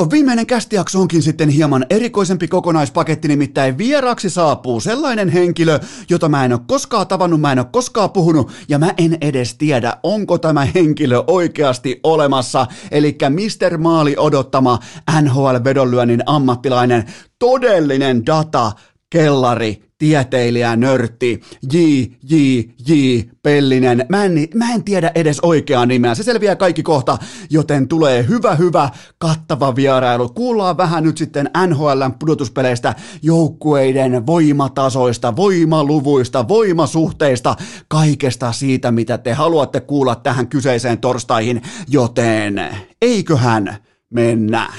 Viikon viimeinen kästijakso onkin sitten hieman erikoisempi kokonaispaketti, nimittäin vieraksi saapuu sellainen henkilö, jota mä en ole koskaan tavannut, mä en ole koskaan puhunut, ja mä en edes tiedä, onko tämä henkilö oikeasti olemassa, eli Mr. Maali odottama NHL-vedonlyönnin ammattilainen, todellinen data, kellari, tieteilijä, nörtti, J, J, J, Pellinen. Mä en, mä en tiedä edes oikeaa nimeä. Se selviää kaikki kohta, joten tulee hyvä, hyvä, kattava vierailu. Kuullaan vähän nyt sitten NHLn pudotuspeleistä, joukkueiden voimatasoista, voimaluvuista, voimasuhteista, kaikesta siitä, mitä te haluatte kuulla tähän kyseiseen torstaihin, joten eiköhän mennä.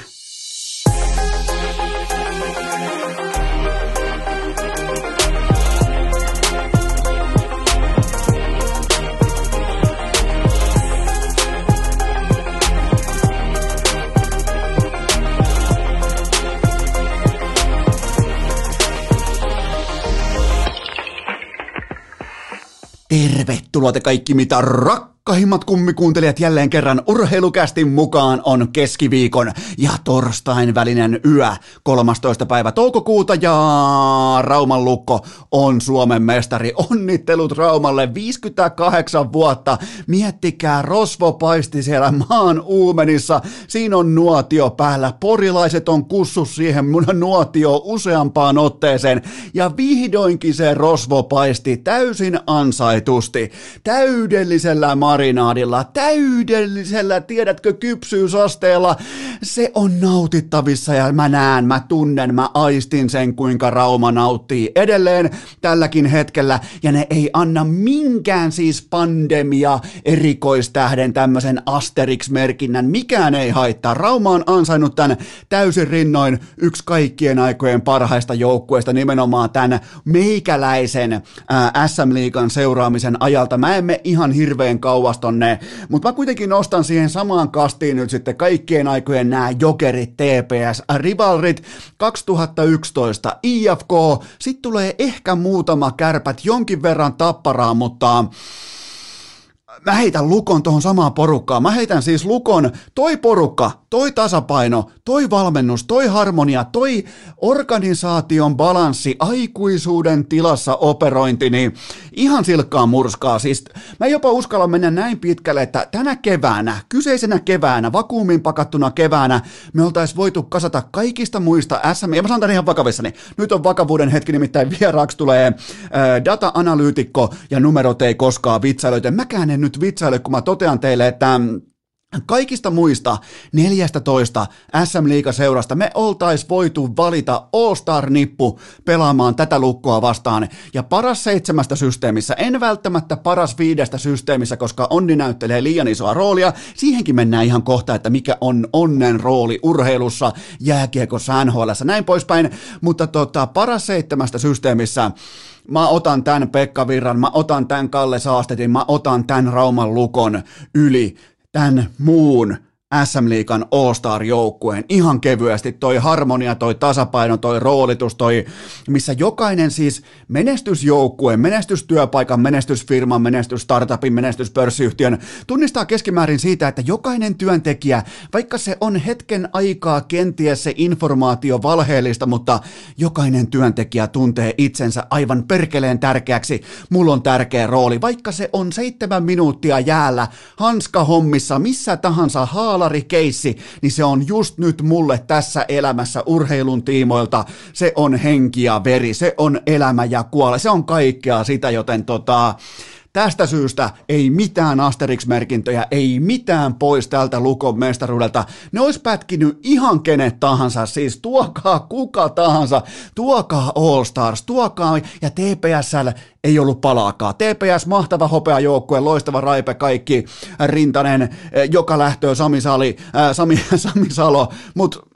Tervetuloa te kaikki mitä rak Rakkahimmat kummikuuntelijat jälleen kerran urheilukästin mukaan on keskiviikon ja torstain välinen yö 13. päivä toukokuuta ja Rauman lukko on Suomen mestari. Onnittelut Raumalle 58 vuotta. Miettikää Rosvo paisti siellä maan uumenissa. Siinä on nuotio päällä. Porilaiset on kussu siihen mun nuotio useampaan otteeseen ja vihdoinkin se Rosvo paisti täysin ansaitusti. Täydellisellä maa marinaadilla, täydellisellä, tiedätkö, kypsyysasteella. Se on nautittavissa ja mä näen, mä tunnen, mä aistin sen, kuinka Rauma nauttii edelleen tälläkin hetkellä. Ja ne ei anna minkään siis pandemia erikoistähden tämmöisen Asterix-merkinnän. Mikään ei haittaa. Rauma on ansainnut tämän täysin rinnoin yksi kaikkien aikojen parhaista joukkueista nimenomaan tämän meikäläisen SM-liigan seuraamisen ajalta. Mä emme ihan hirveän kauan kauas tonne, mutta mä kuitenkin nostan siihen samaan kastiin nyt sitten kaikkien aikojen nämä jokerit, TPS, rivalrit 2011, IFK, sitten tulee ehkä muutama kärpät, jonkin verran tapparaa, mutta mä heitän Lukon tuohon samaan porukkaan. Mä heitän siis Lukon, toi porukka, toi tasapaino, toi valmennus, toi harmonia, toi organisaation balanssi, aikuisuuden tilassa operointi, niin ihan silkkaa murskaa. Siis mä jopa uskalla mennä näin pitkälle, että tänä keväänä, kyseisenä keväänä, vakuumin pakattuna keväänä, me oltais voitu kasata kaikista muista SM, ja mä sanon tämän ihan vakavissani. Nyt on vakavuuden hetki, nimittäin vieraaksi tulee äh, data-analyytikko ja numerot ei koskaan vitsailöitä. Mäkään en nyt vitsaile, kun mä totean teille, että Kaikista muista 14 SM Liiga-seurasta me oltais voitu valita All-Star-nippu pelaamaan tätä lukkoa vastaan. Ja paras seitsemästä systeemissä, en välttämättä paras viidestä systeemissä, koska onni näyttelee liian isoa roolia. Siihenkin mennään ihan kohta, että mikä on onnen rooli urheilussa, jääkiekossa, NHL, näin poispäin. Mutta tota, paras seitsemästä systeemissä mä otan tämän Pekka Virran, mä otan tämän Kalle Saastetin, mä otan tämän Rauman Lukon yli tämän muun SM Liikan All-Star-joukkueen ihan kevyesti, toi harmonia, toi tasapaino, toi roolitus, toi, missä jokainen siis menestysjoukkue, menestystyöpaikan, menestysfirman, menestys-startupin, menestyspörssiyhtiön tunnistaa keskimäärin siitä, että jokainen työntekijä, vaikka se on hetken aikaa kenties se informaatio valheellista, mutta jokainen työntekijä tuntee itsensä aivan perkeleen tärkeäksi. Mulla on tärkeä rooli, vaikka se on seitsemän minuuttia jäällä, hanska hommissa, missä tahansa haala keissi, niin se on just nyt mulle tässä elämässä urheilun tiimoilta, se on henki ja veri, se on elämä ja kuole, se on kaikkea sitä, joten tota, Tästä syystä ei mitään Asterix-merkintöjä, ei mitään pois tältä Lukon mestaruudelta. Ne olisi pätkinyt ihan kenet tahansa, siis tuokaa kuka tahansa, tuokaa All Stars, tuokaa, ja TPSL ei ollut palaakaan. TPS, mahtava hopeajoukkue, loistava raipe, kaikki, Rintanen, eh, joka lähtöä, Sami, Sali, äh, Sami, Sami Salo, mutta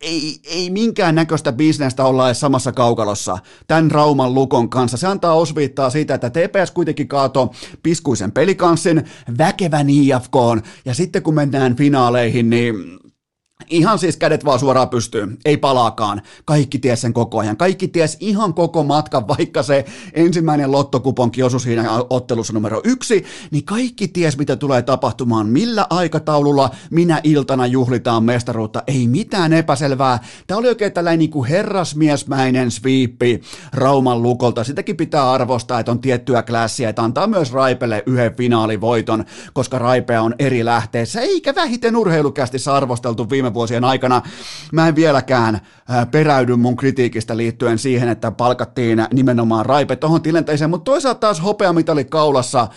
ei, ei minkään näköistä bisnestä olla edes samassa kaukalossa tämän Rauman Lukon kanssa. Se antaa osviittaa siitä, että TPS kuitenkin kaato piskuisen pelikanssin, väkevän IFK, ja sitten kun mennään finaaleihin, niin Ihan siis kädet vaan suoraan pystyy, ei palaakaan. Kaikki ties sen koko ajan. Kaikki ties ihan koko matkan, vaikka se ensimmäinen lottokuponki osui siinä ottelussa numero yksi, niin kaikki ties mitä tulee tapahtumaan, millä aikataululla minä iltana juhlitaan mestaruutta. Ei mitään epäselvää. Tämä oli oikein tällainen niin kuin herrasmiesmäinen sviippi Rauman lukolta. Sitäkin pitää arvostaa, että on tiettyä klassia, että antaa myös Raipelle yhden finaalivoiton, koska Raipea on eri lähteessä, eikä vähiten urheilukästissä arvosteltu viime vuosien aikana. Mä en vieläkään peräydy mun kritiikistä liittyen siihen, että palkattiin nimenomaan Raipe tuohon tilanteeseen, mutta toisaalta taas hopeamitali kaulassa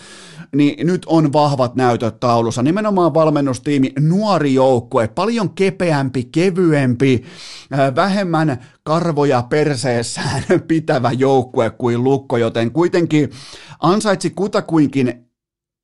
niin nyt on vahvat näytöt taulussa. Nimenomaan valmennustiimi, nuori joukkue, paljon kepeämpi, kevyempi, vähemmän karvoja perseessään pitävä joukkue kuin Lukko, joten kuitenkin ansaitsi kutakuinkin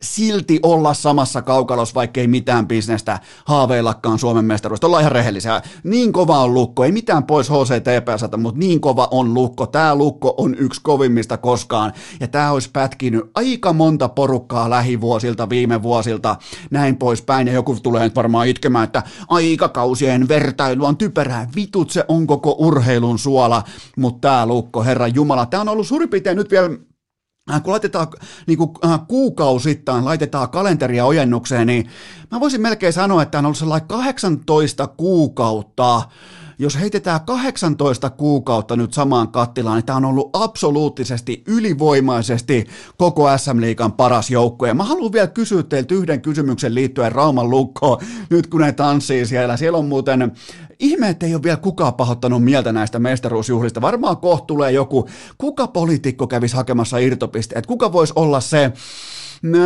silti olla samassa kaukalossa, vaikka ei mitään bisnestä haaveillakaan Suomen mestaruudesta. Ollaan ihan rehellisiä. Niin kova on lukko, ei mitään pois HCTPSältä, mutta niin kova on lukko. Tämä lukko on yksi kovimmista koskaan. Ja tämä olisi pätkinyt aika monta porukkaa lähivuosilta, viime vuosilta, näin poispäin. Ja joku tulee nyt varmaan itkemään, että aikakausien vertailu on typerää. Vitut se on koko urheilun suola. Mutta tämä lukko, herra Jumala, tämä on ollut suurin piirtein nyt vielä kun laitetaan niin kuin, äh, kuukausittain, laitetaan kalenteria ojennukseen, niin mä voisin melkein sanoa, että on ollut sellainen 18 kuukautta, jos heitetään 18 kuukautta nyt samaan kattilaan, niin tämä on ollut absoluuttisesti ylivoimaisesti koko SM-liigan paras joukkue. Mä haluan vielä kysyä teiltä yhden kysymyksen liittyen Rauman lukkoon, nyt kun ne tanssii siellä. Siellä on muuten Ihme, että ei ole vielä kukaan pahoittanut mieltä näistä mestaruusjuhlista. Varmaan kohta tulee joku, kuka poliitikko kävisi hakemassa irtopisteet, kuka voisi olla se,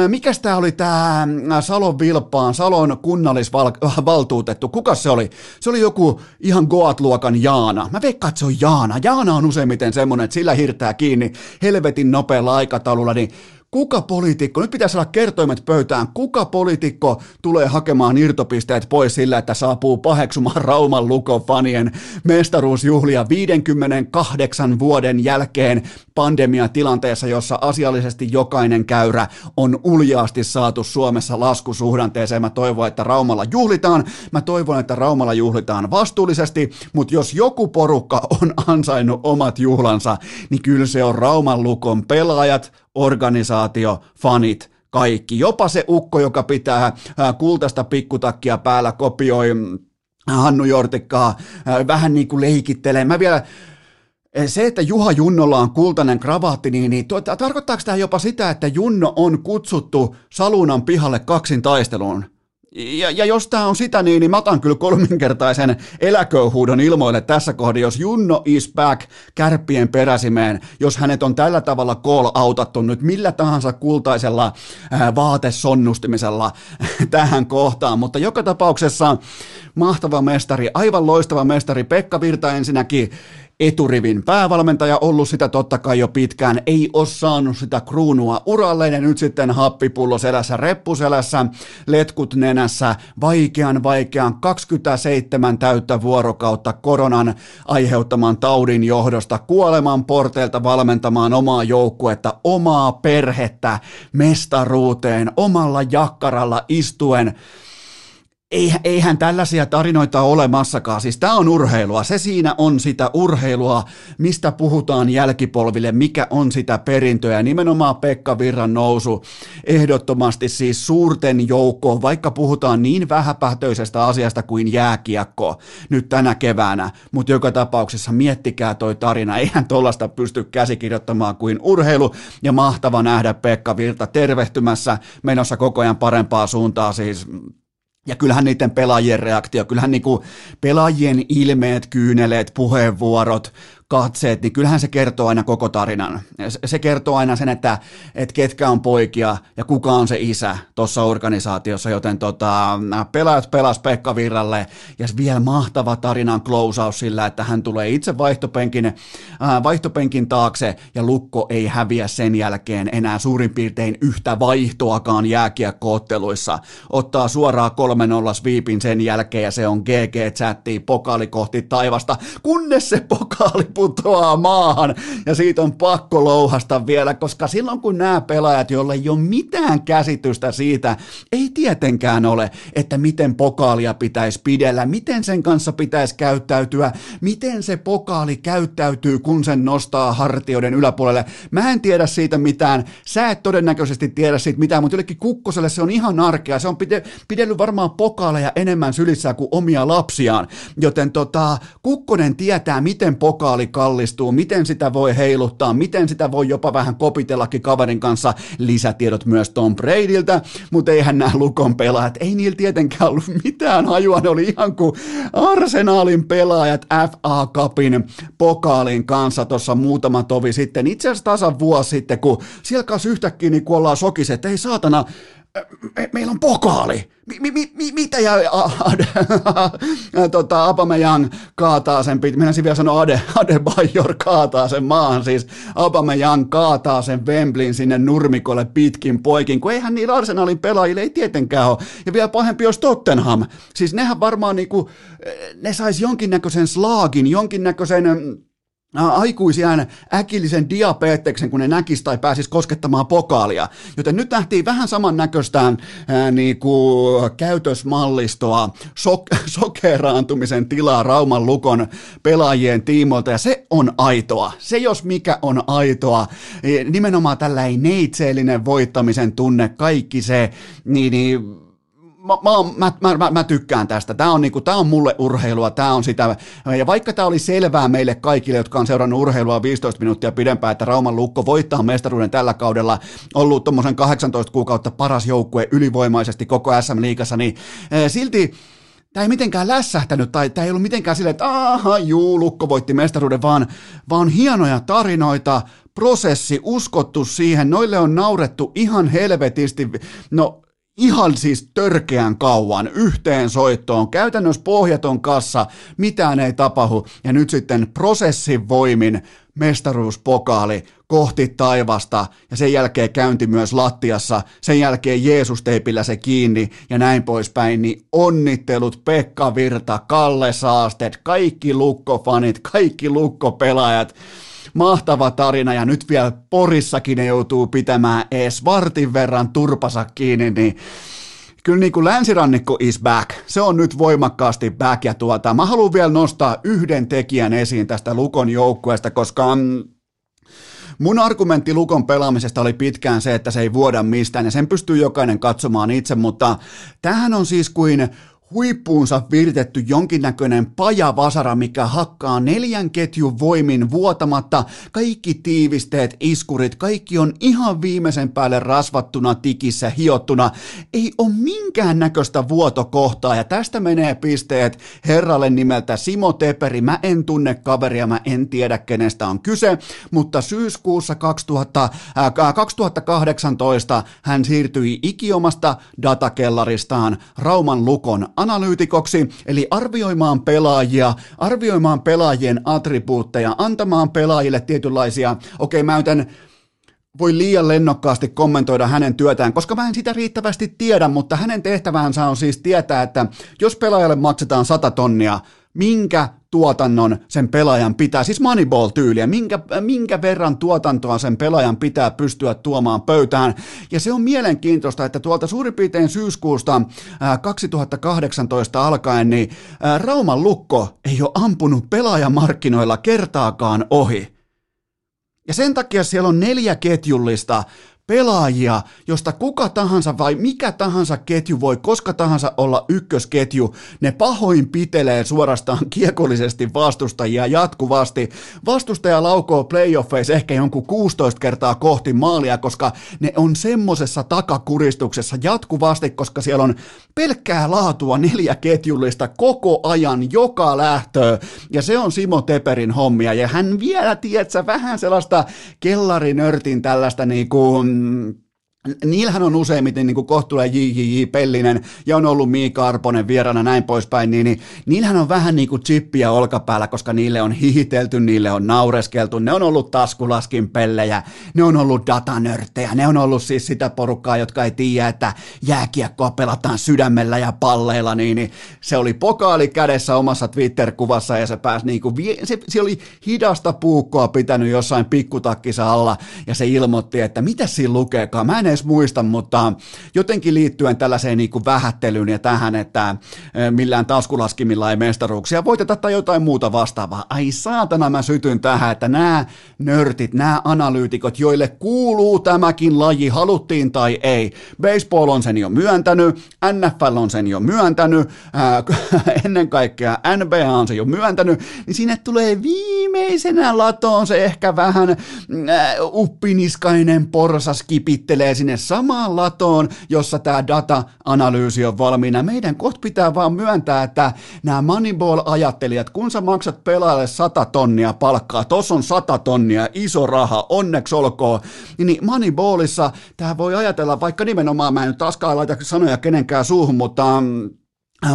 Mikäs tämä oli tämä Salon Vilppaan, Salon kunnallisvaltuutettu? Kuka se oli? Se oli joku ihan Goat-luokan Jaana. Mä veikkaan, että se on Jaana. Jaana on useimmiten semmonen, että sillä hirtää kiinni helvetin nopealla aikataululla, niin kuka poliitikko, nyt pitäisi olla kertoimet pöytään, kuka poliitikko tulee hakemaan irtopisteet pois sillä, että saapuu paheksumaan Rauman Lukon fanien mestaruusjuhlia 58 vuoden jälkeen pandemiatilanteessa, jossa asiallisesti jokainen käyrä on uljaasti saatu Suomessa laskusuhdanteeseen. Mä toivon, että Raumalla juhlitaan, mä toivon, että Raumalla juhlitaan vastuullisesti, mutta jos joku porukka on ansainnut omat juhlansa, niin kyllä se on Rauman Lukon pelaajat, organisaatio, fanit, kaikki. Jopa se ukko, joka pitää kultaista pikkutakkia päällä, kopioi Hannu Jortikkaa, vähän niin kuin leikittelee. Mä vielä se, että Juha Junnolla on kultainen kravaatti, niin, niin tarkoittaako tämä jopa sitä, että Junno on kutsuttu Salunan pihalle kaksin taisteluun? Ja, ja jos tämä on sitä, niin, niin mä otan kyllä kolminkertaisen eläköhuudon ilmoille tässä kohdassa, jos Junno is back kärppien peräsimeen, jos hänet on tällä tavalla call outattu nyt millä tahansa kultaisella ää, vaatesonnustimisella tähän kohtaan, mutta joka tapauksessa mahtava mestari, aivan loistava mestari, Pekka Virta ensinnäkin eturivin päävalmentaja, ollut sitä totta kai jo pitkään, ei ole saanut sitä kruunua uralleen ja nyt sitten happipullo selässä, reppuselässä, letkut nenässä, vaikean vaikean 27 täyttä vuorokautta koronan aiheuttaman taudin johdosta kuoleman porteilta valmentamaan omaa joukkuetta, omaa perhettä mestaruuteen, omalla jakkaralla istuen eihän tällaisia tarinoita ole olemassakaan. Siis tämä on urheilua. Se siinä on sitä urheilua, mistä puhutaan jälkipolville, mikä on sitä perintöä. Nimenomaan Pekka Virran nousu ehdottomasti siis suurten joukkoon, vaikka puhutaan niin vähäpätöisestä asiasta kuin jääkiekko nyt tänä keväänä. Mutta joka tapauksessa miettikää toi tarina. Eihän tuollaista pysty käsikirjoittamaan kuin urheilu. Ja mahtava nähdä Pekka Virta tervehtymässä, menossa koko ajan parempaa suuntaa siis ja kyllähän niiden pelaajien reaktio, kyllähän niinku pelaajien ilmeet, kyyneleet, puheenvuorot, katseet, niin kyllähän se kertoo aina koko tarinan. Se kertoo aina sen, että, että ketkä on poikia ja kuka on se isä tuossa organisaatiossa, joten tota, pelaajat pelas Pekka Virralle ja vielä mahtava tarinan closeaus sillä, että hän tulee itse vaihtopenkin, äh, vaihtopenkin taakse ja Lukko ei häviä sen jälkeen enää suurin piirtein yhtä vaihtoakaan jääkiekkootteluissa. Ottaa suoraan 3-0 sweepin sen jälkeen ja se on GG-chatti pokaali kohti taivasta, kunnes se pokaali putoaa maahan. Ja siitä on pakko louhasta vielä, koska silloin kun nämä pelaajat, joille ei ole mitään käsitystä siitä, ei tietenkään ole, että miten pokaalia pitäisi pidellä, miten sen kanssa pitäisi käyttäytyä, miten se pokaali käyttäytyy, kun sen nostaa hartioiden yläpuolelle. Mä en tiedä siitä mitään, sä et todennäköisesti tiedä siitä mitään, mutta jollekin kukkoselle se on ihan arkea, se on pide, pidellyt varmaan pokaaleja enemmän sylissä kuin omia lapsiaan, joten tota, Kukkonen tietää, miten pokaali kallistuu, miten sitä voi heiluttaa, miten sitä voi jopa vähän kopitellakin kaverin kanssa. Lisätiedot myös Tom Bradyltä, mutta eihän nämä Lukon pelaajat, ei niillä tietenkään ollut mitään hajua, ne oli ihan kuin Arsenaalin pelaajat FA Cupin pokaalin kanssa tuossa muutama tovi sitten, itse asiassa tasan vuosi sitten, kun siellä kanssa yhtäkkiä niin kun ollaan sokissa, että ei saatana, me, meillä on pokaali. Mi, mi, mi, mitä ja tota, Apamejan kaataa sen, minä vielä sanoa Ade, Ade Bajor kaataa sen maahan, siis Apamejan kaataa sen Wembleyn sinne nurmikolle pitkin poikin, kun eihän niillä Arsenalin pelaajille ei tietenkään ole. Ja vielä pahempi olisi Tottenham. Siis nehän varmaan niinku, ne sais jonkinnäköisen slaagin, jonkinnäköisen aikuisiään äkillisen diabeteksen, kun ne näkisi tai pääsisi koskettamaan pokaalia. Joten nyt nähtiin vähän samannäköistä ää, niinku, käytösmallistoa, sok- sokeraantumisen tilaa Rauman Lukon pelaajien tiimoilta, ja se on aitoa. Se jos mikä on aitoa. E, nimenomaan tällainen neitseellinen voittamisen tunne, kaikki se, niin, niin mä, mä, mä, mä, mä tykkään tästä. Tämä on, niinku, tää on mulle urheilua, tämä on sitä. Ja vaikka tämä oli selvää meille kaikille, jotka on seurannut urheilua 15 minuuttia pidempään, että Rauman Lukko voittaa mestaruuden tällä kaudella, ollut tuommoisen 18 kuukautta paras joukkue ylivoimaisesti koko SM-liigassa, niin eh, silti tämä ei mitenkään lässähtänyt, tai tämä ei ollut mitenkään silleen, että aha, juu, Lukko voitti mestaruuden, vaan, vaan hienoja tarinoita, prosessi, uskottu siihen, noille on naurettu ihan helvetisti, no ihan siis törkeän kauan yhteen soittoon, käytännössä pohjaton kassa, mitään ei tapahdu, ja nyt sitten prosessin voimin mestaruuspokaali kohti taivasta, ja sen jälkeen käynti myös lattiassa, sen jälkeen Jeesus teipillä se kiinni, ja näin poispäin, niin onnittelut Pekka Virta, Kalle Saastet, kaikki lukkofanit, kaikki lukkopelaajat, mahtava tarina ja nyt vielä Porissakin ne joutuu pitämään ees vartin verran turpasa kiinni, niin kyllä niin kuin länsirannikko is back. Se on nyt voimakkaasti back ja tuota, mä haluan vielä nostaa yhden tekijän esiin tästä Lukon joukkueesta, koska mm, Mun argumentti Lukon pelaamisesta oli pitkään se, että se ei vuoda mistään ja sen pystyy jokainen katsomaan itse, mutta tähän on siis kuin huippuunsa viritetty jonkinnäköinen pajavasara, mikä hakkaa neljän ketjun voimin vuotamatta. Kaikki tiivisteet, iskurit, kaikki on ihan viimeisen päälle rasvattuna, tikissä, hiottuna. Ei ole minkään näköistä vuotokohtaa ja tästä menee pisteet herralle nimeltä Simo Teperi. Mä en tunne kaveria, mä en tiedä kenestä on kyse, mutta syyskuussa 2000, äh, 2018 hän siirtyi ikiomasta datakellaristaan Rauman Lukon analyytikoksi, eli arvioimaan pelaajia, arvioimaan pelaajien attribuutteja, antamaan pelaajille tietynlaisia, okei okay, mä yritän voi liian lennokkaasti kommentoida hänen työtään, koska mä en sitä riittävästi tiedä, mutta hänen tehtävänsä on siis tietää, että jos pelaajalle maksetaan 100 tonnia, minkä tuotannon sen pelaajan pitää, siis Moneyball-tyyliä, minkä, minkä verran tuotantoa sen pelaajan pitää pystyä tuomaan pöytään. Ja se on mielenkiintoista, että tuolta suurin piirtein syyskuusta 2018 alkaen, niin Rauman lukko ei ole ampunut pelaajamarkkinoilla kertaakaan ohi. Ja sen takia siellä on neljä ketjullista pelaajia, josta kuka tahansa vai mikä tahansa ketju voi koska tahansa olla ykkösketju. Ne pahoin pitelee suorastaan kiekollisesti vastustajia jatkuvasti. Vastustaja laukoo playoffeissa ehkä jonkun 16 kertaa kohti maalia, koska ne on semmosessa takakuristuksessa jatkuvasti, koska siellä on pelkkää laatua neljä ketjullista koko ajan, joka lähtö. Ja se on Simo Teperin hommia. Ja hän vielä, tietsä, vähän sellaista kellarinörtin tällaista niin kuin um, Niillähän on useimmiten niin kohtuulla JJJ Pellinen ja on ollut Miika Arponen vierana näin poispäin, niin, niin niillähän on vähän niin kuin chippiä olkapäällä, koska niille on hihitelty, niille on naureskeltu, ne on ollut taskulaskin pellejä, ne on ollut datanörttejä, ne on ollut siis sitä porukkaa, jotka ei tiedä, että jääkiekkoa pelataan sydämellä ja palleilla, niin, niin se oli pokaali kädessä omassa Twitter-kuvassa ja se pääsi niin kuin, se, se oli hidasta puukkoa pitänyt jossain pikkutakkissa alla ja se ilmoitti, että mitä siinä lukeekaan, mä en edes muista, mutta jotenkin liittyen tällaiseen niin kuin vähättelyyn ja tähän, että millään taskulaskimilla ei mestaruuksia voiteta tai jotain muuta vastaavaa. Ai saatana mä sytyn tähän, että nämä nörtit, nämä analyytikot, joille kuuluu tämäkin laji, haluttiin tai ei. Baseball on sen jo myöntänyt, NFL on sen jo myöntänyt, ää, ennen kaikkea NBA on sen jo myöntänyt, niin sinne tulee viimeisenä latoon se ehkä vähän ää, uppiniskainen porsas kipittelee sinne samaan latoon, jossa tämä data-analyysi on valmiina. Meidän kohta pitää vaan myöntää, että nämä Moneyball-ajattelijat, kun sä maksat pelaajalle 100 tonnia palkkaa, tossa on 100 tonnia, iso raha, onneksi olkoon, niin Moneyballissa tämä voi ajatella, vaikka nimenomaan mä en nyt taaskaan laita sanoja kenenkään suuhun, mutta mm,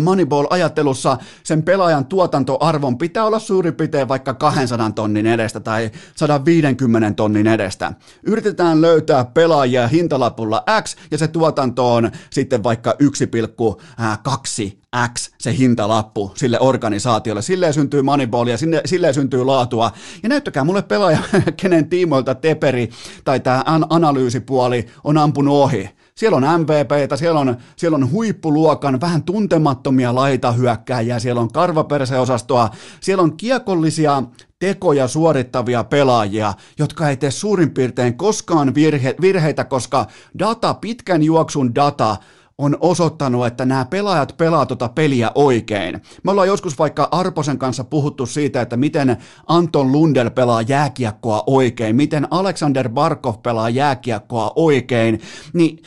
Moneyball-ajattelussa sen pelaajan tuotantoarvon pitää olla suurin piirtein vaikka 200 tonnin edestä tai 150 tonnin edestä. Yritetään löytää pelaajia hintalapulla X ja se tuotanto on sitten vaikka 1,2 X se hintalappu sille organisaatiolle. Silleen syntyy Moneyball ja silleen syntyy laatua. Ja näyttäkää mulle pelaaja, kenen tiimoilta Teperi tai tämä analyysipuoli on ampunut ohi siellä on MVPtä, siellä on, siellä on huippuluokan, vähän tuntemattomia laitahyökkääjiä, siellä on karvaperseosastoa, siellä on kiekollisia tekoja suorittavia pelaajia, jotka ei tee suurin piirtein koskaan virhe, virheitä, koska data, pitkän juoksun data, on osoittanut, että nämä pelaajat pelaa tuota peliä oikein. Me ollaan joskus vaikka Arposen kanssa puhuttu siitä, että miten Anton Lundell pelaa jääkiekkoa oikein, miten Alexander Barkov pelaa jääkiekkoa oikein, niin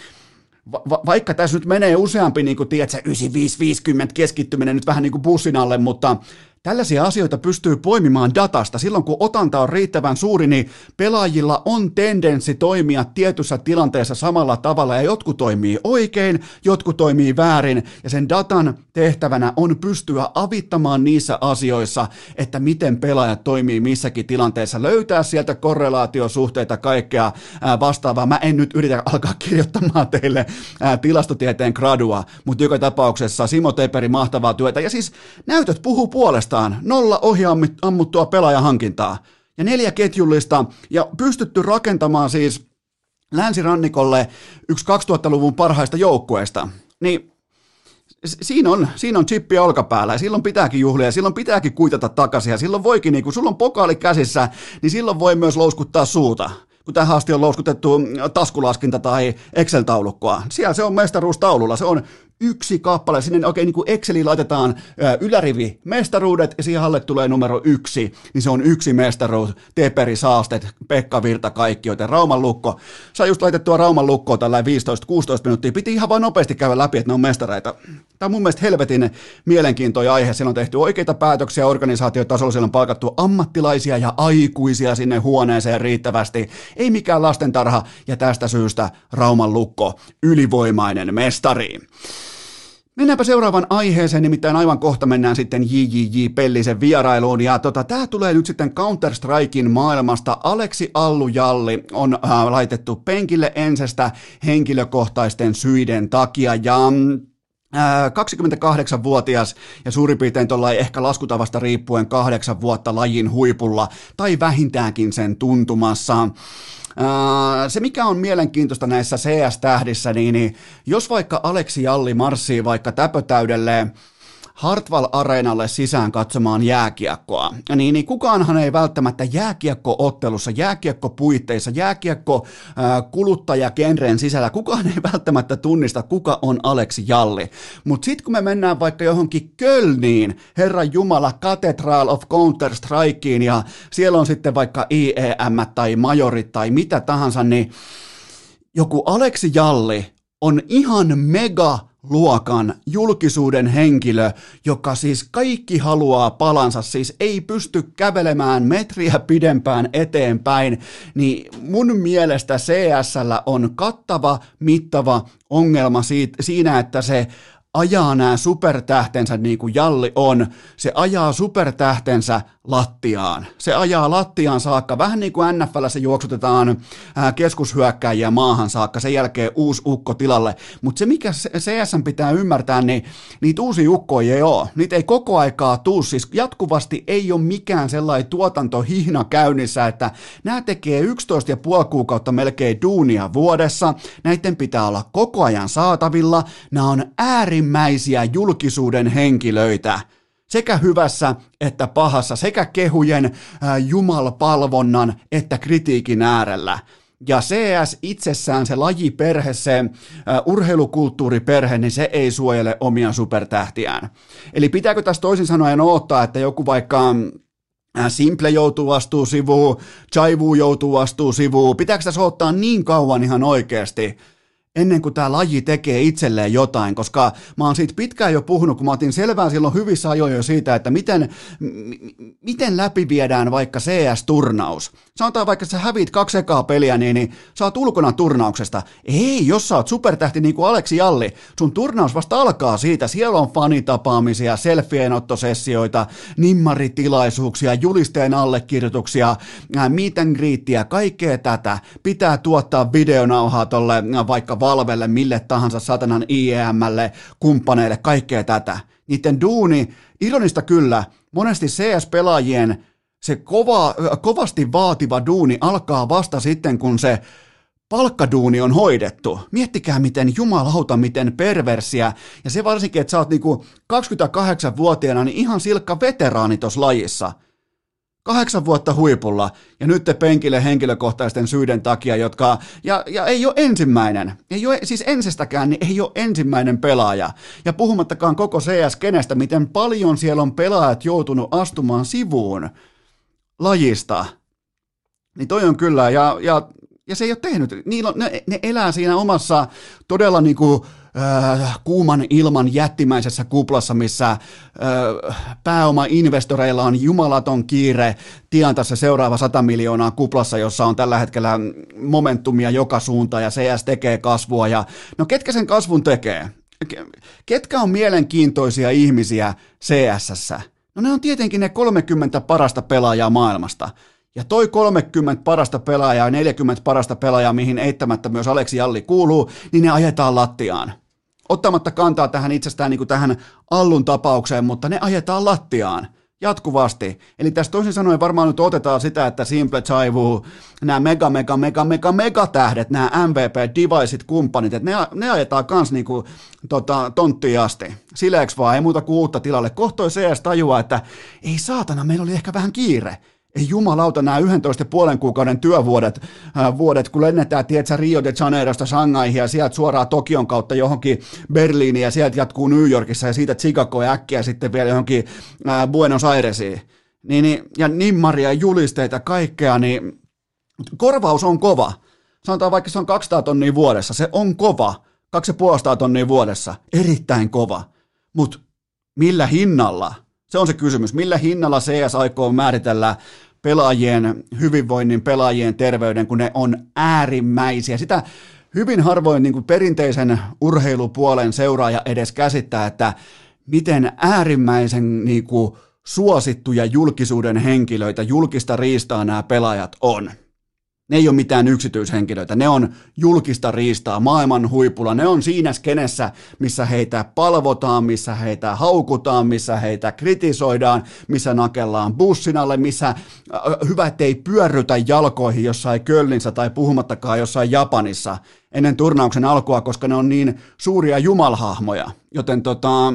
va- vaikka tässä nyt menee useampi, niin kuin tiedätkö, 95-50 keskittyminen nyt vähän niin kuin bussin alle, mutta Tällaisia asioita pystyy poimimaan datasta. Silloin kun otanta on riittävän suuri, niin pelaajilla on tendenssi toimia tietyssä tilanteessa samalla tavalla, ja jotkut toimii oikein, jotkut toimii väärin, ja sen datan tehtävänä on pystyä avittamaan niissä asioissa, että miten pelaajat toimii missäkin tilanteessa, löytää sieltä korrelaatiosuhteita, kaikkea vastaavaa. Mä en nyt yritä alkaa kirjoittamaan teille tilastotieteen gradua, mutta joka tapauksessa Simo Teperi mahtavaa työtä, ja siis näytöt puhuu puolesta vastaan, nolla ohi ammuttua pelaajahankintaa. Ja neljä ketjullista ja pystytty rakentamaan siis länsirannikolle yksi 2000-luvun parhaista joukkueista, niin siinä on, siinä on chippi olkapäällä ja silloin pitääkin juhlia ja silloin pitääkin kuitata takaisin ja silloin voikin, niin kun sulla on pokaali käsissä, niin silloin voi myös louskuttaa suuta. Kun tähän asti on louskutettu taskulaskinta tai Excel-taulukkoa. Siellä se on mestaruustaululla, se on yksi kappale, sinne oikein niin kuin Exceliin laitetaan ylärivi mestaruudet ja siihen alle tulee numero yksi, niin se on yksi mestaruus, Teperi Saastet, Pekka Virta, kaikki, joten Rauman lukko, saa just laitettua Rauman lukkoa tällä 15-16 minuuttia, piti ihan vain nopeasti käydä läpi, että ne on mestareita. Tämä on mun mielestä helvetin mielenkiintoinen aihe, siellä on tehty oikeita päätöksiä organisaatiotasolla, siellä on palkattu ammattilaisia ja aikuisia sinne huoneeseen riittävästi, ei mikään lastentarha, ja tästä syystä Rauman lukko, ylivoimainen mestari. Mennäänpä seuraavan aiheeseen, nimittäin aivan kohta mennään sitten JJJ Pellisen vierailuun. Ja tota, tämä tulee nyt sitten Counter-Strikein maailmasta. Aleksi Allujalli on äh, laitettu penkille ensestä henkilökohtaisten syiden takia. Ja 28-vuotias äh, ja suurin piirtein tuolla ehkä laskutavasta riippuen kahdeksan vuotta lajin huipulla tai vähintäänkin sen tuntumassa. Se, mikä on mielenkiintoista näissä CS-tähdissä, niin, niin jos vaikka Aleksi Jalli marssii vaikka täpötäydelle Hartwall-areenalle sisään katsomaan jääkiekkoa, niin, niin kukaanhan ei välttämättä jääkiekko-ottelussa, jääkiekko-puitteissa, jääkiekko kuluttajakenreen sisällä, kukaan ei välttämättä tunnista, kuka on Aleksi Jalli. Mutta sitten kun me mennään vaikka johonkin Kölniin, Herran Jumala, Cathedral of Counter-Strikeen, ja siellä on sitten vaikka IEM tai Majorit tai mitä tahansa, niin joku Aleksi Jalli on ihan mega luokan julkisuuden henkilö, joka siis kaikki haluaa palansa, siis ei pysty kävelemään metriä pidempään eteenpäin, niin mun mielestä CSL on kattava, mittava ongelma siitä, siinä, että se ajaa nämä supertähtensä niin kuin Jalli on, se ajaa supertähtensä lattiaan. Se ajaa lattiaan saakka, vähän niin kuin NFL se juoksutetaan keskushyökkäjiä maahan saakka, sen jälkeen uusi ukko tilalle. Mutta se, mikä CS pitää ymmärtää, niin niitä uusia ukkoja ei ole. Niitä ei koko aikaa tuu, siis jatkuvasti ei ole mikään sellainen tuotantohihna käynnissä, että nämä tekee 11 ja puoli kuukautta melkein duunia vuodessa, näiden pitää olla koko ajan saatavilla, nämä on äärimmäisiä julkisuuden henkilöitä sekä hyvässä että pahassa, sekä kehujen, äh, jumalpalvonnan että kritiikin äärellä. Ja CS itsessään, se lajiperhe, se äh, urheilukulttuuriperhe, niin se ei suojele omia supertähtiään. Eli pitääkö tässä toisin sanoen odottaa, että joku vaikka Simple joutuu vastuu sivuun, Chaivu joutuu vastuu sivuun. Pitääkö tässä ottaa niin kauan ihan oikeasti, ennen kuin tämä laji tekee itselleen jotain, koska mä oon siitä pitkään jo puhunut, kun mä otin selvää silloin hyvissä ajoin jo siitä, että miten, m- miten läpi viedään vaikka CS-turnaus. Sanotaan vaikka, että sä hävit kaksi ekaa peliä, niin, niin sä oot ulkona turnauksesta. Ei, jos sä oot supertähti niin kuin Aleksi Jalli, sun turnaus vasta alkaa siitä. Siellä on fanitapaamisia, selfienottosessioita, nimmaritilaisuuksia, julisteen allekirjoituksia, meet and greetia, kaikkea tätä. Pitää tuottaa videonauhaa tolle vaikka Valvelle, mille tahansa satanan IEMlle, kumppaneille, kaikkea tätä. Niiden duuni, ironista kyllä, monesti CS-pelaajien se kova, kovasti vaativa duuni alkaa vasta sitten, kun se palkkaduuni on hoidettu. Miettikää, miten jumalauta, miten perversiä. Ja se varsinkin, että sä oot niinku 28-vuotiaana niin ihan silkka veteraani tuossa lajissa – Kahdeksan vuotta huipulla ja nyt te penkille henkilökohtaisten syiden takia, jotka, ja, ja ei ole ensimmäinen, ei ole, siis ensistäkään, niin ei ole ensimmäinen pelaaja. Ja puhumattakaan koko CS-kenestä, miten paljon siellä on pelaajat joutunut astumaan sivuun lajista. Niin toi on kyllä, ja, ja, ja se ei ole tehnyt, Niillä on, ne, ne elää siinä omassa todella niinku, äh, kuuman ilman jättimäisessä kuplassa, missä äh, pääoma-investoreilla on jumalaton kiire tienata se seuraava 100 miljoonaa kuplassa, jossa on tällä hetkellä momentumia joka suuntaan ja CS tekee kasvua. Ja, no ketkä sen kasvun tekee? Ketkä on mielenkiintoisia ihmisiä CSS? No ne on tietenkin ne 30 parasta pelaajaa maailmasta. Ja toi 30 parasta pelaajaa ja 40 parasta pelaajaa, mihin eittämättä myös Aleksi Jalli kuuluu, niin ne ajetaan lattiaan ottamatta kantaa tähän itsestään niin kuin tähän Allun tapaukseen, mutta ne ajetaan lattiaan jatkuvasti. Eli tässä toisin sanoen varmaan nyt otetaan sitä, että Simple Chaivu, nämä mega, mega, mega, mega, mega tähdet, nämä MVP, deviceit, kumppanit, että ne, ne ajetaan kans niinku tota, tonttiin asti. Sileeks vaan, ei muuta kuin uutta tilalle. Kohtoi CS tajua, että ei saatana, meillä oli ehkä vähän kiire ei jumalauta nämä 11 puolen kuukauden työvuodet, äh, vuodet, kun lennetään, tiedätkö, Rio de Janeirosta Shanghaihin ja sieltä suoraan Tokion kautta johonkin Berliiniin ja sieltä jatkuu New Yorkissa ja siitä Chicago ja äkkiä sitten vielä johonkin äh, Buenos Airesiin. Niin, niin, ja nimmaria, julisteita, kaikkea, niin korvaus on kova. Sanotaan vaikka se on 200 tonnia vuodessa, se on kova. 250 tonnia vuodessa, erittäin kova. Mutta millä hinnalla? Se on se kysymys. Millä hinnalla CS aikoo määritellä pelaajien hyvinvoinnin, pelaajien terveyden, kun ne on äärimmäisiä. Sitä hyvin harvoin niin kuin perinteisen urheilupuolen seuraaja edes käsittää, että miten äärimmäisen niin kuin, suosittuja julkisuuden henkilöitä, julkista riistaa nämä pelaajat on. Ne ei ole mitään yksityishenkilöitä, ne on julkista riistaa maailman huipulla, ne on siinä skenessä, missä heitä palvotaan, missä heitä haukutaan, missä heitä kritisoidaan, missä nakellaan bussin alle, missä äh, hyvä, ettei pyörrytä jalkoihin jossain Kölnissä tai puhumattakaan jossain Japanissa ennen turnauksen alkua, koska ne on niin suuria jumalhahmoja. Joten tota,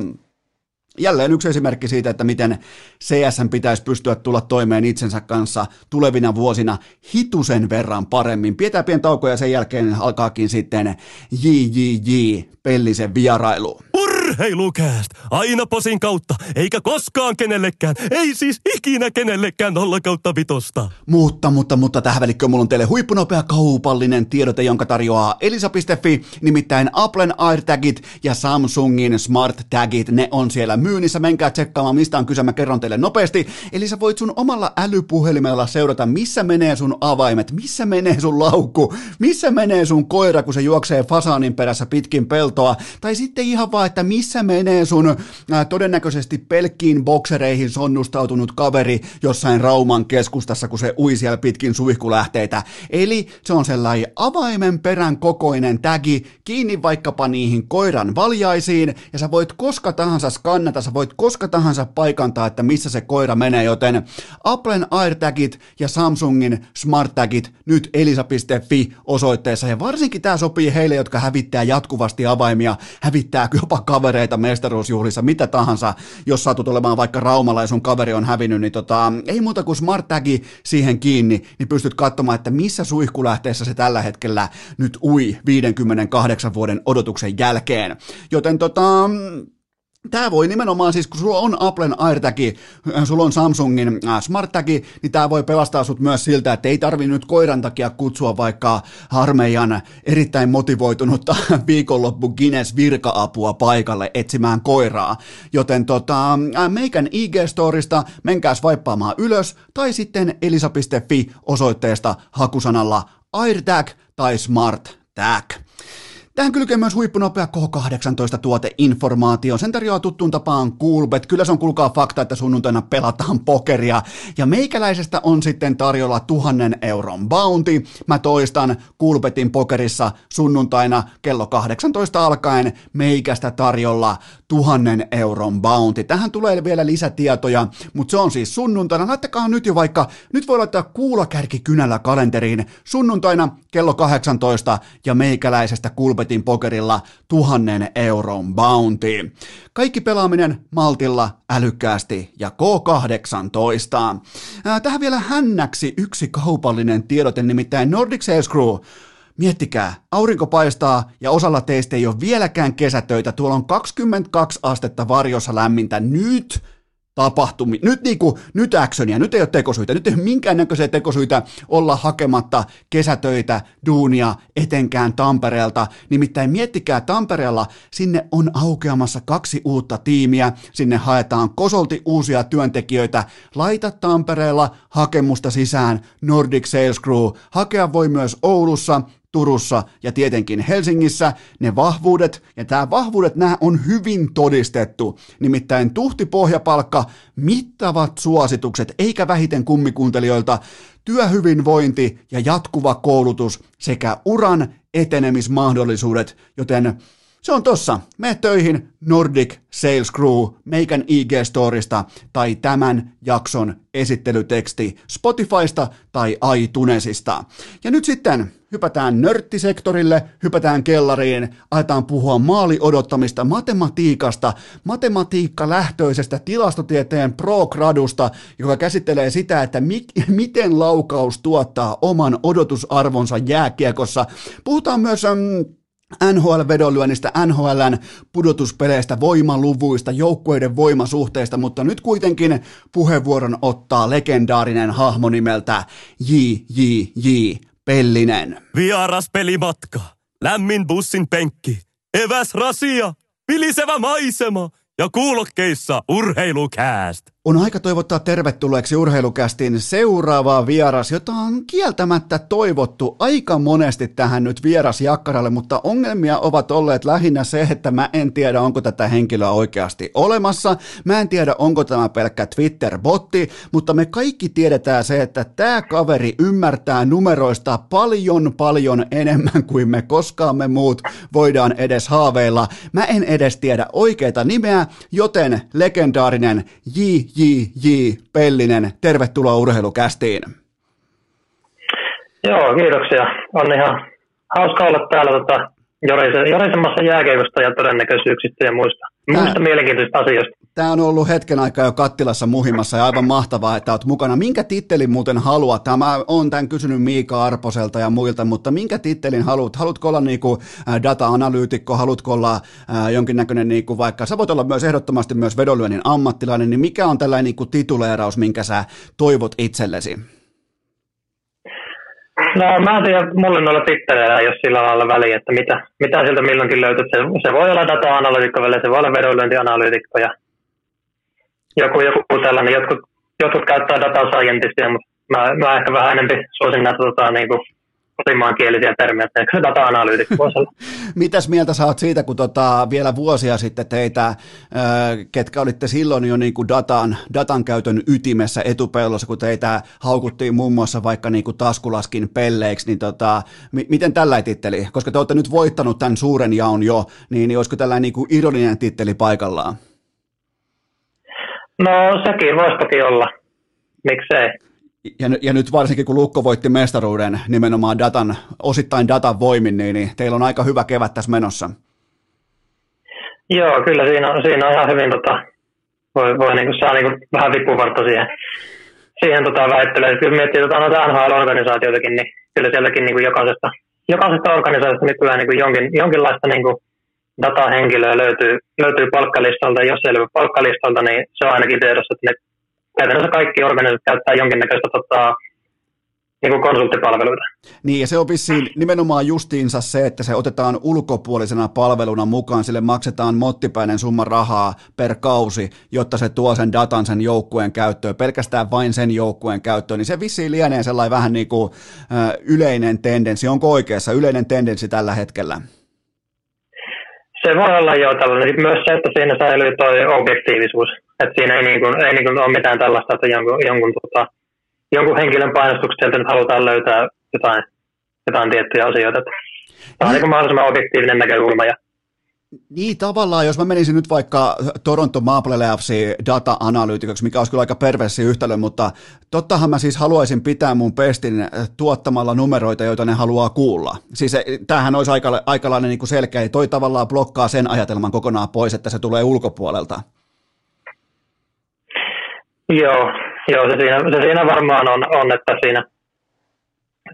Jälleen yksi esimerkki siitä, että miten CS pitäisi pystyä tulla toimeen itsensä kanssa tulevina vuosina hitusen verran paremmin. Pidetään pieni tauko ja sen jälkeen alkaakin sitten JJJ Pellisen vierailu. Urheilukääst! Aina posin kautta, eikä koskaan kenellekään, ei siis ikinä kenellekään nolla kautta vitosta. Mutta, mutta, mutta tähän välikköön mulla on teille huippunopea kaupallinen tiedote, jonka tarjoaa Elisa.fi, nimittäin Applen AirTagit ja Samsungin Smart Tagit, ne on siellä myynnissä, menkää tsekkaamaan mistä on kyse, mä kerron teille nopeasti. Eli sä voit sun omalla älypuhelimella seurata, missä menee sun avaimet, missä menee sun laukku, missä menee sun koira, kun se juoksee fasaanin perässä pitkin peltoa, tai sitten ihan vaan, että missä menee sun ää, todennäköisesti pelkkiin boksereihin sonnustautunut kaveri jossain Rauman keskustassa, kun se ui siellä pitkin suihkulähteitä. Eli se on sellainen avaimen perän kokoinen tagi, kiinni vaikkapa niihin koiran valjaisiin, ja sä voit koska tahansa skannata, sä voit koska tahansa paikantaa, että missä se koira menee, joten Applen AirTagit ja Samsungin Smart Tagit nyt elisa.fi osoitteessa, ja varsinkin tämä sopii heille, jotka hävittää jatkuvasti avaimia, hävittää jopa kavereita mestaruusjuhlissa, mitä tahansa, jos satut olemaan vaikka Raumalla ja sun kaveri on hävinnyt, niin tota, ei muuta kuin Smart Tagi siihen kiinni, niin pystyt katsomaan, että missä suihkulähteessä se tällä hetkellä nyt ui 58 vuoden odotuksen jälkeen. Joten tota, Tämä voi nimenomaan siis, kun sulla on Applen AirTag, äh, sulla on Samsungin äh, Smart Tag, niin tämä voi pelastaa sut myös siltä, että ei tarvi nyt koiran takia kutsua vaikka armeijan erittäin motivoitunutta viikonloppu Guinness virka-apua paikalle etsimään koiraa. Joten tota, äh, meikän IG-storista menkää swipaamaan ylös tai sitten elisa.fi osoitteesta hakusanalla AirTag tai Smart Tag. Tähän kylkee myös huippunopea K18-tuoteinformaatio. Sen tarjoaa tuttuun tapaan Coolbet. Kyllä se on kulkaa fakta, että sunnuntaina pelataan pokeria. Ja meikäläisestä on sitten tarjolla tuhannen euron bounty. Mä toistan Coolbetin pokerissa sunnuntaina kello 18 alkaen meikästä tarjolla tuhannen euron bounty. Tähän tulee vielä lisätietoja, mutta se on siis sunnuntaina. Laittakaa nyt jo vaikka, nyt voi laittaa kuulakärki kynällä kalenteriin. Sunnuntaina kello 18 ja meikäläisestä Kulpetin pokerilla tuhannen euron bounty. Kaikki pelaaminen maltilla, älykkäästi ja K18. Tähän vielä hännäksi yksi kaupallinen tiedote, nimittäin Nordic Sales Crew Miettikää, aurinko paistaa ja osalla teistä ei ole vieläkään kesätöitä. Tuolla on 22 astetta varjossa lämmintä nyt tapahtumi. Nyt, niin kuin, nyt actionia, nyt ei ole tekosyitä, nyt ei ole minkäännäköisiä tekosyitä olla hakematta kesätöitä, duunia, etenkään Tampereelta. Nimittäin miettikää Tampereella, sinne on aukeamassa kaksi uutta tiimiä, sinne haetaan kosolti uusia työntekijöitä. Laita Tampereella hakemusta sisään Nordic Sales Crew. Hakea voi myös Oulussa, Turussa ja tietenkin Helsingissä ne vahvuudet, ja tämä vahvuudet nämä on hyvin todistettu, nimittäin tuhti pohjapalkka, mittavat suositukset, eikä vähiten kummikuuntelijoilta, työhyvinvointi ja jatkuva koulutus sekä uran etenemismahdollisuudet, joten se on tossa. Me töihin Nordic Sales Crew, meikän IG-storista tai tämän jakson esittelyteksti Spotifysta tai iTunesista. Ja nyt sitten hypätään nörttisektorille, hypätään kellariin, aletaan puhua maali odottamista, matematiikasta, matematiikka-lähtöisestä tilastotieteen pro-gradusta, joka käsittelee sitä, että mi- miten laukaus tuottaa oman odotusarvonsa jääkiekossa. Puhutaan myös... Mm, NHL-vedonlyönnistä, NHLn pudotuspeleistä, voimaluvuista, joukkueiden voimasuhteista, mutta nyt kuitenkin puheenvuoron ottaa legendaarinen hahmo nimeltä J.J.J. Pellinen. Vieras pelimatka, lämmin bussin penkki, eväs rasia, vilisevä maisema ja kuulokkeissa urheilukääst on aika toivottaa tervetulleeksi urheilukästin seuraavaa vieras, jota on kieltämättä toivottu aika monesti tähän nyt vierasjakkaralle, mutta ongelmia ovat olleet lähinnä se, että mä en tiedä, onko tätä henkilöä oikeasti olemassa. Mä en tiedä, onko tämä pelkkä Twitter-botti, mutta me kaikki tiedetään se, että tämä kaveri ymmärtää numeroista paljon paljon enemmän kuin me koskaan me muut voidaan edes haaveilla. Mä en edes tiedä oikeita nimeä, joten legendaarinen J. J.J. Pellinen, tervetuloa urheilukästiin. Joo, kiitoksia. On ihan hauska olla täällä tota, jorisemassa jääkeiköstä ja todennäköisyyksistä ja muista, muista mielenkiintoisista asioista. Tämä on ollut hetken aikaa jo kattilassa muhimassa ja aivan mahtavaa, että olet mukana. Minkä tittelin muuten haluat? Tämä on tämän kysynyt Miika Arposelta ja muilta, mutta minkä tittelin haluat? Haluatko olla niinku data-analyytikko, haluatko olla jonkinnäköinen, niinku vaikka sä voit olla myös ehdottomasti myös vedonlyönnin ammattilainen, niin mikä on tällainen niinku tituleeraus, minkä sä toivot itsellesi? No mä en tiedä, mulle noilla titteleillä ei ole sillä lailla väliä, että mitä, mitä sieltä milloinkin löytyy. Se, se voi olla data-analyytikko se voi olla vedonlyöntianalyytikko ja joku, joku tällainen. Jotkut, jotkut käyttää data scientistia, mutta mä, mä ehkä vähän enemmän suosin näitä tota, niin kuin kotimaankielisiä termejä, että se data-analyytikko. Mitäs mieltä sä oot siitä, kun tota, vielä vuosia sitten teitä, ketkä olitte silloin jo niin kuin datan, datan käytön ytimessä etupellossa, kun teitä haukuttiin muun muassa vaikka niin kuin taskulaskin pelleiksi, niin tota, m- miten tällä titteli? Koska te olette nyt voittanut tämän suuren jaon jo, niin, niin olisiko tällainen niin kuin ironinen titteli paikallaan? No sekin voisi toki olla. Miksei? Ja, ja nyt varsinkin kun Lukko voitti mestaruuden nimenomaan datan, osittain datan voimin, niin, niin teillä on aika hyvä kevät tässä menossa. Joo, kyllä siinä on, siinä on ihan hyvin, tota, voi, voi niin kuin, saa niin kuin, vähän vipuvartta siihen, siihen tota, väittelyyn. Kyllä miettii tota, noita NHL-organisaatioitakin, niin kyllä sielläkin niin kuin jokaisesta, jokaisesta organisaatiosta nykyään niin kuin jonkin, jonkinlaista niin kuin, datahenkilöä löytyy, löytyy palkkalistalta. Jos ei löydy palkkalistalta, niin se on ainakin tiedossa, että ne käytännössä kaikki organisaatiot käyttää jonkinnäköistä tota, niin kuin konsulttipalveluita. Niin, ja se on vissiin nimenomaan justiinsa se, että se otetaan ulkopuolisena palveluna mukaan, sille maksetaan mottipäinen summa rahaa per kausi, jotta se tuo sen datan sen joukkueen käyttöön, pelkästään vain sen joukkueen käyttöön, niin se vissiin lienee sellainen vähän niin kuin ö, yleinen tendenssi, onko oikeassa yleinen tendenssi tällä hetkellä? Se voi olla jo tällainen. Myös se, että siinä säilyy tuo objektiivisuus. Että siinä ei, niin kuin, ei niin kuin ole mitään tällaista, että jonkun, jonkun, tota, jonkun henkilön painostuksesta nyt halutaan löytää jotain, jotain tiettyjä asioita. Tämä on niin mahdollisimman objektiivinen näkökulma ja niin tavallaan, jos mä menisin nyt vaikka Toronto Maple Leafsin data-analyytikoksi, mikä olisi kyllä aika perversi yhtälö, mutta tottahan mä siis haluaisin pitää mun pestin tuottamalla numeroita, joita ne haluaa kuulla. Siis tämähän olisi aika, aikalainen niin kuin selkeä, ja toi tavallaan blokkaa sen ajatelman kokonaan pois, että se tulee ulkopuolelta. Joo, joo se, siinä, se siinä varmaan on, on että siinä,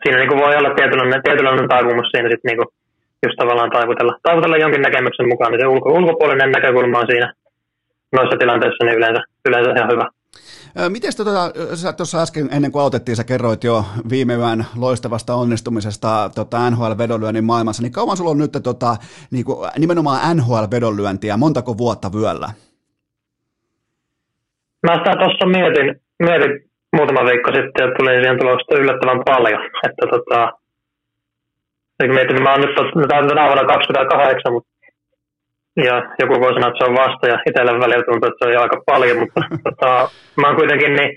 siinä niin kuin voi olla tietynlainen, tietynlainen taipumus siinä sitten niin kuin just tavallaan taivutella, taivutella jonkin näkemyksen mukaan, niin se ulko, ulkopuolinen näkökulma on siinä noissa tilanteissa niin yleensä, yleensä ihan hyvä. Miten tota, sä tuossa äsken ennen kuin aloitettiin, sä kerroit jo viime yön loistavasta onnistumisesta tota NHL-vedonlyönnin maailmassa, niin kauan sulla on nyt tota, niin kuin, nimenomaan NHL-vedonlyöntiä, montako vuotta vyöllä? Mä sitä tuossa mietin, mietin muutama viikko sitten ja tuli siihen tuloksesta yllättävän paljon. Että tota, mietin, että mä oon nyt tänä vuonna 28, mutta ja joku voi sanoa, että se on vasta ja itselle välillä tuntuu, että se on jo aika paljon, mutta tota, mä oon kuitenkin niin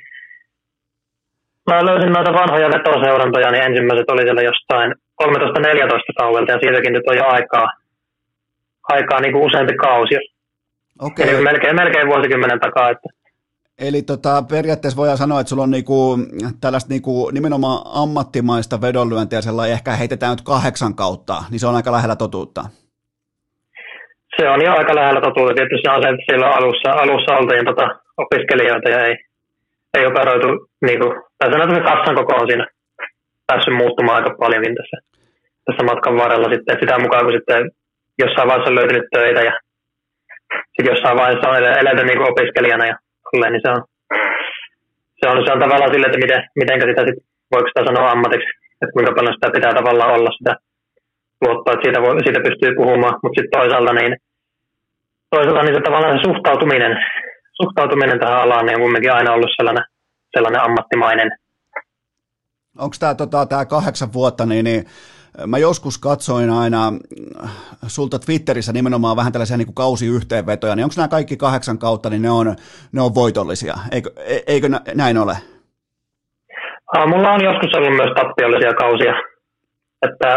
Mä löysin noita vanhoja vetoseurantoja, niin ensimmäiset oli siellä jostain 13-14 kaudelta ja siitäkin nyt on jo aikaa, aikaa niin kuin useampi kausi. Okay. Eli melkein, melkein vuosikymmenen takaa. Että Eli tota, periaatteessa voidaan sanoa, että sulla on niinku, tällaista niinku, nimenomaan ammattimaista vedonlyöntiä, sellainen ehkä heitetään nyt kahdeksan kautta, niin se on aika lähellä totuutta. Se on jo aika lähellä totuutta. Tietysti on se, että siellä alussa, alussa oltiin tota, opiskelijoita ja ei, ei operoitu, niin kuin, tai sanotaan, että kassan koko on siinä päässyt muuttumaan aika paljonkin tässä, tässä matkan varrella sitten. Sitä mukaan, kun sitten jossain vaiheessa on löytynyt töitä ja sitten jossain vaiheessa on elätä niin opiskelijana ja tolleen, niin se on, se on, se on tavallaan sille, että miten, miten sitä sit, voiko sitä sanoa ammatiksi, että kuinka paljon sitä pitää tavallaan olla sitä luottoa, että siitä, voi, siitä pystyy puhumaan, mutta sitten toisaalta niin, toisaalta niin se tavallaan se suhtautuminen, suhtautuminen tähän alaan niin on kumminkin aina ollut sellainen, sellainen ammattimainen. Onko tämä tota, tää kahdeksan vuotta, niin, niin Mä joskus katsoin aina äh, sulta Twitterissä nimenomaan vähän tällaisia niin kuin kausiyhteenvetoja, niin onko nämä kaikki kahdeksan kautta, niin ne on, ne on voitollisia, eikö, e, eikö näin ole? Mulla on joskus ollut myös tappiollisia kausia. Että,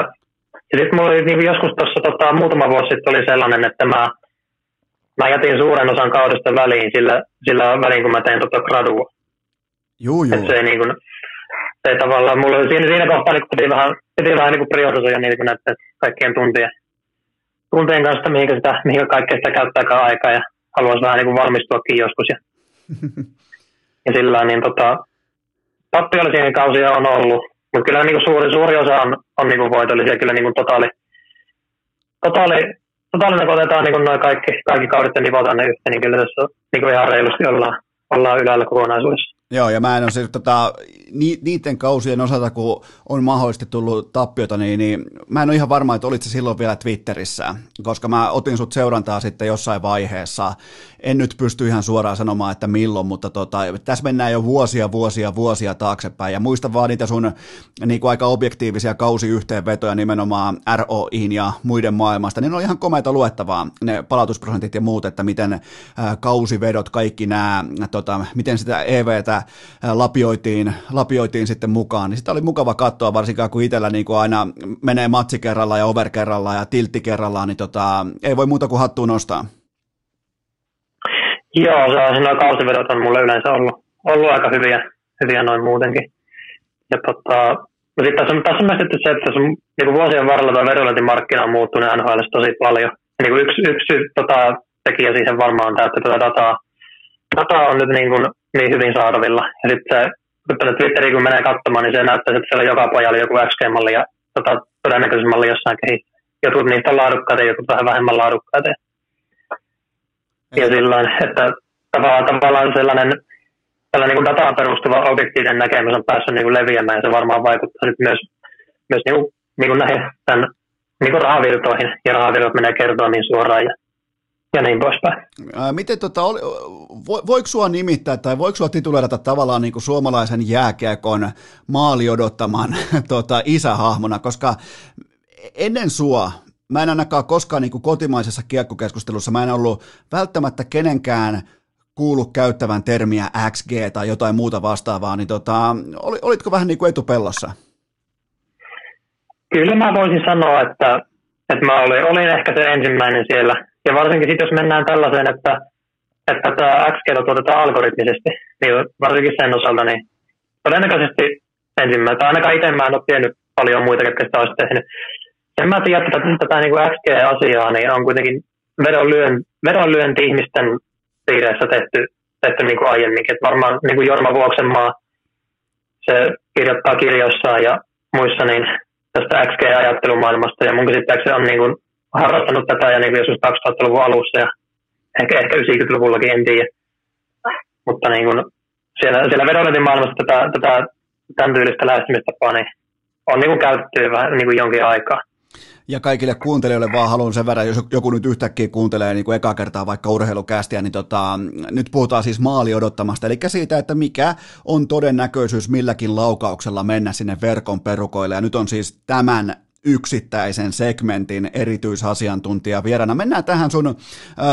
ja sitten mulla oli niin joskus tuossa tota, muutama vuosi sitten oli sellainen, että mä, mä jätin suuren osan kaudesta väliin sillä, sillä väliin, kun mä tein tota gradua. Juu, juu. Se ei, niin kuin, se tavallaan, mulla siinä, siinä kohtaa niin piti vähän, piti vähän niin priorisoida niin kuin näiden kaikkien tuntien, tuntien kanssa, mihin, sitä, mihin kaikkea sitä käyttääkään aikaa. Ja haluaisi vähän niin kuin valmistuakin joskus. Ja, ja sillä niin tota, tappiollisia kausia on ollut, mutta kyllä niin kuin suuri, suuri osa on, on niin kuin voitollisia, kyllä niin kuin totaali, totaali, totaalinen kun otetaan niin kuin noin kaikki, kaikki kaudet ja nivotaan ne yhteen, niin kyllä tässä niin kuin ihan reilusti ollaan, ollaan ylällä kokonaisuudessa. Joo, ja mä en ole siis, tota, ni, niiden kausien osalta, kun on mahdollisesti tullut tappiota, niin, niin mä en ole ihan varma, että olit se silloin vielä Twitterissä, koska mä otin sut seurantaa sitten jossain vaiheessa. En nyt pysty ihan suoraan sanomaan, että milloin, mutta tota, tässä mennään jo vuosia, vuosia, vuosia taaksepäin. Ja muista vaan niitä sun niin kuin aika objektiivisia kausiyhteenvetoja nimenomaan ROIin ja muiden maailmasta. Niin on ihan komeita luettavaa ne palautusprosentit ja muut, että miten äh, kausivedot, kaikki nämä, tota, miten sitä EVtä lapioitiin, lapioitiin sitten mukaan, niin sitä oli mukava katsoa, varsinkaan kun itsellä niin kuin aina menee matsi kerralla ja over kerralla ja tiltti kerrallaan, niin tota, ei voi muuta kuin hattuun nostaa. Joo, se on, nuo kausivedot on mulle yleensä ollut, ollut aika hyviä, hyviä noin muutenkin. Ja tota, no sitten tässä on, tässä on myös se, että tässä on, niin kuin vuosien varrella tuo vedonlyöntimarkkina on muuttunut NHL tosi paljon. Ja niin kuin yksi, yksi tota, tekijä siihen varmaan on tämä, että tätä dataa, dataa on nyt niin kuin niin hyvin saatavilla. Ja sitten se, kun Twitteriin kun menee katsomaan, niin se näyttää, että siellä joka pojalla joku XG-malli ja tota, todennäköisesti malli jossain kehittää. Jotkut niistä on laadukkaita ja jotkut vähän vähemmän laadukkaita. Ja silloin, että tavallaan, tavallaan sellainen tällainen niin dataan perustuva objektiivinen näkemys on päässyt niin kuin leviämään ja se varmaan vaikuttaa nyt myös, myös niin kuin, niin kuin näihin tämän, niin kuin rahavirtoihin ja rahavirrat menee kertoa niin suoraan ja ja niin poispäin. Miten tota, vo, voiko sua nimittää tai voiko sua tituleerata tavallaan niin kuin suomalaisen jääkiekon maali odottaman tota, isähahmona, koska ennen sua mä en ainakaan koskaan niin kuin kotimaisessa kiekkokeskustelussa, mä en ollut välttämättä kenenkään kuullut käyttävän termiä XG tai jotain muuta vastaavaa, niin tota, olitko vähän niin kuin etupellossa? Kyllä mä voisin sanoa, että, että mä olin, olin ehkä se ensimmäinen siellä ja varsinkin sitten, jos mennään tällaiseen, että, että tämä XG tuotetaan algoritmisesti, niin varsinkin sen osalta, niin todennäköisesti ensimmäistä, ainakaan itse mä en ole tiennyt paljon muita, ketkä sitä olisi tehnyt. Sen mä tiedän, että tätä, niin XG-asiaa niin on kuitenkin vedonlyön, vedonlyönti ihmisten piireissä tehty, tehty niin kuin aiemminkin. Että varmaan niin kuin Jorma Vuoksenmaa, se kirjoittaa kirjoissaan ja muissa niin tästä XG-ajattelumaailmasta, ja mun käsittääkseni on niin kuin harrastanut tätä ja niin kuin joskus 2000-luvun alussa ja ehkä, ehkä 90-luvullakin, en tiedä. Mutta niin kuin siellä, siellä vedonlyöntin maailmassa tätä, tätä tämän tyylistä lähestymistapaa niin on niin kuin käytetty vähän niin kuin jonkin aikaa. Ja kaikille kuuntelijoille vaan haluan sen verran, jos joku nyt yhtäkkiä kuuntelee niin kuin eka kertaa vaikka urheilukästiä, niin tota, nyt puhutaan siis maali odottamasta, eli siitä, että mikä on todennäköisyys milläkin laukauksella mennä sinne verkon perukoille, ja nyt on siis tämän yksittäisen segmentin erityisasiantuntija vierana. Mennään tähän sun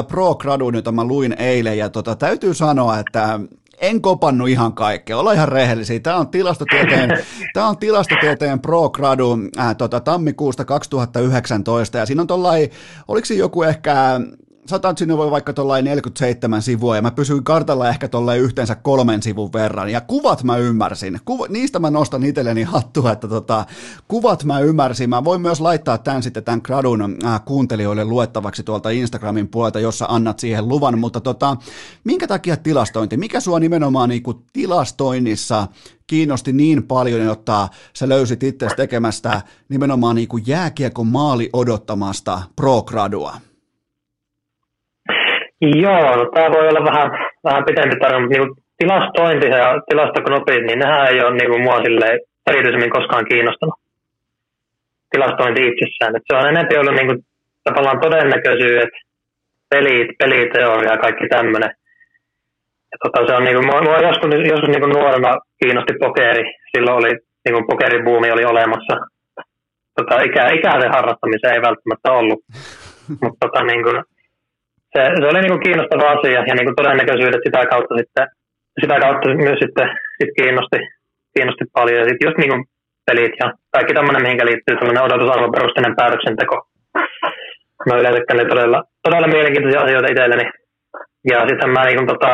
pro-graduun, jota mä luin eilen, ja tota, täytyy sanoa, että en kopannut ihan kaikkea, olla ihan rehellisiä. Tämä on tilastotieteen, tämä on tilastotieteen pro-gradu äh, tota, tammikuusta 2019, ja siinä on tollai, oliko se joku ehkä sanotaan, sinne voi vaikka tuollain 47 sivua, ja mä pysyin kartalla ehkä tuollain yhteensä kolmen sivun verran, ja kuvat mä ymmärsin. Kuva, niistä mä nostan itselleni hattua, että tota, kuvat mä ymmärsin. Mä voin myös laittaa tämän sitten tämän gradun äh, kuuntelijoille luettavaksi tuolta Instagramin puolelta, jossa annat siihen luvan, mutta tota, minkä takia tilastointi? Mikä sua nimenomaan niin kuin tilastoinnissa kiinnosti niin paljon, jotta sä löysit itse tekemästä nimenomaan niin kuin jääkiekon maali odottamasta pro-gradua? Joo, no tämä voi olla vähän, vähän pitempi tarina, mutta niin tilastointi ja tilastoknopit, niin nehän ei ole niin kuin mua erityisemmin koskaan kiinnostanut. Tilastointi itsessään. Et se on enemmän ollut niin kuin, tavallaan todennäköisyydet, pelit, peliteoria ja kaikki tämmöinen. tota, se on niin kuin, mua joskus, joskus niin kuin nuorena kiinnosti pokeri. Silloin oli niin kuin pokeribuumi oli olemassa. Tota, ikä, ikäisen harrastamiseen ei välttämättä ollut. Mutta tota, niin kuin, se, se oli niin kuin kiinnostava asia ja niin kuin todennäköisyydet sitä kautta, sitten, sitä kautta myös sitten, sitten kiinnosti, kiinnosti paljon. Ja sitten just niin kuin pelit ja kaikki tämmöinen, mihinkä liittyy tämmöinen odotusarvoperusteinen päätöksenteko. No yleensä oli todella, todella mielenkiintoisia asioita itselleni. Ja sitten mä niin kuin, tota,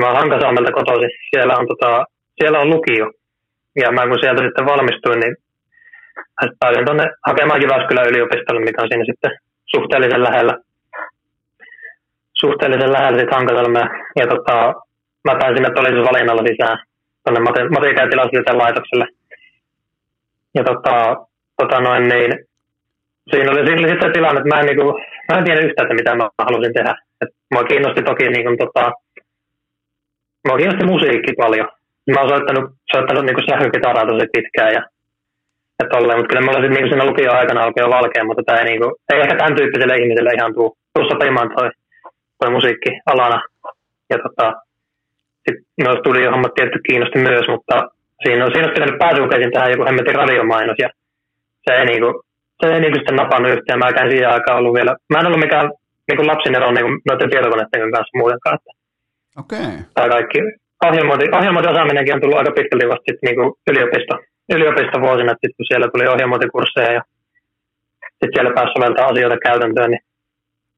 mä olen Hankasaamelta kotoisin, siellä on, tota, siellä on lukio. Ja mä kun sieltä sitten valmistuin, niin pääsin tuonne hakemaan Jyväskylän yliopistolle, mikä on siinä sitten suhteellisen lähellä suhteellisen lähellä sitten Hankasalmea. Ja tota, mä pääsin metodollisella valinnalla sisään tuonne tilastotieteen laitokselle. Ja tota, tota noin, niin, siinä oli, siinä oli sitten tilanne, että mä en, niin kuin, mä en tiedä yhtään, mitä mä halusin tehdä. Et mua kiinnosti toki niin kuin, tota, mua kiinnosti musiikki paljon. Mä oon soittanut, soittanut niin sähkökitaraa tosi pitkään ja, ja tolleen, mutta kyllä mulla sitten niin siinä lukio-aikana alkoi jo valkea, mutta tämä ei, niin kuin, ei ehkä tämän tyyppiselle ihmiselle ihan tuu, tuu sopimaan toi, toi musiikki alana. Ja tota, sitten no studiohommat tietty kiinnosti myös, mutta siinä on, siinä on pitänyt pääsykokeisiin tähän joku hemmetin radiomainos ja se ei niinku, se ei niinku sitten napannut yhtään. Mä en siihen aikaan ollut vielä, mä en ollut mikään niinku lapsin ero niinku noiden tietokoneiden kanssa muutenkaan. Okei. Okay. Tämä kaikki ohjelmointi, ohjelmointiosaaminenkin on tullut aika pitkälti vasta sit niinku yliopisto, yliopistovuosina, sit kun siellä tuli ohjelmointikursseja ja sitten siellä pääsi soveltaa asioita käytäntöön, niin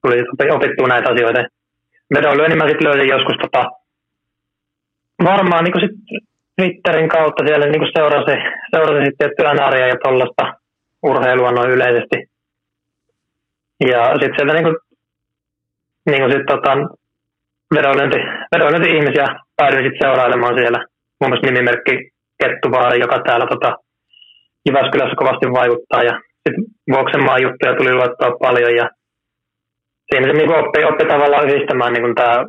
tuli opittua näitä asioita. Vedonlyönnin mä sitten löysin joskus tota, varmaan niin sit Twitterin kautta siellä niin seurasi, seurasi sitten tiettyä naria ja tuollaista urheilua noin yleisesti. Ja sitten sieltä niin kuin, niin kuin sit, tota, vedonlyönti, vedonlyönti ihmisiä päädyin sitten seurailemaan siellä. Muun muassa nimimerkki Kettuvaari, joka täällä tota, Jyväskylässä kovasti vaikuttaa. Ja sitten Vuoksenmaan juttuja tuli luettua paljon ja siinä se niin oppi, oppi tavallaan yhdistämään niin tämä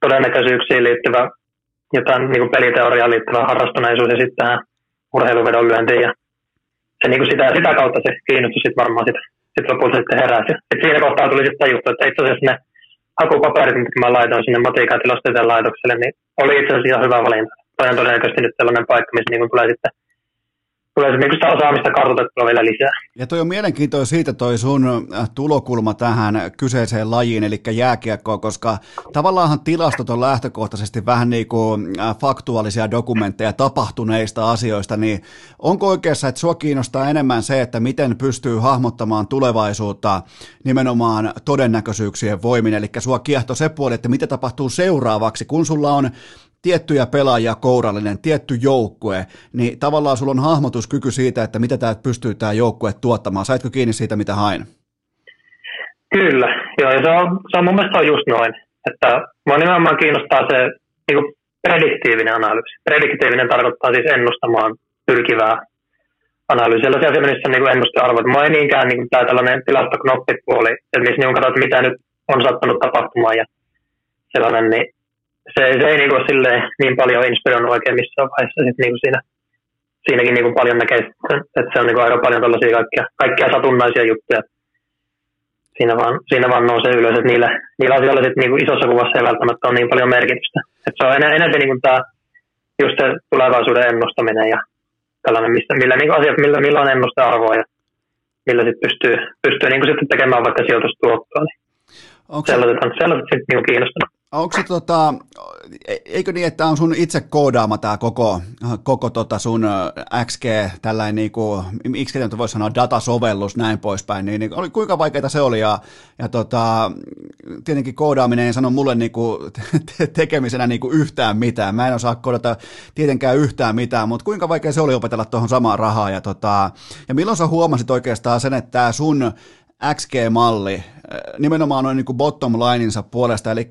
todennäköisyyksiin liittyvä jotain niin kuin peliteoriaan liittyvä harrastuneisuus ja sitten tähän urheiluvedon lyöntiin. Ja se, niin kuin sitä, sitä kautta se kiinnostus sitten varmaan sit, sit lopulta sitten heräsi. Et siinä kohtaa tuli sitten tajuttu, että itse asiassa ne hakupaperit, mitkä mä laitoin sinne matiikan laitokselle, niin oli itse asiassa ihan hyvä valinta. Toi on todennäköisesti nyt sellainen paikka, missä niin tulee sitten tulee se niin sitä osaamista kartoitettua vielä lisää. Ja toi on mielenkiintoista siitä toi sun äh, tulokulma tähän kyseiseen lajiin, eli jääkiekkoon, koska tavallaanhan tilastot on lähtökohtaisesti vähän niin kuin äh, faktuaalisia dokumentteja tapahtuneista asioista, niin onko oikeassa, että sua kiinnostaa enemmän se, että miten pystyy hahmottamaan tulevaisuutta nimenomaan todennäköisyyksien voimin, eli sua kiehto se puoli, että mitä tapahtuu seuraavaksi, kun sulla on tiettyjä pelaajia kourallinen, tietty joukkue, niin tavallaan sulla on hahmotuskyky siitä, että mitä tämä pystyy tämä joukkue tuottamaan. Saitko kiinni siitä, mitä hain? Kyllä, joo, ja se on, se on mun mielestä on just noin, että mua nimenomaan kiinnostaa se niin prediktiivinen analyysi. Prediktiivinen tarkoittaa siis ennustamaan pyrkivää analyysiä. Sellaisia missä on niin ennustearvoit. Mua ei niinkään niin tämä tällainen tilastoknoppipuoli, että missä niin katsot, mitä nyt on sattunut tapahtumaan ja sellainen, niin se, se ei niinku silleen niin paljon inspiroinut oikein missään vaiheessa. Sit niinku siinä, siinäkin niinku paljon näkee, että se on niinku aika paljon tällaisia kaikkia, kaikkia satunnaisia juttuja. Siinä vaan, siinä vaan nousee ylös, että niillä, niillä asioilla sit niinku isossa kuvassa ei välttämättä ole niin paljon merkitystä. Et se on enemmän, enemmän niinku tämä just se tulevaisuuden ennustaminen ja tällainen, mistä, millä niinku asiat, millä, millä on ennustearvoa ja millä sit pystyy, pystyy niinku sitten tekemään vaikka sijoitustuottoa. Niin Onko sellaiset, on, sellaiset sitten niinku kiinnostanut. Onko tota, eikö niin, että on sun itse koodaama tämä koko, koko tota sun XG, tällainen niinku, miksi nyt voisi sanoa datasovellus näin poispäin, niin, niin oli, kuinka vaikeaa se oli? Ja, ja tota, tietenkin koodaaminen ei sano mulle niinku te- tekemisenä niinku yhtään mitään, mä en osaa koodata tietenkään yhtään mitään, mutta kuinka vaikea se oli opetella tuohon samaan rahaa ja, tota, ja milloin sä huomasit oikeastaan sen, että sun XG-malli äh, nimenomaan noin niin bottom lineinsa puolesta, eli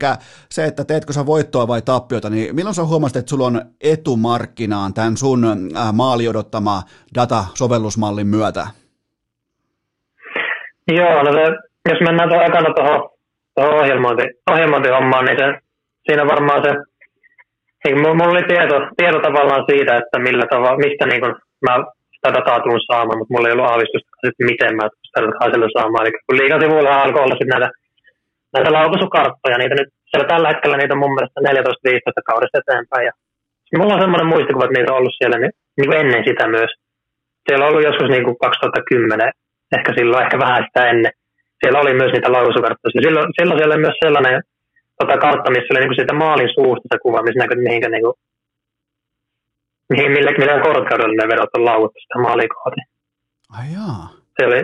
se, että teetkö sä voittoa vai tappiota, niin milloin sä huomasit, että sulla on etumarkkinaan tämän sun äh, maali odottama data-sovellusmallin myötä? Joo, no se, jos mennään tuohon ekana tuohon, tuohon ohjelmointi, ohjelmointihommaan, niin se, siinä varmaan se, niin mulla oli tieto, tieto tavallaan siitä, että millä tavalla, mistä niin kuin mä sitä dataa tuun saamaan, mutta mulla ei ollut aavistusta, että miten mä sitä sillä saamaan. Eli kun liikasivuilla alkoi olla sitten näitä, näitä laukaisukarttoja, niitä nyt siellä tällä hetkellä niitä on mun mielestä 14-15 kaudesta eteenpäin. Ja mulla on semmoinen muistikuva, että niitä on ollut siellä niin, niin kuin ennen sitä myös. Siellä on ollut joskus niin kuin 2010, ehkä silloin, ehkä vähän sitä ennen. Siellä oli myös niitä laukaisukarttoja. Silloin, silloin siellä oli myös sellainen tota, kartta, missä oli niin kuin siitä maalin suusta se kuva, missä näkyy, mihinkä niin kuin mihin, millä, millä korkeudella ne vedot on lauuttu sitä maalikohti. Ai jaa. Se oli,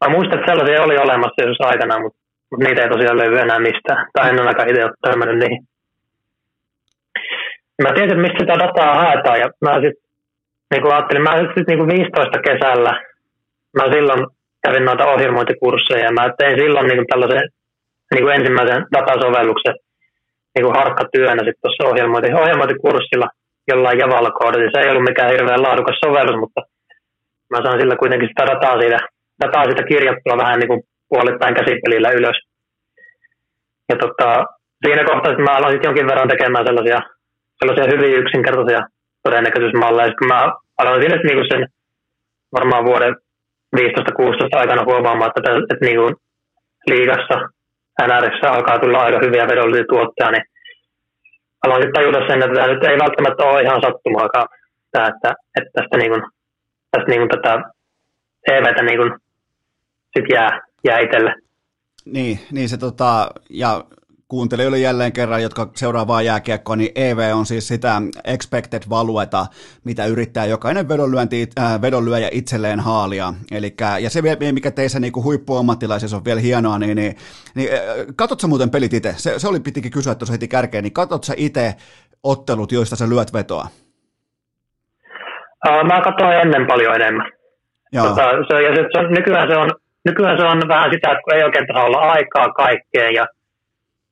mä muistan, että sellaisia oli olemassa joskus aikana, mutta, mutta niitä ei tosiaan löydy enää mistään. Tai en ainakaan itse ole törmännyt niihin. Mä tiesin, mistä sitä dataa haetaan, ja mä sitten niin kuin ajattelin, mä sitten niin 15 kesällä, mä silloin kävin noita ohjelmointikursseja, ja mä tein silloin niin kuin tällaisen niin kuin ensimmäisen datasovelluksen niin kuin harkkatyönä sitten tuossa ohjelmointi, ohjelmointikurssilla jollain javalla koodilla. Se ei ollut mikään hirveän laadukas sovellus, mutta mä sain sillä kuitenkin sitä dataa siitä, dataa siitä kirjattua vähän niin kuin puolittain käsipelillä ylös. Ja tota, siinä kohtaa mä aloin jonkin verran tekemään sellaisia, sellaisia hyvin yksinkertaisia todennäköisyysmalleja. Kun mä aloin siinä niin kuin sen varmaan vuoden 15-16 aikana huomaamaan, että, että, että niin kuin liigassa NRissä alkaa tulla aika hyviä vedollisia tuotteja, niin aloin sitten tajuta sen, että tämä nyt ei välttämättä ole ihan sattumaakaan, tämä, että, että tästä, niin kuin, tästä niin kuin tätä EVtä niin kuin sit jää, jää itselle. Niin, niin se tota, ja kuuntelijoille jälleen kerran, jotka seuraavaa jääkiekkoa, niin EV on siis sitä expected valueta, mitä yrittää jokainen vedonlyönti, äh, vedonlyöjä itselleen haalia. Elikkä, ja se, mikä teissä niin huippuammattilaisessa on vielä hienoa, niin, niin, niin äh, katsotko muuten pelit itse? Se, se oli pitikin kysyä tuossa heti kärkeen, niin katsotko itse ottelut, joista sä lyöt vetoa? Uh, mä katsoin ennen paljon enemmän. Joo. Tota, se, ja se, se nykyään, se on, nykyään se on vähän sitä, että ei oikein olla aikaa kaikkeen ja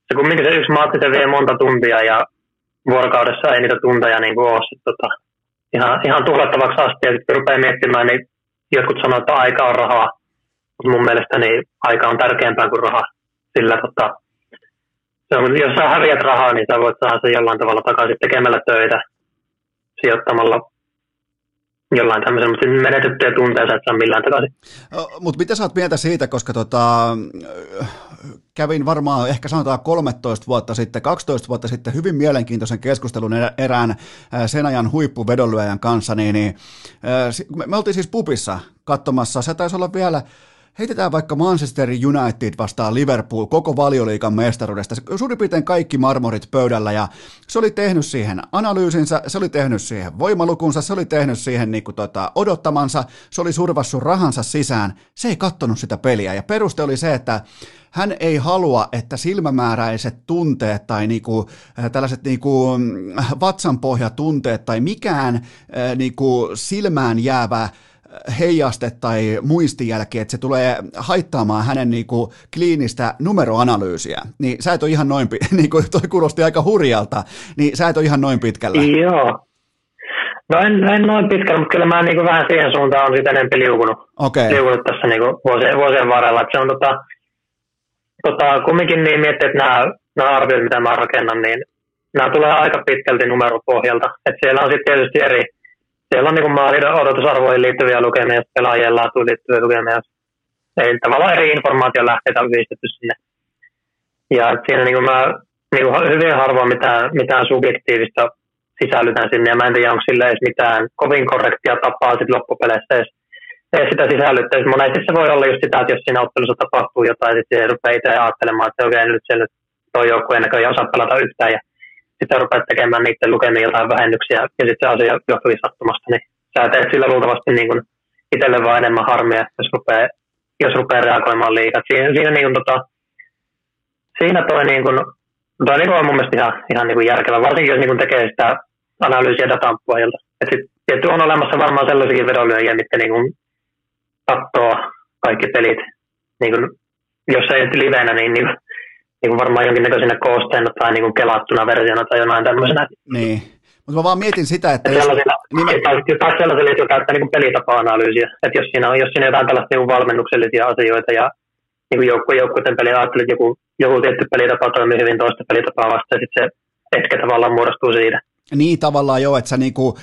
se kumminkin se yksi maatti se vie monta tuntia ja vuorokaudessa ei niitä tunteja niin kuin ole tota, ihan, ihan tuhlattavaksi asti. Ja sitten rupeaa miettimään, niin jotkut sanoo, että aika on rahaa, mutta mun mielestä niin aika on tärkeämpää kuin raha. Sillä tota, jos sä häviät rahaa, niin sä voit saada sen jollain tavalla takaisin tekemällä töitä, sijoittamalla jollain tämmöisen, mutta menetettyjä tunteja sä et saa millään takaisin. Mutta mitä sä oot mieltä siitä, koska tota, kävin varmaan ehkä sanotaan 13 vuotta sitten, 12 vuotta sitten hyvin mielenkiintoisen keskustelun erään Senajan huippuvedonlyöjän kanssa, niin, niin me oltiin siis pupissa katsomassa, se taisi olla vielä heitetään vaikka Manchester United vastaan Liverpool koko valioliikan mestaruudesta. Suurin piirtein kaikki marmorit pöydällä ja se oli tehnyt siihen analyysinsä, se oli tehnyt siihen voimalukunsa, se oli tehnyt siihen niin kuin tota, odottamansa, se oli survassut rahansa sisään. Se ei kattonut sitä peliä ja peruste oli se, että hän ei halua, että silmämääräiset tunteet tai niinku, äh, tällaiset niinku, mm, vatsanpohjatunteet tai mikään äh, niinku, silmään jäävä heijaste tai muistijälki, että se tulee haittaamaan hänen niinku kliinistä numeroanalyysiä, niin sä et ole ihan noin, niin kuin toi kuulosti aika hurjalta, niin sä et ole ihan noin pitkällä. Joo. No en, en noin pitkällä, mutta kyllä mä niin kuin vähän siihen suuntaan on sitten enemmän liukunut, okay. liukunut tässä niin kuin vuosien, vuosien varrella. Että se on tota, tota, kumminkin niin miettii, että nämä, nämä arviot, mitä mä rakennan, niin nämä tulee aika pitkälti numeropohjalta. Että siellä on sitten tietysti eri, siellä on niin maalin odotusarvoihin liittyviä lukemia, pelaajien laatuun liittyviä lukemia. Ei tavallaan eri informaatiolähteitä on yhdistetty sinne. Ja siinä niin mä niin hyvin harvoin mitään, mitään subjektiivista sisällytän sinne, ja mä en tiedä, onko sille edes mitään kovin korrektia tapaa sit loppupeleissä edes, edes sitä sisällyttää. Monesti se voi olla just sitä, että jos siinä ottelussa tapahtuu jotain, sitten rupeaa itse ajattelemaan, että okei, nyt nyt tuo joukkueen näköjään osaa pelata yhtään, ja sitten rupeat tekemään niiden lukemia jotain vähennyksiä, ja sitten se asia johtui sattumasta, niin sä teet sillä luultavasti niin kuin itselle vaan enemmän harmia, jos rupeaa, jos rupeaa reagoimaan liikaa. Siinä, siinä, niin kuin, tota, siinä toi, niin kuin, toi niin kuin on mun mielestä ihan, ihan niin kuin järkevä, varsinkin jos niin kuin tekee sitä analyysiä datan pohjalta. Et sit, on olemassa varmaan sellaisiakin vedonlyöjiä, mitkä niin kuin katsoo kaikki pelit, niin kuin, jos ei livenä, niin, niin niin kuin varmaan jonkinnäköisenä koosteena tai niin kuin kelattuna versiona tai jonain tämmöisenä. Niin. Mutta mä vaan mietin sitä, että... Jos, nimen... tai, tai sellaiselle, joka käyttää niin pelitapa-analyysiä. Että jos siinä on, jos siinä on jotain tällaista niin valmennuksellisia asioita ja niin kuin joukku, joukkuiden peli ajattelee, että joku, joku tietty pelitapa toimii hyvin toista pelitapaa vastaan, ja sitten se hetke tavallaan muodostuu siitä. Niin tavallaan jo, että sä niinku,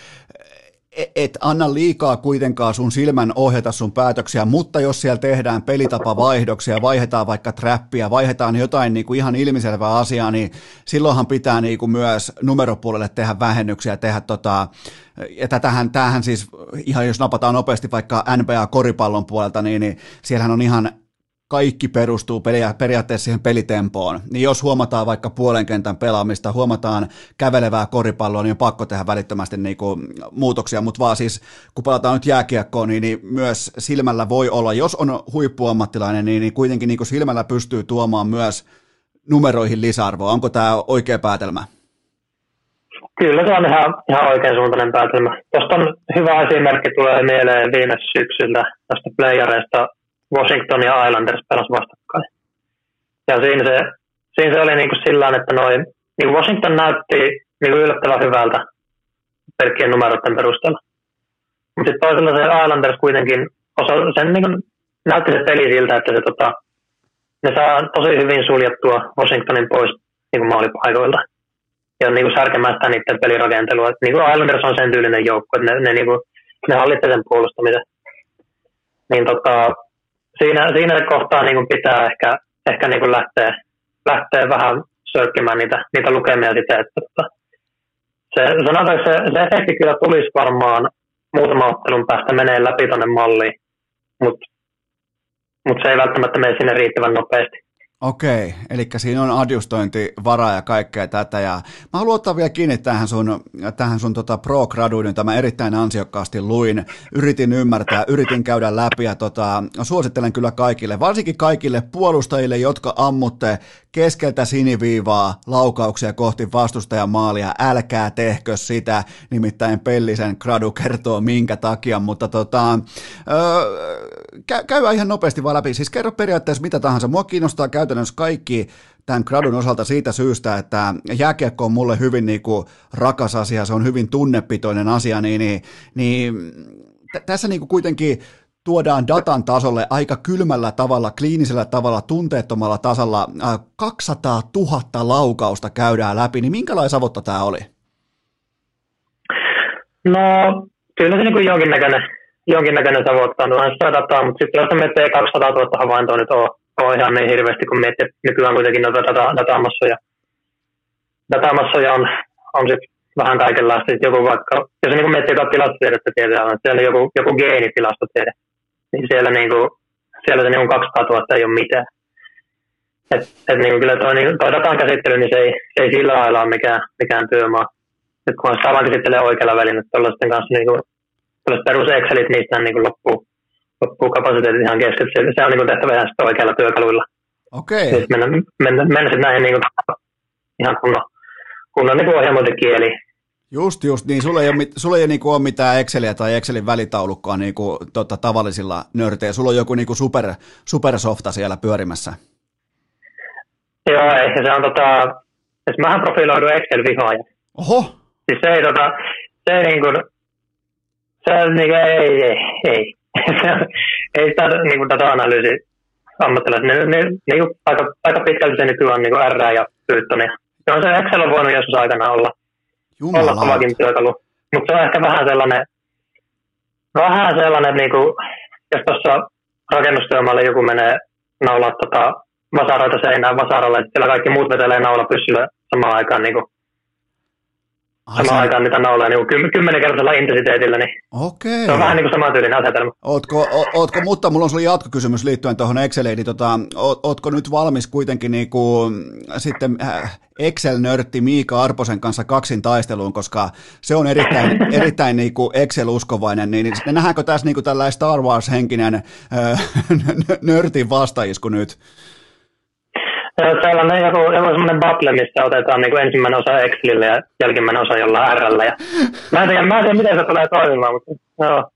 et anna liikaa kuitenkaan sun silmän ohjata sun päätöksiä, mutta jos siellä tehdään pelitapavaihdoksia, vaihdetaan vaikka trappia, vaihdetaan jotain niin kuin ihan ilmiselvää asiaa, niin silloinhan pitää niin kuin myös numeropuolelle tehdä vähennyksiä, tehdä tota, ja tätähän, tämähän siis, ihan jos napataan nopeasti vaikka NBA-koripallon puolelta, niin, niin siellähän on ihan kaikki perustuu periaatteessa siihen pelitempoon, niin jos huomataan vaikka puolen kentän pelaamista, huomataan kävelevää koripalloa, niin on pakko tehdä välittömästi niin kuin muutoksia, mutta vaan siis kun pelataan nyt jääkiekkoon, niin, niin myös silmällä voi olla, jos on huippuammattilainen, niin, niin kuitenkin niin kuin silmällä pystyy tuomaan myös numeroihin lisäarvoa. Onko tämä oikea päätelmä? Kyllä se on ihan, ihan oikein suuntainen päätelmä. Tuosta on hyvä esimerkki tulee mieleen viime syksyltä tästä playareista Washington ja Islanders pelas vastakkain. Ja siinä se, siinä se oli niin kuin sillä että noin, niin kuin Washington näytti niin yllättävän hyvältä pelkkien numeroiden perusteella. Mutta sitten toisella se Islanders kuitenkin osa, sen niin kuin näytti se peli siltä, että se, tota, ne saa tosi hyvin suljettua Washingtonin pois niin kuin maalipaikoilta. Ja niin kuin särkemään sitä niiden pelirakentelua. Niin kuin Islanders on sen tyylinen joukko, että ne, ne, niin kuin, ne hallitsee sen puolustamisen. Niin tota, siinä, siinä kohtaa niin kuin pitää ehkä, ehkä niin kuin lähteä, lähteä vähän sökkimään niitä, niitä lukemia sitä, että tota, se, sanotaan, että se, se efekti kyllä tulisi varmaan muutaman ottelun päästä menee läpi tuonne malliin, mutta mut se ei välttämättä mene sinne riittävän nopeasti. Okei, eli siinä on adjustointivaraa ja kaikkea tätä. Ja mä haluan ottaa vielä kiinni tähän sun, tähän sun tota pro-graduun, jota mä erittäin ansiokkaasti luin. Yritin ymmärtää, yritin käydä läpi ja tota, suosittelen kyllä kaikille, varsinkin kaikille puolustajille, jotka ammutte keskeltä siniviivaa laukauksia kohti vastustajan maalia. Älkää tehkö sitä, nimittäin Pellisen gradu kertoo minkä takia, mutta tota, öö, käy ihan nopeasti vaan läpi. Siis kerro periaatteessa mitä tahansa. Mua kiinnostaa käytännössä kaikki tämän gradun osalta siitä syystä, että jääkiekko on mulle hyvin niin kuin rakas asia, se on hyvin tunnepitoinen asia, niin, niin, niin t- tässä niin kuin kuitenkin tuodaan datan tasolle aika kylmällä tavalla, kliinisellä tavalla, tunteettomalla tasalla 200 000 laukausta käydään läpi, niin minkälainen savotta tämä oli? No, kyllä se niin kuin jonkinnäköinen, jonkinnäköinen savotta on sitä dataa, mutta sitten jos me 200 000 havaintoa nyt on, on ihan niin hirveästi, kun miettii, että nykyään kuitenkin noita data, datamassoja, datamassoja on, on sitten vähän kaikenlaista. Sitten joku vaikka, jos niin miettii jotain tilastotiedettä tietää, että siellä joku, joku geenitilastotiede, niin siellä, niin kuin, siellä se niin 200 000 ei ole mitään. Et, et niin kyllä tuo, niin, toi datan käsittely, niin se ei, se ei sillä lailla ole mikään, mikään työmaa. Nyt kun sitä vaan käsittelee oikealla välin, että tuollaisten kanssa niin kuin, perus Excelit, niistä niin kuin loppuu, loppuu kapasiteetit ihan kesken. Se, se on niin kuin tehtävä ihan sitten oikealla työkaluilla. Okei. Okay. Mennä, mennä, mennä sitten näihin niin kuin, ihan kunnon, kunnon niin ohjelmointikieli, Just, just niin. Sulla ei ole, sulla ei niinku ole mitään Exceliä tai Excelin välitaulukkoa niinku, tota, tavallisilla nörteillä. Sulla on joku niinku super, supersofta siellä pyörimässä. Joo, ei. Se on tota, siis mähän profiloidun Excel-vihaaja. Oho! Siis se ei tota, se ei niinku, se on niinku, ei, ei, ei. ei sitä niinku data-analyysi ammattilaiset. Ne, ne, ne, aika, aika pitkälti se nykyään niinku R ja Pythonia. Se on se Excel on voinut joskus aikana olla Kovakin työkalu. Mutta se on ehkä vähän sellainen, vähän sellainen, niin kuin, jos tuossa rakennustyömaalle joku menee naulaa tota, vasaroita seinään vasaralle, että siellä kaikki muut vetelee naula pyssyllä samaan aikaan niin kuin, Samaan se... aikaan niitä nauloja niin kymmenenkertaisella intensiteetillä, niin Okei. se on vähän niin kuin samantyylinen asetelma. Ootko, o, ootko, mutta mulla on sulle jatkokysymys liittyen tuohon Exceliin, niin tota, ootko nyt valmis kuitenkin niin kuin, sitten äh, Excel-nörtti Miika Arposen kanssa kaksin taisteluun, koska se on erittäin, erittäin niin kuin Excel-uskovainen, niin, niin nähdäänkö tässä niin kuin tällainen Star Wars-henkinen äh, nörtin vastaisku nyt? Sellainen joku, joku semmoinen battle, missä otetaan niin kuin ensimmäinen osa Excelille ja jälkimmäinen osa jollain R. Ja mä, en tiedä, mä en tiedä, miten se tulee toimimaan, mutta joo.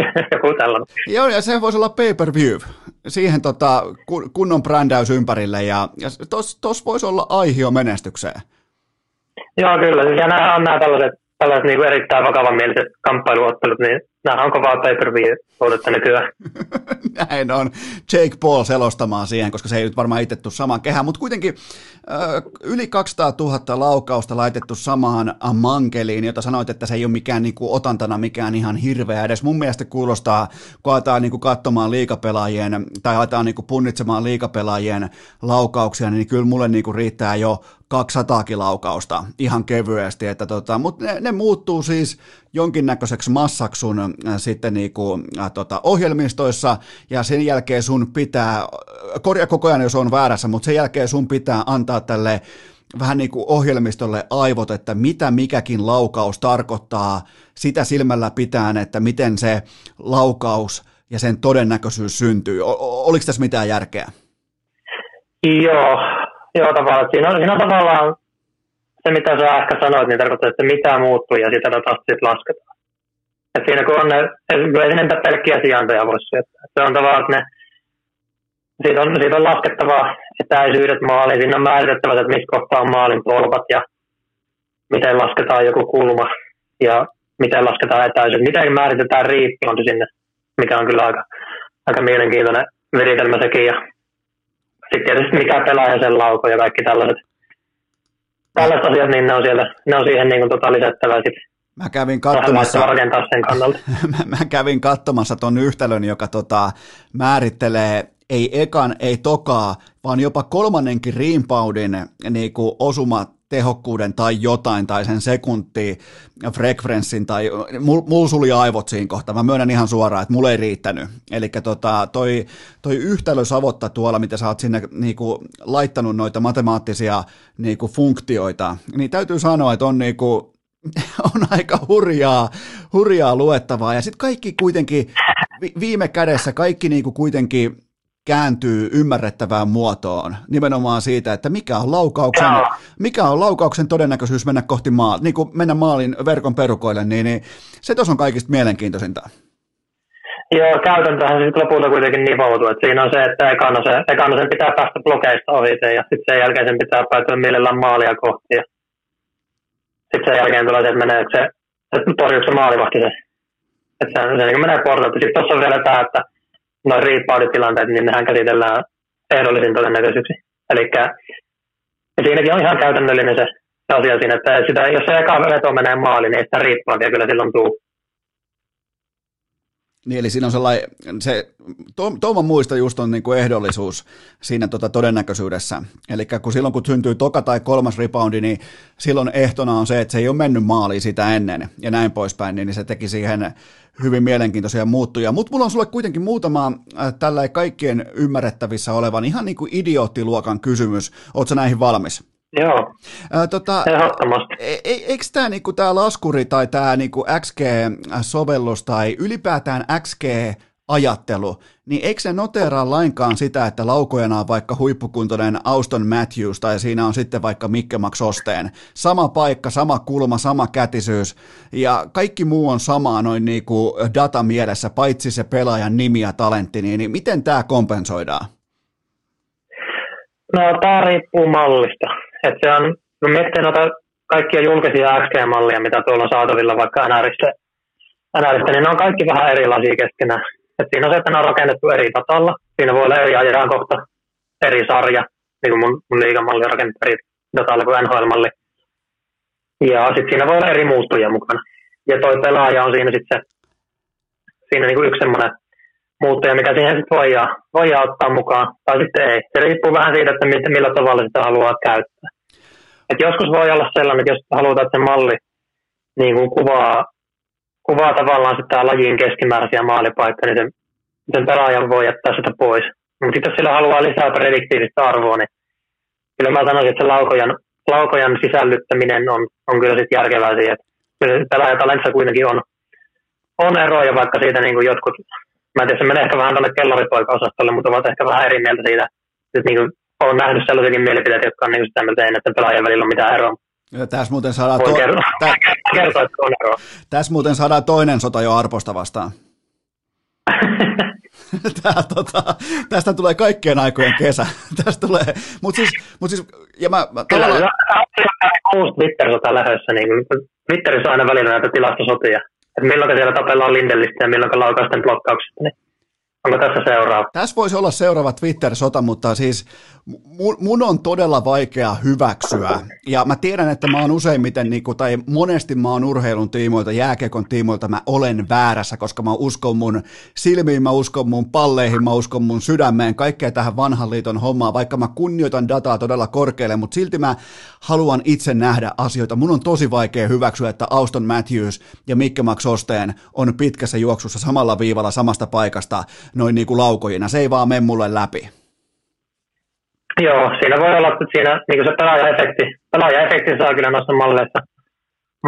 joku tällainen. Joo, ja se voisi olla pay-per-view. Siihen tota, kunnon brändäys ympärille, ja, ja tos, tos voisi olla aihio menestykseen. Joo, kyllä. Ja nämä on nämä tällaiset, tällaiset niin kuin erittäin vakavanmieliset kamppailuottelut, niin nämä on kovaa pay-per-view nykyään. Näin on. Jake Paul selostamaan siihen, koska se ei nyt varmaan itse tule samaan kehään, mutta kuitenkin yli 200 000 laukausta laitettu samaan mankeliin, jota sanoit, että se ei ole mikään niin kuin otantana mikään ihan hirveä edes. Mun mielestä kuulostaa, kun aletaan niin kuin katsomaan liikapelaajien tai aletaan niin kuin punnitsemaan liikapelaajien laukauksia, niin kyllä mulle niin kuin riittää jo 200 laukausta ihan kevyesti, että tota, mutta ne, ne, muuttuu siis jonkinnäköiseksi massaksi sun äh, sitten niinku, äh, tota, ohjelmistoissa ja sen jälkeen sun pitää, korjaa koko ajan jos on väärässä, mutta sen jälkeen sun pitää antaa tälle vähän niin kuin ohjelmistolle aivot, että mitä mikäkin laukaus tarkoittaa sitä silmällä pitään, että miten se laukaus ja sen todennäköisyys syntyy. Oliko tässä mitään järkeä? Joo, joo tavallaan. Siinä on, siinä on tavallaan se, mitä sä ehkä sanoit, niin tarkoittaa, että mitä muuttuu ja sitä datasta sitten lasketaan. Et siinä kun on ne, ei sinne pelkkiä sijaintoja voi syöttää. Se on tavallaan, että ne, siitä on, siitä on laskettava etäisyydet maaliin. Siinä on määritettävä, että missä kohtaa on maalin polvat ja miten lasketaan joku kulma ja miten lasketaan etäisyys. Miten määritetään riippuunti sinne, mikä on kyllä aika, aika mielenkiintoinen viritelmä sekin. Ja sitten tietysti mikä pelaaja sen lauko ja kaikki tällaiset, tällaiset asiat, niin ne on, siellä, ne on siihen niin kuin tota lisättävä sitten. Mä kävin katsomassa, mä, mä kävin katsomassa ton yhtälön, joka tota, määrittelee ei ekan, ei tokaa, vaan jopa kolmannenkin riimpaudin niin osuma tehokkuuden tai jotain, tai sen sekunti frekvenssin, tai mulla mul suli aivot siinä kohtaa. Mä myönnän ihan suoraan, että mulla ei riittänyt. Eli tota, toi, toi yhtälö savotta tuolla, mitä sä oot sinne niinku, laittanut noita matemaattisia niinku, funktioita, niin täytyy sanoa, että on niinku, on aika hurjaa, hurjaa luettavaa. Ja sitten kaikki kuitenkin, viime kädessä kaikki niinku kuitenkin kääntyy ymmärrettävään muotoon, nimenomaan siitä, että mikä on laukauksen, mikä on laukauksen todennäköisyys mennä kohti maal, niin kuin mennä maalin verkon perukoille, niin, niin se tuossa on kaikista mielenkiintoisinta. Joo, käytäntöhän se sitten lopulta kuitenkin nivoutuu, että siinä on se, että ekana, se, ekana sen pitää päästä blokeista ohi ja sitten sen jälkeen sen pitää päätyä mielellään maalia kohti ja sitten sen jälkeen tulee se, että menee se, että torjuuko se maalivahti se. Että se, se niin menee portalta. Sitten tuossa on vielä tämä, että noin riippauditilanteet, niin nehän käsitellään ehdollisin todennäköisyyksi. Eli siinäkin on ihan käytännöllinen se, se asia siinä, että sitä, jos se eka veto menee maaliin, niin sitä riippaadia kyllä silloin tuu. Niin, eli siinä on sellainen, se, Tuoman muista just on niin kuin ehdollisuus siinä tota todennäköisyydessä. Eli kun silloin kun syntyy toka tai kolmas reboundi, niin silloin ehtona on se, että se ei ole mennyt maaliin sitä ennen ja näin poispäin, niin se teki siihen hyvin mielenkiintoisia muuttuja. Mutta mulla on sulle kuitenkin muutama äh, tällä kaikkien ymmärrettävissä olevan ihan niin kuin idioottiluokan kysymys. Oletko näihin valmis? Joo, Ää, tota, e, e, Eikö tämä niinku, tää laskuri tai tämä niinku XG-sovellus tai ylipäätään XG-ajattelu, niin eikö se noteraa lainkaan sitä, että laukojana on vaikka huippukuntoinen Auston Matthews tai siinä on sitten vaikka Mikke Max Osteen. Sama paikka, sama kulma, sama kätisyys ja kaikki muu on samaa noin niinku data mielessä, paitsi se pelaajan nimi ja talentti, niin, niin miten tämä kompensoidaan? No tämä riippuu mallista et se on, no miettii noita kaikkia julkisia XG-mallia, mitä tuolla on saatavilla vaikka NRistä, niin ne on kaikki vähän erilaisia keskenään. Et siinä on se, että ne on rakennettu eri datalla. Siinä voi olla eri ajankohta, eri sarja, niin kuin mun, mun liigamalli on rakennettu eri datalla kuin NHL-malli. Ja sitten siinä voi olla eri muuttujia mukana. Ja toi pelaaja on siinä sitten se, siinä niin kuin yksi semmoinen muuttuja, mikä siihen sitten voidaan, voidaan ottaa mukaan, tai sitten ei. Se riippuu vähän siitä, että millä tavalla sitä haluaa käyttää. Et joskus voi olla sellainen, että jos halutaan, että se malli niin kuin kuvaa, kuvaa tavallaan sitä lajin keskimääräisiä maalipaikkoja, niin sen, sen pelaajan voi jättää sitä pois. Mutta sitten jos sillä haluaa lisää prediktiivistä arvoa, niin kyllä mä sanoisin, että se laukojan, laukojan sisällyttäminen on, on kyllä sitten järkevää siihen. Kyllä pelaajatalentissa kuitenkin on, on eroja, vaikka siitä niin kuin jotkut mä en tiedä, se menee ehkä vähän tuonne kellaripoika-osastolle, mutta ovat ehkä vähän eri mieltä siitä. Että niin kuin, olen nähnyt sellaisiakin mielipiteitä, jotka on niin sitä mieltä, että pelaajien välillä on mitään eroa. Ja tässä muuten saadaan, to- kertoa, tä- kertoa, että on eroa. Tässä muuten saadaan toinen sota jo Arposta vastaan. Tää, tota, tästä tulee kaikkien aikojen kesä. Tästä tulee, mutta siis, mut siis, ja mä, mä Kyllä, tavallaan... uusi Twitter-sota lähdössä, niin Twitterissä on aina välillä näitä tilastosotia että milloin siellä tapellaan Lindellistä ja milloin laukausten blokkauksesta, niin onko tässä seuraava? Tässä voisi olla seuraava Twitter-sota, mutta siis mun on todella vaikea hyväksyä, ja mä tiedän, että mä oon useimmiten, niin kuin, tai monesti mä oon urheilun tiimoilta, jääkiekon tiimoilta, mä olen väärässä, koska mä uskon mun silmiin, mä uskon mun palleihin, mä uskon mun sydämeen, kaikkea tähän vanhan liiton hommaan, vaikka mä kunnioitan dataa todella korkealle, mutta silti mä haluan itse nähdä asioita. Mun on tosi vaikea hyväksyä, että Auston Matthews ja Mikke Max Osteen on pitkässä juoksussa samalla viivalla samasta paikasta noin niin kuin laukojina. Se ei vaan mene mulle läpi. Joo, siinä voi olla, että siinä niin se pelaajaefekti, pelaajaefekti saa kyllä noissa malleissa,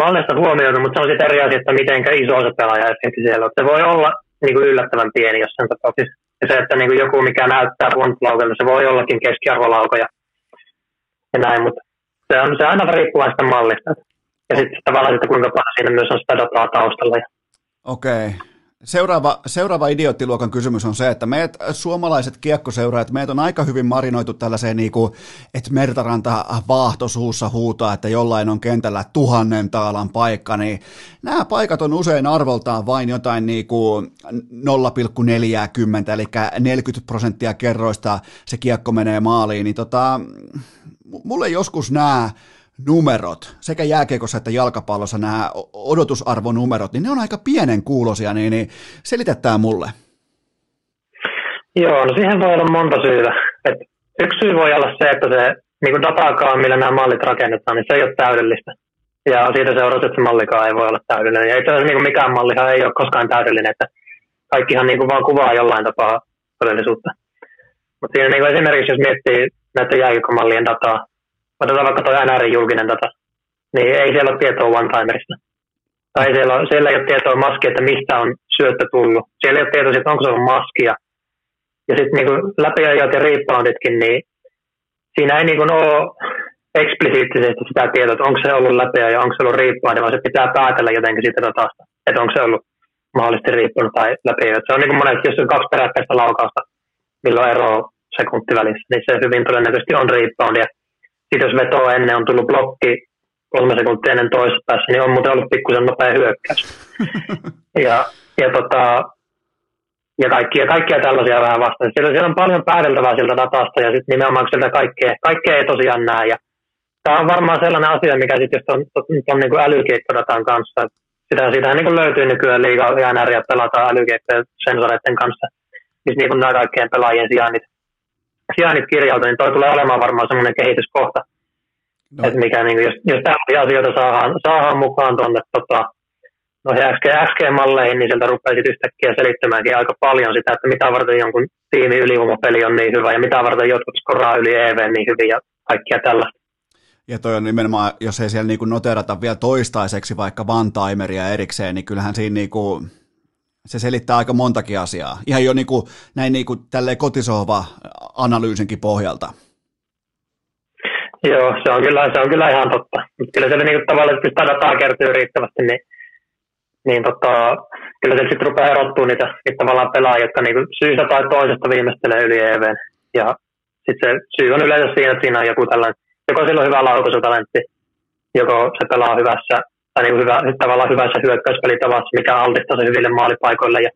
malleissa huomioida, mutta se on sitten eri asia, että miten iso se pelaajaefekti siellä on. Se voi olla niin kuin yllättävän pieni jossain tapauksessa. Ja se, että niin kuin joku, mikä näyttää puntulaukelta, se voi ollakin keskiarvolaukoja ja näin, mutta se on se aina riippuu sitä mallista. Ja sitten tavallaan, että kuinka paljon siinä myös on sitä dataa taustalla. Okei. Okay. Seuraava, seuraava idioottiluokan kysymys on se, että meidät suomalaiset kiekkoseuraajat, meitä on aika hyvin marinoitu tällaiseen, niin kuin, että Mertaranta vaahtosuussa huutaa, että jollain on kentällä tuhannen taalan paikka, niin nämä paikat on usein arvoltaan vain jotain niin kuin 0,40, eli 40 prosenttia kerroista se kiekko menee maaliin, niin tota, mulle joskus nämä numerot, sekä jääkiekossa että jalkapallossa nämä odotusarvonumerot, niin ne on aika pienen kuulosia, niin, niin selitetään mulle. Joo, no siihen voi olla monta syytä. Et yksi syy voi olla se, että se niin dataakaan, millä nämä mallit rakennetaan, niin se ei ole täydellistä. Ja siitä seuraa, että se mallikaan ei voi olla täydellinen. Ja itse asiassa niin mikään mallihan ei ole koskaan täydellinen, että kaikkihan niin kuin vaan kuvaa jollain tapaa todellisuutta. Mutta siinä niin esimerkiksi, jos miettii näiden jääkiekkomallien dataa, otetaan vaikka tuo NRin julkinen data, niin ei siellä ole tietoa one-timerista. Tai siellä, on, siellä ei ole tietoa maskia, että mistä on syöttö tullut. Siellä ei ole tietoa, että onko se ollut maskia. Ja sitten niin läpiajat ja rebounditkin, niin siinä ei niin ole eksplisiittisesti sitä tietoa, että onko se ollut läpiä ja onko se ollut rebound, vaan se pitää päätellä jotenkin siitä datasta, että onko se ollut mahdollisesti riippunut tai läpi. Se on niin kuin monet, jos on kaksi peräkkäistä laukausta, milloin ero sekunti välissä, niin se hyvin todennäköisesti on rebound. Sitten jos veto ennen on tullut blokki kolme sekuntia ennen toisessa päässä, niin on muuten ollut pikkusen nopea hyökkäys. ja, ja, tota, ja kaikkia, kaikkia tällaisia vähän vastaan. Siellä, siellä on paljon päädeltävää siltä datasta ja sitten nimenomaan sieltä kaikkea, kaikkea ei tosiaan näe. Ja tämä on varmaan sellainen asia, mikä sitten jos on, on, on niin kuin älykeikkodatan kanssa, sitä, siitähän niin kuin löytyy nykyään liikaa ja pelataan älykeikkojen sensoreiden kanssa, missä niin kuin nämä kaikkien pelaajien sijainnit sijainnit kirjalta, niin toi tulee olemaan varmaan semmoinen kehityskohta. No. Että mikä, niin jos, jos tällaisia asioita saadaan, saadaan mukaan tuonne tota, no XG, XG-malleihin, niin sieltä rupeaa sitten yhtäkkiä selittämäänkin aika paljon sitä, että mitä varten jonkun tiimi ylivoimapeli on niin hyvä ja mitä varten jotkut skoraa yli EV niin hyvin ja kaikkia tällaista. Ja toi on nimenomaan, jos ei siellä niinku noterata vielä toistaiseksi vaikka one-timeria erikseen, niin kyllähän siinä niinku, se selittää aika montakin asiaa. Ihan jo niin kuin, näin niin kuin tälleen kotisohva-analyysinkin pohjalta. Joo, se on kyllä, se on kyllä ihan totta. Mutta kyllä siellä niin tavallaan, että sitä dataa kertyy riittävästi, niin, niin tota, kyllä se sitten rupeaa erottua niitä, niitä tavallaan pelaajia, jotka niin syystä tai toisesta viimeistelee yli EVn. Ja sitten se syy on yleensä siinä, että siinä on joku tällainen, joko sillä on hyvä laukaisutalentti, joko se pelaa hyvässä tai niin hyvä, tavallaan hyvässä hyökkäyspelitavassa, mikä altistaa se hyville maalipaikoille. Ja,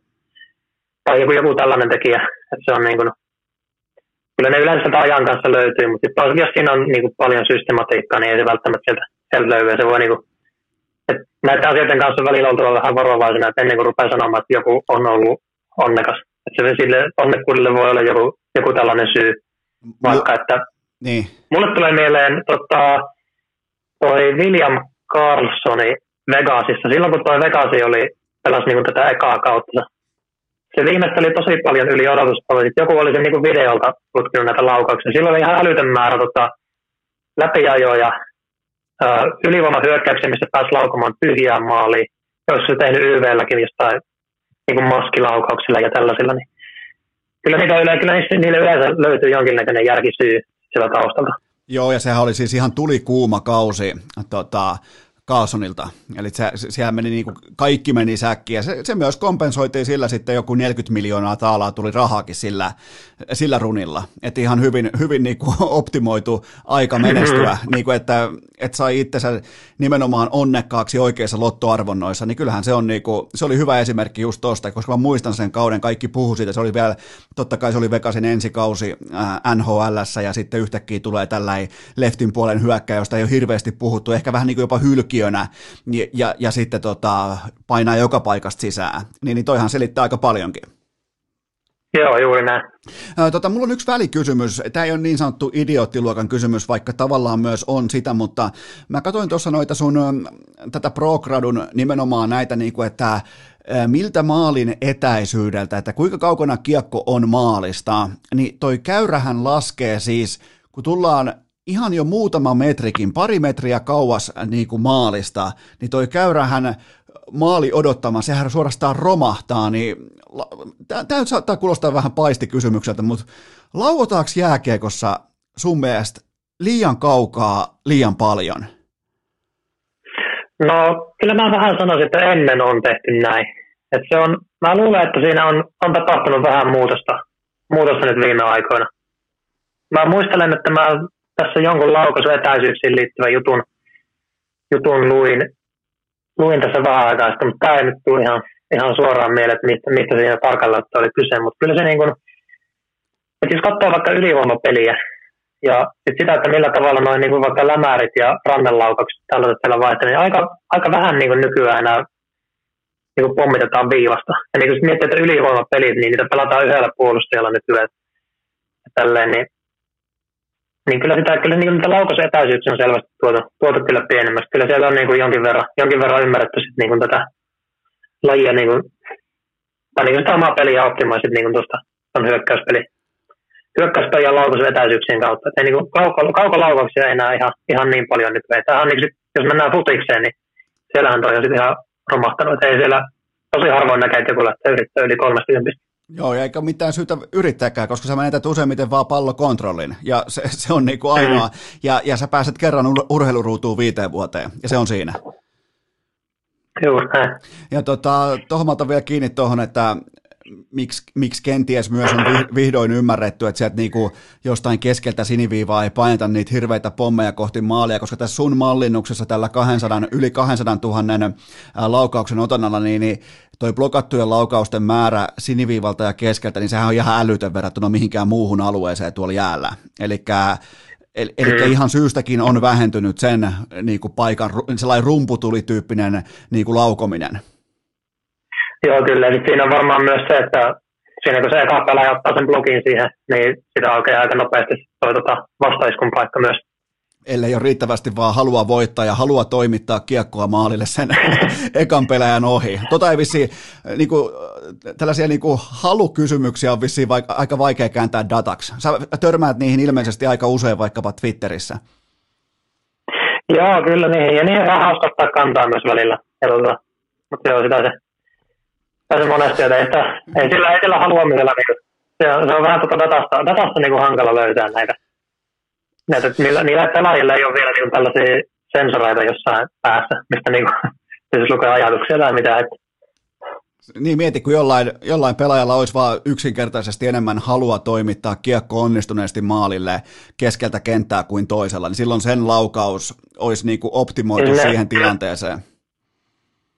tai joku, joku tällainen tekijä. Että se on niin kuin, kyllä ne yleensä sieltä ajan kanssa löytyy, mutta sitten jos siinä on niin kuin paljon systematiikkaa, niin ei se välttämättä sieltä, sieltä löydy. Se voi niin kuin, että näiden asioiden kanssa on välillä oltava vähän varovaisena, että ennen kuin rupeaa sanomaan, että joku on ollut onnekas. Että se sille onnekkuudelle voi olla joku, joku tällainen syy. Vaikka, että niin. mulle tulee mieleen tota, toi William Carlsoni Vegasissa. Silloin kun tuo Vegasi oli, pelasi niin tätä ekaa kautta, se viimeisteli tosi paljon yli odotusta. Joku oli se niin videolta tutkinut näitä laukauksia. Silloin oli ihan älytön määrä tota, läpiajoja, ylivoimahyökkäyksiä, missä pääsi laukomaan tyhjään maaliin. Jos se tehnyt YVlläkin jostain niin kuin maskilaukauksilla ja tällaisilla, niin kyllä, niitä kyllä niille yleensä löytyy jonkinlainen järkisyy sillä taustalta. Joo, ja sehän oli siis ihan tuli kuuma kausi tota, Carlsonilta. Eli se, siellä meni niin kuin, kaikki meni säkkiin ja se, se, myös kompensoitiin sillä sitten joku 40 miljoonaa taalaa tuli rahaakin sillä, sillä runilla. Että ihan hyvin, hyvin niin kuin optimoitu aika menestyä, niin kuin, että, että sai itsensä nimenomaan onnekkaaksi oikeissa lottoarvonnoissa, niin kyllähän se on niin kuin, se oli hyvä esimerkki just tuosta, koska mä muistan sen kauden, kaikki puhu siitä, se oli vielä, totta kai se oli Vegasin ensikausi äh, NHL ja sitten yhtäkkiä tulee tällainen leftin puolen hyökkäjä, josta ei ole hirveästi puhuttu, ehkä vähän niin kuin jopa hylki yhtiönä ja, ja, ja sitten tota, painaa joka paikasta sisään, niin, niin toihan selittää aika paljonkin. Joo, juuri näin. Tota, mulla on yksi välikysymys. Tämä ei ole niin sanottu idioottiluokan kysymys, vaikka tavallaan myös on sitä, mutta mä katsoin tuossa noita sun tätä Progradun nimenomaan näitä, niin kuin, että miltä maalin etäisyydeltä, että kuinka kaukana kiekko on maalista, niin toi käyrähän laskee siis, kun tullaan ihan jo muutama metrikin, pari metriä kauas niin kuin maalista, niin toi käyrähän maali odottama, sehän suorastaan romahtaa, niin tämä saattaa kuulostaa vähän paistikysymykseltä, mutta lauotaanko jääkiekossa sun mielestä liian kaukaa, liian paljon? No, kyllä mä vähän sanoisin, että ennen on tehty näin. Et se on, mä luulen, että siinä on, on tapahtunut vähän muutosta, muutosta nyt viime aikoina. Mä muistelen, että mä tässä jonkun etäisyyksiin liittyvän jutun, jutun luin, luin tässä vähän aikaa sitten, mutta tämä ei nyt tule ihan, ihan suoraan mieleen, että mistä, mistä siinä tarkalleen oli kyse, mutta kyllä se niin kuin, että jos katsoo vaikka ylivoimapeliä ja sit sitä, että millä tavalla noin niin kuin vaikka lämärit ja rannenlaukaukset tällaiset siellä vaihtelee, niin aika, aika vähän niin kuin nykyään enää niin kuin pommitetaan viivasta. Ja niin kun miettii, että ylivoimapelit, niin niitä pelataan yhdellä puolustajalla nykyään. Ja tälleen, niin, niin kyllä, sitä, kyllä niin niitä laukausetäisyyksiä on selvästi tuotu, tuotu kyllä pienemmästi. Kyllä siellä on niin kuin jonkin, verran, jonkin verran ymmärretty sit niin kuin tätä lajia, niin kuin, tai niin kuin sitä omaa peliä optimoa niin kuin tuosta on hyökkäyspeli. Hyökkäyspeli ja laukausetäisyyksien kautta. Että niin kauko, kaukolaukauksia ei enää ihan, ihan niin paljon nyt. On niin kuin, jos mennään futikseen, niin siellähän toi on sitten ihan romahtanut. Että ei siellä tosi harvoin näkee, että joku lähtee yrittää yli 30 Joo, ja eikä mitään syytä yrittääkään, koska sä menetät useimmiten vaan pallokontrollin, ja se, se on niin kuin ainoa, mm. ja, ja sä pääset kerran ur- urheiluruutuun viiteen vuoteen, ja se on siinä. Juuri Ja tota, tuohon vielä kiinni tuohon, että miksi, miksi kenties myös on vihdoin ymmärretty, että sieltä niinku jostain keskeltä siniviivaa ei paineta niitä hirveitä pommeja kohti maalia, koska tässä sun mallinnuksessa tällä 200, yli 200 000 laukauksen otannalla, niin, niin toi blokattujen laukausten määrä siniviivalta ja keskeltä, niin sehän on ihan älytön verrattuna mihinkään muuhun alueeseen tuolla jäällä. Eli Eli, eli ihan syystäkin on vähentynyt sen niin kuin paikan, sellainen rumputulityyppinen niin kuin laukominen. Joo, kyllä. Sitten siinä on varmaan myös se, että siinä kun se eka pelaaja ottaa sen blogin siihen, niin sitä aukeaa aika nopeasti toi tota vastaiskun paikka myös. Ellei ole riittävästi vaan halua voittaa ja halua toimittaa kiekkoa maalille sen ekan pelaajan ohi. Tota ei vissiin, niin kuin, tällaisia niin kuin halukysymyksiä on vissiin vaikka, aika vaikea kääntää dataksi. Sä törmäät niihin ilmeisesti aika usein vaikkapa Twitterissä. Joo, kyllä niin. Ja niihin on hauska ottaa kantaa myös välillä. Tota, mutta joo, sitä se se monesti, että ei, ei sillä, ei sillä haluamisella, niin se, on, se on vähän tuota datasta, datasta niin kuin hankala löytää näitä. näitä että niillä, niillä pelaajilla ei ole vielä niin tällaisia sensoreita jossain päässä, mistä niin kuin, siis lukee ajatuksia tai mitä. Että niin mieti, kun jollain, jollain pelaajalla olisi vaan yksinkertaisesti enemmän halua toimittaa kiekko onnistuneesti maalille keskeltä kenttää kuin toisella, niin silloin sen laukaus olisi niin kuin optimoitu ne, siihen tilanteeseen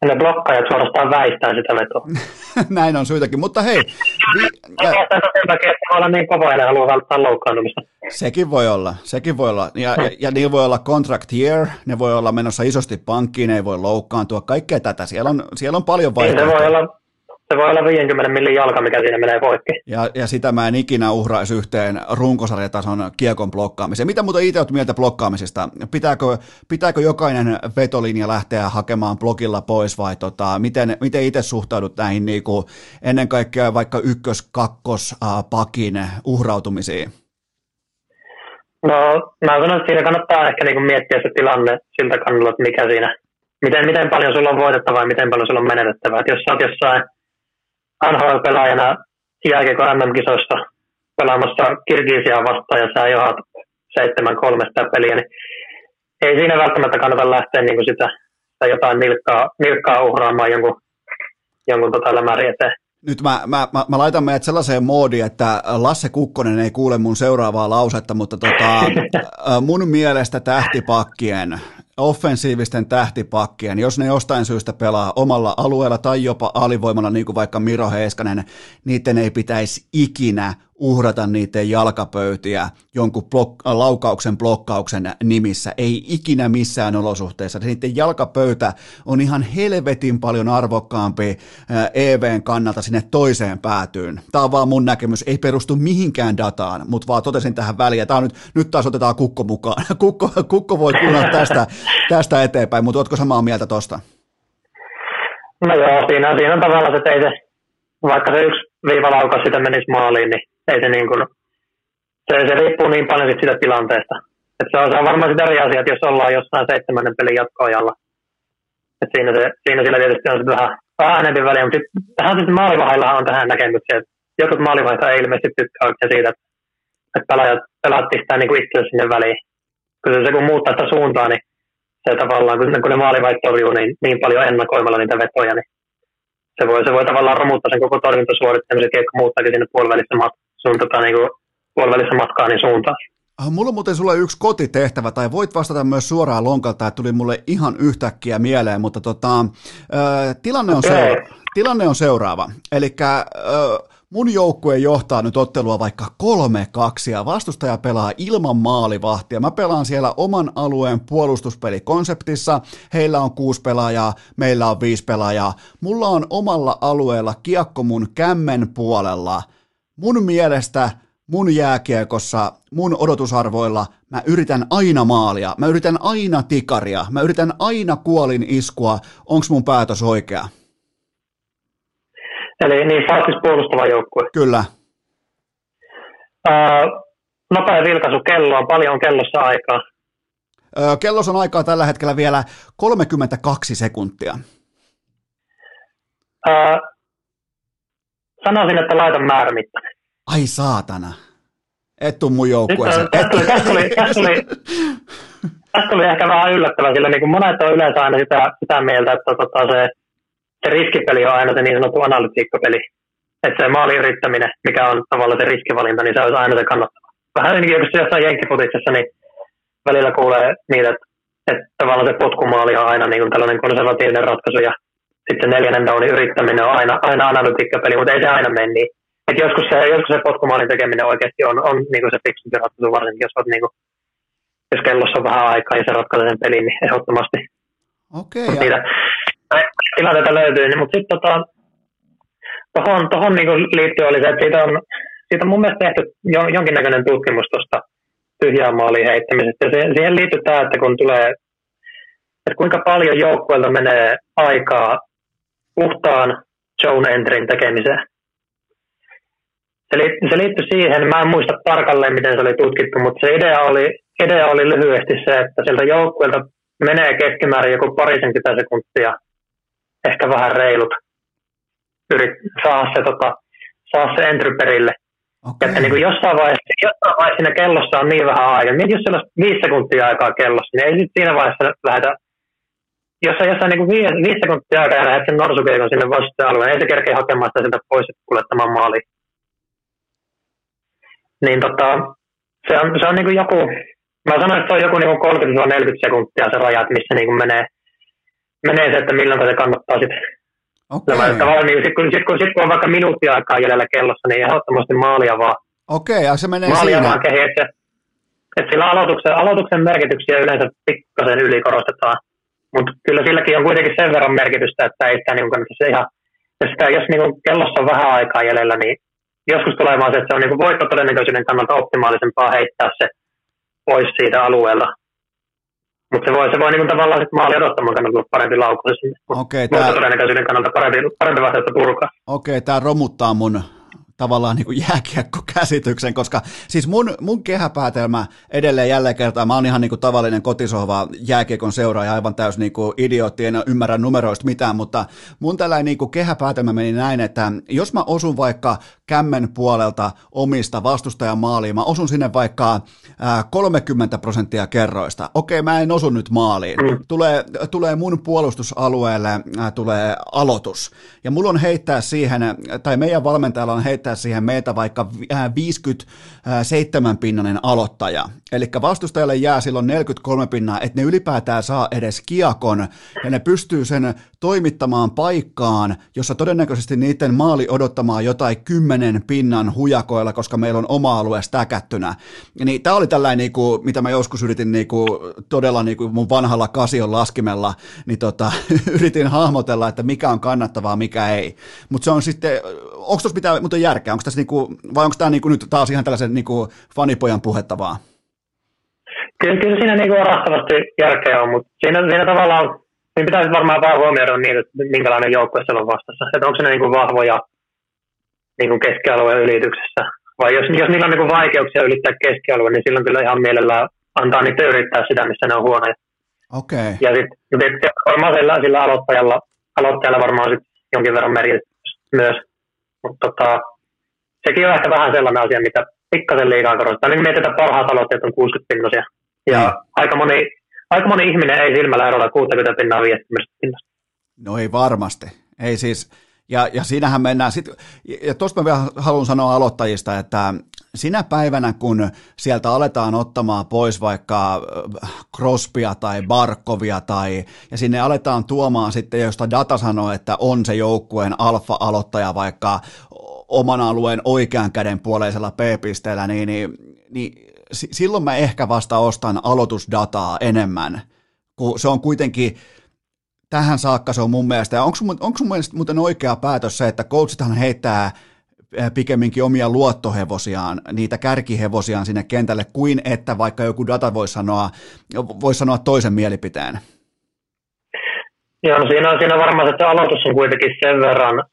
ne blokkaajat suorastaan väistää sitä vetoa. Näin on syytäkin, mutta hei. Vi- ja... Sen takia, että olla niin kova ja haluaa välttää loukkaantumista. Sekin voi olla, sekin voi olla. Ja, ja, ja niillä voi olla contract year, ne voi olla menossa isosti pankkiin, ne ei voi loukkaantua, kaikkea tätä. Siellä on, siellä on paljon vaihtoehtoja. Niin, se voi olla se voi olla 50 millin jalka, mikä siinä menee poikki. Ja, ja sitä mä en ikinä uhraisi yhteen runkosarjatason kiekon blokkaamiseen. Mitä muuta itse olet mieltä blokkaamisesta? Pitääkö, pitääkö jokainen vetolinja lähteä hakemaan blogilla pois vai tota, miten, miten itse suhtaudut näihin niin kuin ennen kaikkea vaikka ykkös-, kakkos, pakin uhrautumisiin? No, mä sanon, että siinä kannattaa ehkä niin miettiä se tilanne siltä kannalta, että mikä siinä, miten, miten paljon sulla on voitettavaa ja miten paljon sulla on menetettävää. Että jos sä oot jossain NHL-pelaajana jääkiekko MM-kisoissa pelaamassa Kirgisiaa vastaan ja sä johat 7-3 sitä peliä, niin ei siinä välttämättä kannata lähteä niin kuin sitä, sitä jotain nilkkaa, nilkkaa uhraamaan jonkun, jonkun tota lämäri eteen. Nyt mä, mä, mä, mä laitan meidät sellaiseen moodiin, että Lasse Kukkonen ei kuule mun seuraavaa lausetta, mutta tota, mun mielestä tähtipakkien offensiivisten tähtipakkien, jos ne jostain syystä pelaa omalla alueella tai jopa alivoimalla, niin kuin vaikka Miro Heiskanen, niiden ei pitäisi ikinä uhrata niiden jalkapöytiä jonkun blok- laukauksen blokkauksen nimissä. Ei ikinä missään olosuhteessa. Niiden jalkapöytä on ihan helvetin paljon arvokkaampi EVn kannalta sinne toiseen päätyyn. Tämä on vaan mun näkemys. Ei perustu mihinkään dataan, mutta vaan totesin tähän väliin. Tämä on nyt, nyt taas otetaan kukko mukaan. Kukko, kukko voi kuunnella tästä, tästä eteenpäin, mutta oletko samaa mieltä tuosta? No joo, siinä, siinä on tavallaan se, se, vaikka se yksi viivalaukaus sitä menisi maaliin, niin ei se, niin kuin, se, se riippuu niin paljon siitä tilanteesta. Et se, on, se on varmaan sitä eri asia, että jos ollaan jossain seitsemännen pelin jatkoajalla. Et siinä, se, siinä sillä tietysti on vähän, vähän enemmän väliä, mutta tähän sitten maalivahilla on tähän näkemyksiä. Että jotkut maalivahit ei ilmeisesti tykkää oikein siitä, että, pelaajat, pelaat pistää niin kuin itse sinne väliin. Kun se, kun muuttaa sitä suuntaa, niin se tavallaan, kun, kun ne maalivahit torjuu niin, niin paljon ennakoimalla niitä vetoja, niin Se voi, se voi tavallaan romuttaa sen koko torjuntasuoritteen, se kiekko muuttaakin sinne puolivälissä, mat- sun, tota, niin kuin, puolivälissä matkaa niin suuntaan. Ah, mulla on muuten sulle yksi kotitehtävä, tai voit vastata myös suoraan lonkalta, että tuli mulle ihan yhtäkkiä mieleen, mutta tota, äh, tilanne, on okay. seura- tilanne on seuraava. Eli äh, mun joukkue johtaa nyt ottelua vaikka 3-2 ja vastustaja pelaa ilman maalivahtia. Mä pelaan siellä oman alueen puolustuspelikonseptissa. Heillä on kuusi pelaajaa, meillä on viisi pelaajaa. Mulla on omalla alueella kiekko mun kämmen puolella. Mun mielestä mun jääkiekossa, mun odotusarvoilla, mä yritän aina maalia, mä yritän aina tikaria, mä yritän aina kuolin iskua. Onks mun päätös oikea? Eli niin sä siis puolustava joukkue. Kyllä. Ää, nopea vilkaisu kelloa, paljon on kellossa aikaa. Öö, kellos on aikaa tällä hetkellä vielä 32 sekuntia. Ää, sanoisin, että laitan määrämittainen. Ai saatana. Et tuu mun joukkueeseen. Tästä tuli, tästä, tuli, tästä, tuli, tästä tuli ehkä vähän yllättävää, sillä niin kuin monet on yleensä aina sitä, sitä mieltä, että tota se, se riskipeli on aina se niin sanottu analytiikkapeli. Että se maali yrittäminen, mikä on tavallaan se riskivalinta, niin se olisi aina se kannattava. Vähän niin kuin jos jossain jenkkifutitsessa, niin välillä kuulee niitä, että, että tavallaan se potkumaali on aina niin kuin tällainen konservatiivinen ratkaisu ja sitten neljännen downin yrittäminen on aina, aina analytiikkapeli, mutta ei se aina mene niin. Et joskus, se, joskus se potkumaalin tekeminen oikeasti on, on niin kuin se fiksumpi ratkaisu, varsinkin jos, olet, niin kuin, jos kellossa on vähän aikaa ja se ratkaisee sen pelin, niin ehdottomasti Okei. okay, niitä tilanteita löytyy. Niin, mutta sitten tota, tuohon tohon niin liittyen oli se, että siitä on, siitä on mun mielestä tehty jonkinnäköinen tutkimus tuosta tyhjää maalin heittämisestä. Ja siihen liittyy tämä, että kun tulee, että kuinka paljon joukkueelta menee aikaa puhtaan zone entrin tekemiseen. Se, liittyy, se liittyy siihen, mä en muista tarkalleen miten se oli tutkittu, mutta se idea oli, idea oli lyhyesti se, että sieltä joukkueelta menee keskimäärin joku parisenkymmentä sekuntia, ehkä vähän reilut, yrit, saa se, tota, saa se entry perille. Okay. Että niin kuin jossain, vaiheessa, jossain vaiheessa siinä kellossa on niin vähän aikaa. Mietin, jos siellä on viisi sekuntia aikaa kellossa, niin ei sitten siinä vaiheessa lähdetä jos on jossain niin viisi, viisi sekuntia aikaa ja lähdet sen norsukeikon sinne vastustajalueen, ei se kerkeä hakemaan sitä sieltä pois kuljettamaan maaliin niin tota, se on, se on niin kuin joku, mä sanoin, että se on joku niin 30-40 sekuntia se raja, että missä niin kuin menee, menee se, että milloin se kannattaa sitten. Okay. Niin, sitten kun, sit, kun, sit, kun on vaikka minuuttia aikaa jäljellä kellossa, niin ehdottomasti maalia vaan. Okei, okay, se menee maalia siinä. vaan kehi, että, että sillä aloituksen, aloituksen merkityksiä yleensä pikkasen ylikorostetaan. Mutta kyllä silläkin on kuitenkin sen verran merkitystä, että ei sitä niin kannata se ihan, jos, sitä, jos niin kellossa on vähän aikaa jäljellä, niin joskus tulee vaan se, että se on niin voittotodennäköisyyden kannalta optimaalisempaa heittää se pois siitä alueella. Mutta se voi, se voi niin tavallaan sitten maali odottamaan kannalta olla parempi laukku sinne. Okei, okay, Voittotodennäköisyyden kannalta parempi, parempi vaihtoehto purkaa. Okei, okay, tämä romuttaa mun tavallaan niin kuin jääkiekkokäsityksen, koska siis mun, mun kehäpäätelmä edelleen jälleen kertaan, mä oon ihan niin kuin tavallinen kotisohva jääkiekon seuraaja, aivan täys niin kuin idiootti, en ymmärrä numeroista mitään, mutta mun tällainen niin kuin kehäpäätelmä meni näin, että jos mä osun vaikka kämmen puolelta omista vastustajan maaliin, mä osun sinne vaikka 30 prosenttia kerroista. Okei, mä en osu nyt maaliin. Mm. Tulee, tulee mun puolustusalueelle, tulee aloitus. Ja mulla on heittää siihen, tai meidän valmentajalla on heittää siihen meitä vaikka 57 pinnanen aloittaja. Eli vastustajalle jää silloin 43 pinnaa, että ne ylipäätään saa edes kiakon, ja ne pystyy sen toimittamaan paikkaan, jossa todennäköisesti niiden maali odottamaan jotain 10 pinnan hujakoilla, koska meillä on oma alue stäkättynä. Niin tämä oli tällainen, niin kuin, mitä mä joskus yritin niin kuin, todella niin kuin mun vanhalla kasion laskimella, niin tota, yritin hahmotella, että mikä on kannattavaa, mikä ei. Mutta se on sitten, onko tuossa mitään mutta järkeä, onko tässä niinku, vai onko tämä niinku nyt taas ihan tällaisen niinku fanipojan puhetta vaan? Kyllä, kyllä siinä niinku rahtavasti järkeä on, mutta siinä, siinä tavallaan niin pitäisi varmaan vaan huomioida niin, että minkälainen joukkue siellä on vastassa. Että onko ne niinku vahvoja niinku keskialueen ylityksessä. Vai jos, jos niillä on niinku vaikeuksia ylittää keskialue, niin silloin kyllä ihan mielellään antaa niitä yrittää sitä, missä ne on huonoja. Okay. Ja sitten sit varmaan sillä, sillä aloittajalla, aloittajalla varmaan sit jonkin verran merkitys myös. Mutta tota, sekin on ehkä vähän sellainen asia, mitä pikkasen liikaa korostetaan. Niin mietitään, parhaat aloitteet on 60 pinnosia. Ja mm. aika moni, aika moni ihminen ei silmällä erolla 60 pinnaa 50 pinnasta. No ei varmasti. Ei siis, Ja, ja siinähän mennään sitten, ja tuosta mä vielä haluan sanoa aloittajista, että sinä päivänä, kun sieltä aletaan ottamaan pois vaikka Crospia tai Barkovia tai, ja sinne aletaan tuomaan sitten, josta data sanoo, että on se joukkueen alfa-aloittaja vaikka oman alueen oikean käden puoleisella P-pisteellä, niin, niin, niin silloin mä ehkä vasta ostan aloitusdataa enemmän, kun se on kuitenkin tähän saakka se on mun mielestä, ja onko, onko sun mielestä muuten oikea päätös se, että coachithan heittää pikemminkin omia luottohevosiaan, niitä kärkihevosiaan sinne kentälle, kuin että vaikka joku data voisi sanoa, voisi sanoa toisen mielipiteen? Joo, no siinä on, siinä varmaan, että aloitus on kuitenkin sen verran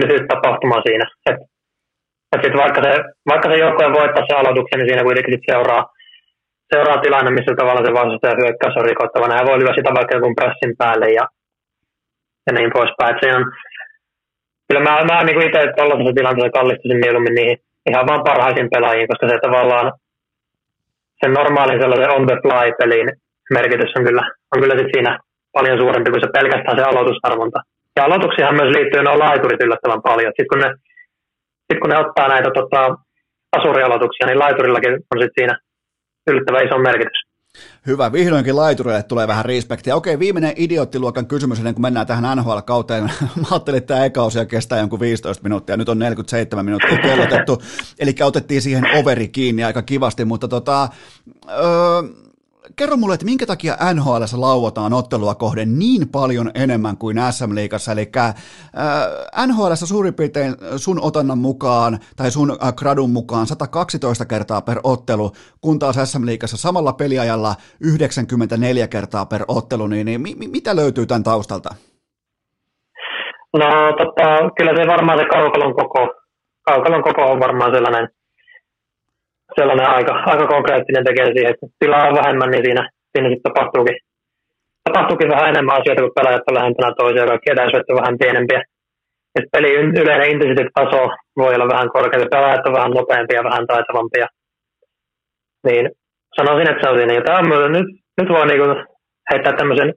lyhyt tapahtuma siinä. Että et sit vaikka se, vaikka se joukkue voittaa se aloituksen, niin siinä kuitenkin sit seuraa, seuraa tilanne, missä tavalla se vastustaja hyökkäys on rikottavana. Hän voi lyödä sitä vaikka jonkun pressin päälle ja, ja niin poispäin. Et on, kyllä mä, mä niin itse tuollaisessa tilanteessa kallistuisin mieluummin niihin ihan vaan parhaisiin pelaajiin, koska se tavallaan sen normaalin sellaisen on the fly pelin merkitys on kyllä, on kyllä sit siinä paljon suurempi kuin se pelkästään se aloitusarvonta. Ja aloituksiahan myös liittyy nuo laiturit yllättävän paljon. Sitten kun sit kun ne ottaa näitä tota, asurialoituksia, niin laiturillakin on sitten siinä yllättävän iso merkitys. Hyvä, vihdoinkin laiturille tulee vähän respektiä. Okei, viimeinen idioottiluokan kysymys ennen kuin mennään tähän NHL-kauteen. Mä ajattelin, että tämä eka osio kestää jonkun 15 minuuttia, nyt on 47 minuuttia kellotettu. Eli otettiin siihen overi kiinni aika kivasti, mutta tota, öö, kerro mulle, että minkä takia NHL lauotaan ottelua kohden niin paljon enemmän kuin SM-liigassa, eli äh, NHL suurin piirtein sun otannan mukaan tai sun äh, gradun mukaan 112 kertaa per ottelu, kun taas SM-liigassa samalla peliajalla 94 kertaa per ottelu, niin, niin mi- mitä löytyy tämän taustalta? No tota, kyllä se varmaan se kaukalon koko, kaukalon koko on varmaan sellainen – sellainen aika, aika konkreettinen tekee siihen, että tilaa on vähemmän, niin siinä, siinä sitten tapahtuukin, tapahtuukin vähän enemmän asioita, kun pelaajat on lähempänä toisia ja kaikki etäisyydet on vähän pienempiä. Et pelin yleinen intensiteettitaso voi olla vähän korkeampi, pelaajat on vähän nopeampia ja vähän taitavampia. Niin sanoisin, että se on siinä. Ja tämä on, nyt, nyt voi niinku heittää tämmöisen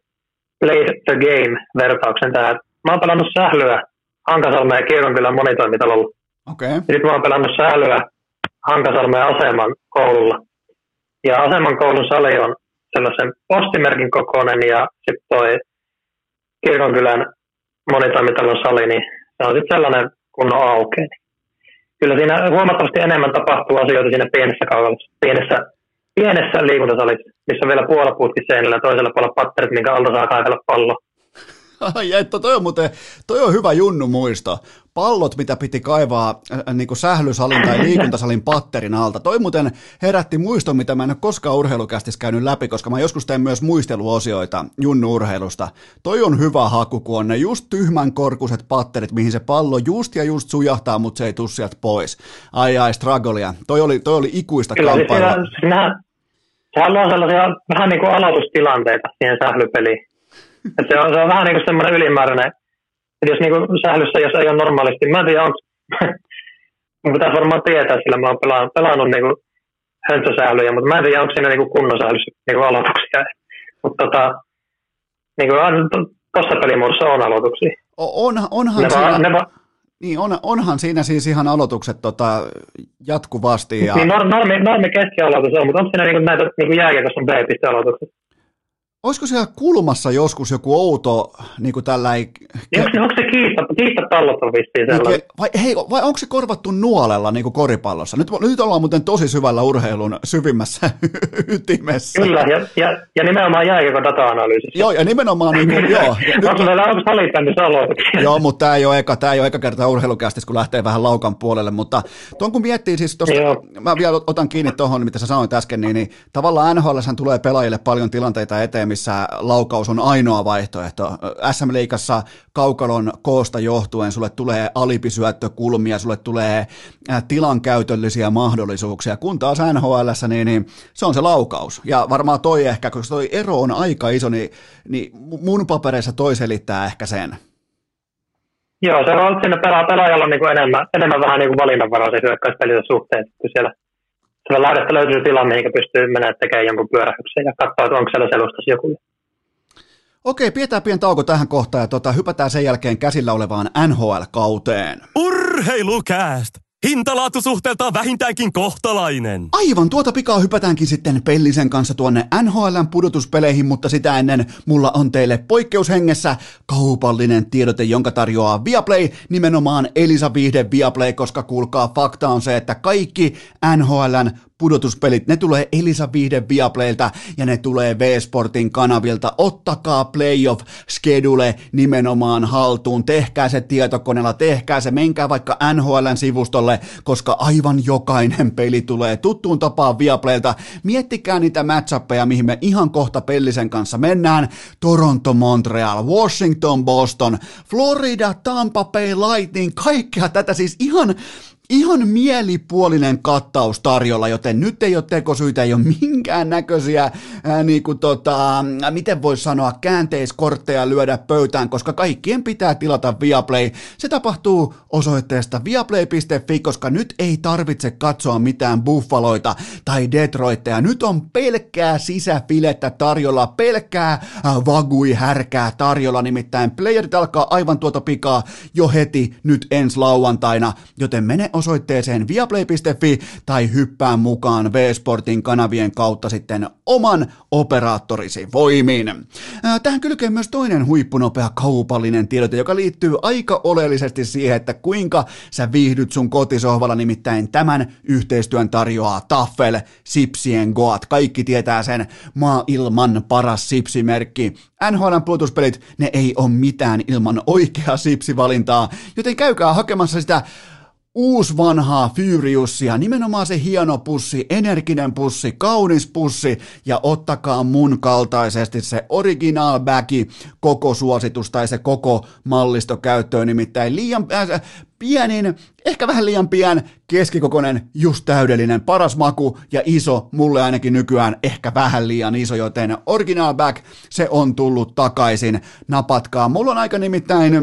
play the game-vertauksen tähän. Mä oon pelannut sählyä Hankasalmen ja Kirkonkylän monitoimitalolla. Okay. Nyt mä oon pelannut sählyä Hankasalmen aseman koululla. Ja aseman koulun sali on sellaisen postimerkin kokoinen ja sitten toi kirkonkylän monitoimitalon sali, niin se on sitten sellainen kunnon aukein. Kyllä siinä huomattavasti enemmän tapahtuu asioita siinä pienessä kaukalossa, pienessä, pienessä liikuntasalissa, missä on vielä puolapuutki seinällä ja toisella puolella patterit, minkä alta saa kaivella pallo. Ai että toi on muuten, toi on hyvä junnu muisto. Pallot, mitä piti kaivaa äh, niin kuin sählysalin tai liikuntasalin patterin alta. Toi muuten herätti muiston, mitä mä en ole koskaan urheilukästissä käynyt läpi, koska mä joskus teen myös muisteluosioita junnu-urheilusta. Toi on hyvä haku, kun on ne just tyhmän korkuset patterit, mihin se pallo just ja just sujahtaa, mutta se ei tuu sieltä pois. Ai ai, strugglea. Toi oli, toi oli ikuista Kyllä, kamppailua. Siis sehän on sellaisia vähän niin kuin aloitustilanteita siihen sählypeliin et se, on, se on vähän niin kuin semmoinen ylimääräinen, että jos niin kuin sählyssä, jos ei ole normaalisti, mä en tiedä, onko, mun pitäisi varmaan tietää, sillä mä oon pelannut, pelannut niin kuin höntsäsählyjä, mutta mä en tiedä, onko siinä niin kuin kunnon sählyssä niin kuin aloituksia. Mutta tota, niin kuin tuossa pelimuodossa on aloituksia. On, onhan ne siinä... Va, ne va, niin, on, onhan siinä siis ihan aloitukset tota, jatkuvasti. Ja... Niin normi, normi keskialoitus on, mutta onko siinä niinku näitä niinku jääkiekossa B-piste-aloitukset? Olisiko siellä kulmassa joskus joku outo, niin kuin tällainen... Onko, onko se kiista, on vissiin sellainen? Niin, vai, hei, vai onko se korvattu nuolella niin kuin koripallossa? Nyt, nyt ollaan muuten tosi syvällä urheilun syvimmässä ytimessä. Kyllä, ja, ja, ja nimenomaan jääkiekon data-analyysissä. Joo, ja nimenomaan... Niin kuin, joo. onko meillä onko salibändissä Joo, mutta tämä ei ole eka, tämä ei ole eka kerta urheilukästis, kun lähtee vähän laukan puolelle, mutta tuon kun miettii siis tuosta, mä vielä otan kiinni tuohon, mitä sä sanoit äsken, niin, niin tavallaan NHL tulee pelaajille paljon tilanteita eteen, missä laukaus on ainoa vaihtoehto. SM-liikassa kaukalon koosta johtuen sulle tulee alipisyöttökulmia, sulle tulee tilankäytöllisiä mahdollisuuksia, kun taas NHL, niin, niin se on se laukaus. Ja varmaan toi ehkä, koska toi ero on aika iso, niin, niin mun papereissa toi selittää ehkä sen. Joo, se on siinä pelaajalla niin kuin enemmän, enemmän vähän niin kuin valinnanvaraa hyökkäyspelissä suhteen, kun siellä siellä laidasta löytyy tilanne, mihin pystyy menemään tekemään jonkun pyörähyksen ja katsoa, että onko siellä selustassa joku. Okei, pidetään pieni tauko tähän kohtaan ja tota, hypätään sen jälkeen käsillä olevaan NHL-kauteen. Urheilukääst! Hintalaatusuhteeltaan vähintäänkin kohtalainen. Aivan, tuota pikaa hypätäänkin sitten Pellisen kanssa tuonne NHLn pudotuspeleihin, mutta sitä ennen mulla on teille poikkeushengessä kaupallinen tiedote, jonka tarjoaa Viaplay, nimenomaan Elisa Viihde Viaplay, koska kuulkaa, fakta on se, että kaikki NHLn pudotuspelit, ne tulee Elisa Viihde Viaplaylta ja ne tulee V-Sportin kanavilta. Ottakaa playoff schedule nimenomaan haltuun, tehkää se tietokoneella, tehkää se, menkää vaikka NHLn sivustolle, koska aivan jokainen peli tulee tuttuun tapaan Viaplaylta. Miettikää niitä matchappeja, mihin me ihan kohta Pellisen kanssa mennään. Toronto, Montreal, Washington, Boston, Florida, Tampa Bay Lightning, kaikkea tätä siis ihan ihan mielipuolinen kattaus tarjolla, joten nyt ei ole tekosyitä, ei ole minkään näköisiä, ää, niin kuin tota, miten voisi sanoa, käänteiskortteja lyödä pöytään, koska kaikkien pitää tilata Viaplay. Se tapahtuu osoitteesta viaplay.fi, koska nyt ei tarvitse katsoa mitään buffaloita tai Detroitteja. Nyt on pelkkää sisäfilettä tarjolla, pelkkää vagui härkää tarjolla, nimittäin playerit alkaa aivan tuota pikaa jo heti nyt ensi lauantaina, joten mene osoitteeseen viaplay.fi tai hyppää mukaan V-Sportin kanavien kautta sitten oman operaattorisi voimin. Tähän kylkee myös toinen huippunopea kaupallinen tiedote, joka liittyy aika oleellisesti siihen, että kuinka sä viihdyt sun kotisohvalla, nimittäin tämän yhteistyön tarjoaa Taffel Sipsien Goat. Kaikki tietää sen maailman paras sipsimerkki. NHLn puolustuspelit, ne ei ole mitään ilman oikeaa sipsivalintaa, joten käykää hakemassa sitä uusi vanhaa Furiousia, nimenomaan se hieno pussi, energinen pussi, kaunis pussi. Ja ottakaa mun kaltaisesti se original bagi koko suositus tai se koko mallisto käyttöön, nimittäin liian äh, pienin, ehkä vähän liian pien, keskikokoinen, just täydellinen, paras maku ja iso, mulle ainakin nykyään ehkä vähän liian iso, joten original bag, se on tullut takaisin, napatkaa. Mulla on aika nimittäin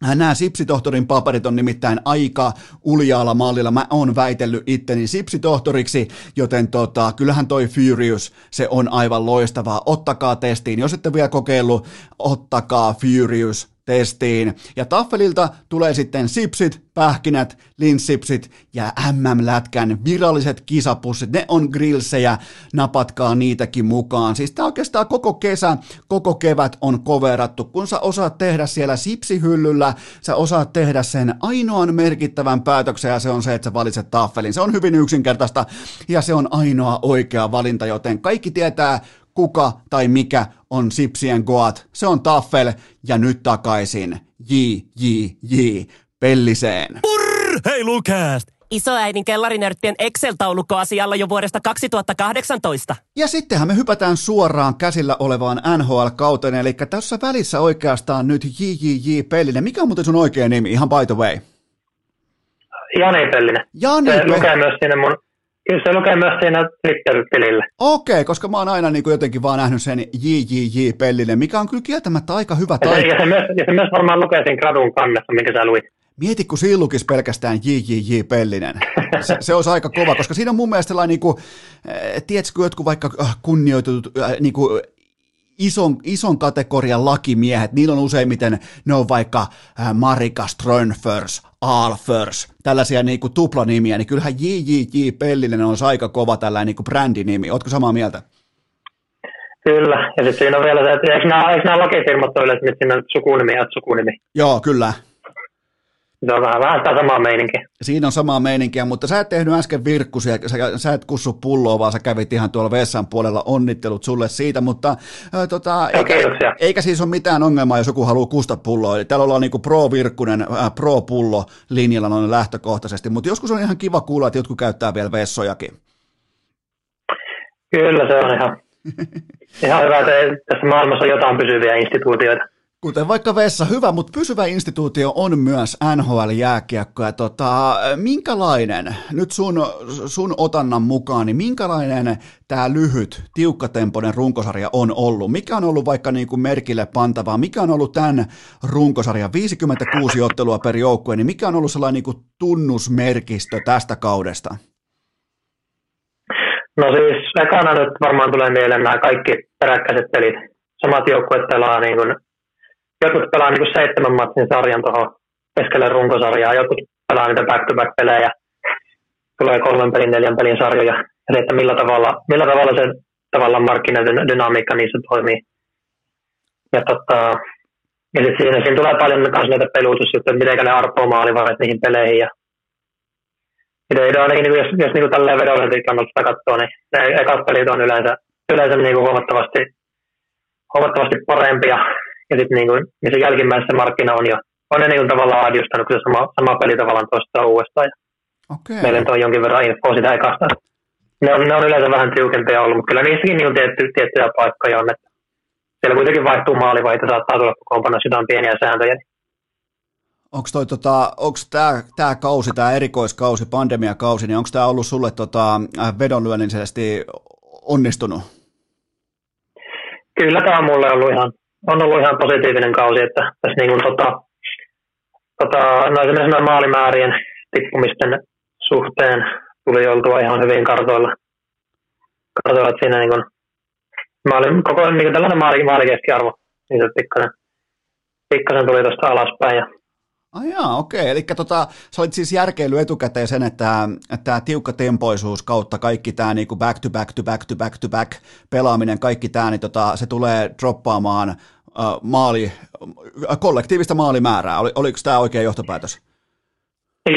Nämä Sipsitohtorin paperit on nimittäin aika uljaalla mallilla. Mä oon väitellyt itteni Sipsitohtoriksi, joten tota, kyllähän toi Furious, se on aivan loistavaa. Ottakaa testiin. Jos ette vielä kokeillut, ottakaa Furious testiin. Ja Taffelilta tulee sitten sipsit, pähkinät, linssipsit ja MM-lätkän viralliset kisapussit. Ne on grillsejä, napatkaa niitäkin mukaan. Siis tää oikeastaan koko kesä, koko kevät on koverattu. Kun sä osaat tehdä siellä sipsihyllyllä, sä osaat tehdä sen ainoan merkittävän päätöksen ja se on se, että sä valitset taffelin. Se on hyvin yksinkertaista ja se on ainoa oikea valinta, joten kaikki tietää, kuka tai mikä on Sipsien Goat. Se on Taffel ja nyt takaisin J, J, J, Pelliseen. Urheilukääst! Isoäidin kellarinörttien Excel-taulukko asialla jo vuodesta 2018. Ja sittenhän me hypätään suoraan käsillä olevaan NHL-kauteen, eli tässä välissä oikeastaan nyt JJJ Pellinen. Mikä on muuten sun oikea nimi, ihan by the way? Jani Pellinen. Jani Se Pe- lukee myös siinä mun, kyllä se lukee myös siinä Twitter-tilillä. Okei, koska mä oon aina niin kuin jotenkin vaan nähnyt sen JJJ Pellinen, mikä on kyllä kieltämättä aika hyvä Ja se, taito. ja, se myös, ja se myös varmaan lukee siinä gradun kannessa, minkä sä luit. Mieti, kun siinä lukisi pelkästään JJJ Pellinen. Se, se olisi aika kova, koska siinä on mun mielestä sellainen, niin kuin, äh, tiedätkö, jotkut vaikka äh, kunnioitut äh, niin kuin, ison, ison kategorian lakimiehet, niillä on useimmiten, ne on vaikka Marika Strönförs, Alförs, tällaisia niin kuin tuplanimiä, niin kyllähän JJJ Pellinen on aika kova tällainen niin kuin brändinimi. Ootko samaa mieltä? Kyllä, ja sitten siinä on vielä se, että eikö nämä, eikö nämä lakifirmat ole yleensä, että on sukunimi ja sukunimi. Joo, kyllä. Se on vähän, vähän sitä samaa meininkiä. Siinä on samaa meininkiä, mutta sä et tehnyt äsken virkkusia, sä, sä et kussu pulloa, vaan sä kävit ihan tuolla vessan puolella, onnittelut sulle siitä, mutta ää, tota, eikä, kiitoksia. eikä siis ole mitään ongelmaa, jos joku haluaa kusta pulloa, eli täällä ollaan niinku pro-virkkunen, ää, pro-pullo linjalla noin lähtökohtaisesti, mutta joskus on ihan kiva kuulla, että jotkut käyttää vielä vessojakin. Kyllä se on ihan, ihan hyvä, että tässä maailmassa on jotain pysyviä instituutioita. Kuten vaikka Vessa, hyvä, mutta pysyvä instituutio on myös NHL-jääkiekko. Ja tota, minkälainen, nyt sun, sun otannan mukaan, niin minkälainen tämä lyhyt, tiukkatempoinen runkosarja on ollut? Mikä on ollut vaikka niin kuin merkille pantavaa? Mikä on ollut tämän runkosarjan 56 ottelua per joukkue, niin mikä on ollut sellainen niin kuin tunnusmerkistö tästä kaudesta? No siis ekana nyt varmaan tulee mieleen nämä kaikki peräkkäiset pelit samat joukkueet pelaa niin kuin, jotkut pelaa niin kuin seitsemän matsin sarjan tuohon keskelle runkosarjaa, jotkut pelaa niitä back-to-back-pelejä, tulee kolmen pelin, neljän pelin sarjoja, ja se, että millä tavalla, millä tavalla se tavallaan markkinadynamiikka niissä toimii. Ja, tota, sitten siinä, siinä, tulee paljon myös näitä peluutusjuttuja, että miten ne arpoo maalivarit niihin peleihin. Ja, ja ainakin, niin jos, jos niin tälleen vedonlyöntin kannalta sitä katsoo, niin ne ekat pelit on yleensä, yleensä niin kuin huomattavasti, huomattavasti parempia. Ja sitten niin kuin, niin se markkina on jo on ne niin kuin tavallaan adjustanut, se sama, sama peli tavallaan toistaa uudestaan. Ja Okay. Meillä on jonkin verran infoa sitä ekasta. Ne on, ne on yleensä vähän tiukempia ollut, mutta kyllä niissäkin niin on tietty, tiettyjä paikkoja on. Että siellä kuitenkin vaihtuu maalivaita, saattaa tulla kokoonpanossa jotain pieniä sääntöjä. Onko toi tota, onks tää, tää kausi, tää erikoiskausi, pandemiakausi, niin onko tämä ollut sulle tota, vedonlyönnillisesti onnistunut? Kyllä tämä on mulle ollut ihan, on ollut ihan positiivinen kausi, että tässä niin kuin, tota, tota, no maalimäärien tippumisten suhteen tuli oltua ihan hyvin kartoilla. Kartoilla siinä niin kuin, maali, koko niin kuin tällainen maali, maalikeskiarvo, niin se pikkasen, pikkasen tuli tuosta alaspäin. Ja Ai jaa, okei. Eli tota, sä olit siis järkeily etukäteen sen, että tämä tiukka tempoisuus kautta kaikki tämä niinku back to back to back to back to back pelaaminen, kaikki tämä, niin tota, se tulee droppaamaan uh, maali, uh, kollektiivista maalimäärää. Oli, oliko tämä oikea johtopäätös?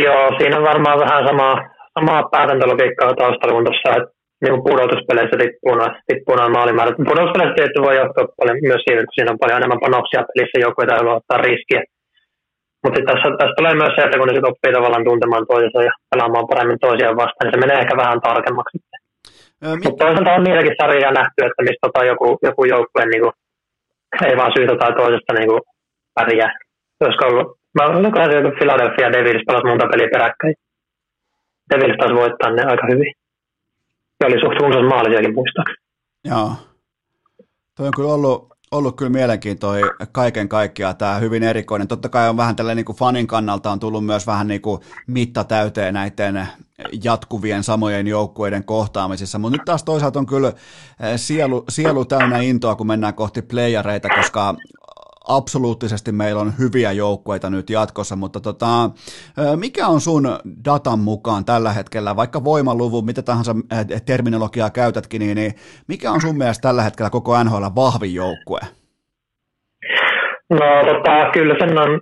Joo, siinä on varmaan vähän samaa, samaa päätäntölogiikkaa taustalla kuin tuossa, että niin pudotuspeleissä tippuu noin, tippuu maalimäärät. Pudotuspeleissä tietysti voi johtua paljon myös siitä, että siinä on paljon enemmän panoksia pelissä, joku ei ottaa riskiä. Mutta tässä, tässä tulee myös se, että kun ne sitten oppii tavallaan tuntemaan toisensa ja pelaamaan paremmin toisiaan vastaan, niin se menee ehkä vähän tarkemmaksi. mit... Mutta toisaalta on niitäkin sarjoja nähty, että mistä tota joku, joku joukkue niin kuin, ei vaan syytä tai toisesta niin kuin, pärjää. Olisiko ollut Mä olikohan se joku Philadelphia Devils pelasi monta peliä peräkkäin. Devils taas voittaa ne aika hyvin. Ja oli suht runsas maalisiakin muistaakseni. Joo. Toi on kyllä ollut, ollut kyllä mielenkiintoinen kaiken kaikkiaan tämä hyvin erikoinen. Totta kai on vähän tällainen niin kuin fanin kannalta on tullut myös vähän niin kuin mitta täyteen näiden jatkuvien samojen joukkueiden kohtaamisissa, mutta nyt taas toisaalta on kyllä sielu, sielu täynnä intoa, kun mennään kohti playareita, koska absoluuttisesti meillä on hyviä joukkueita nyt jatkossa, mutta tota, mikä on sun datan mukaan tällä hetkellä, vaikka voimaluvun, mitä tahansa terminologiaa käytätkin, niin, niin mikä on sun mielestä tällä hetkellä koko NHL vahvin joukkue? No tota, kyllä sen on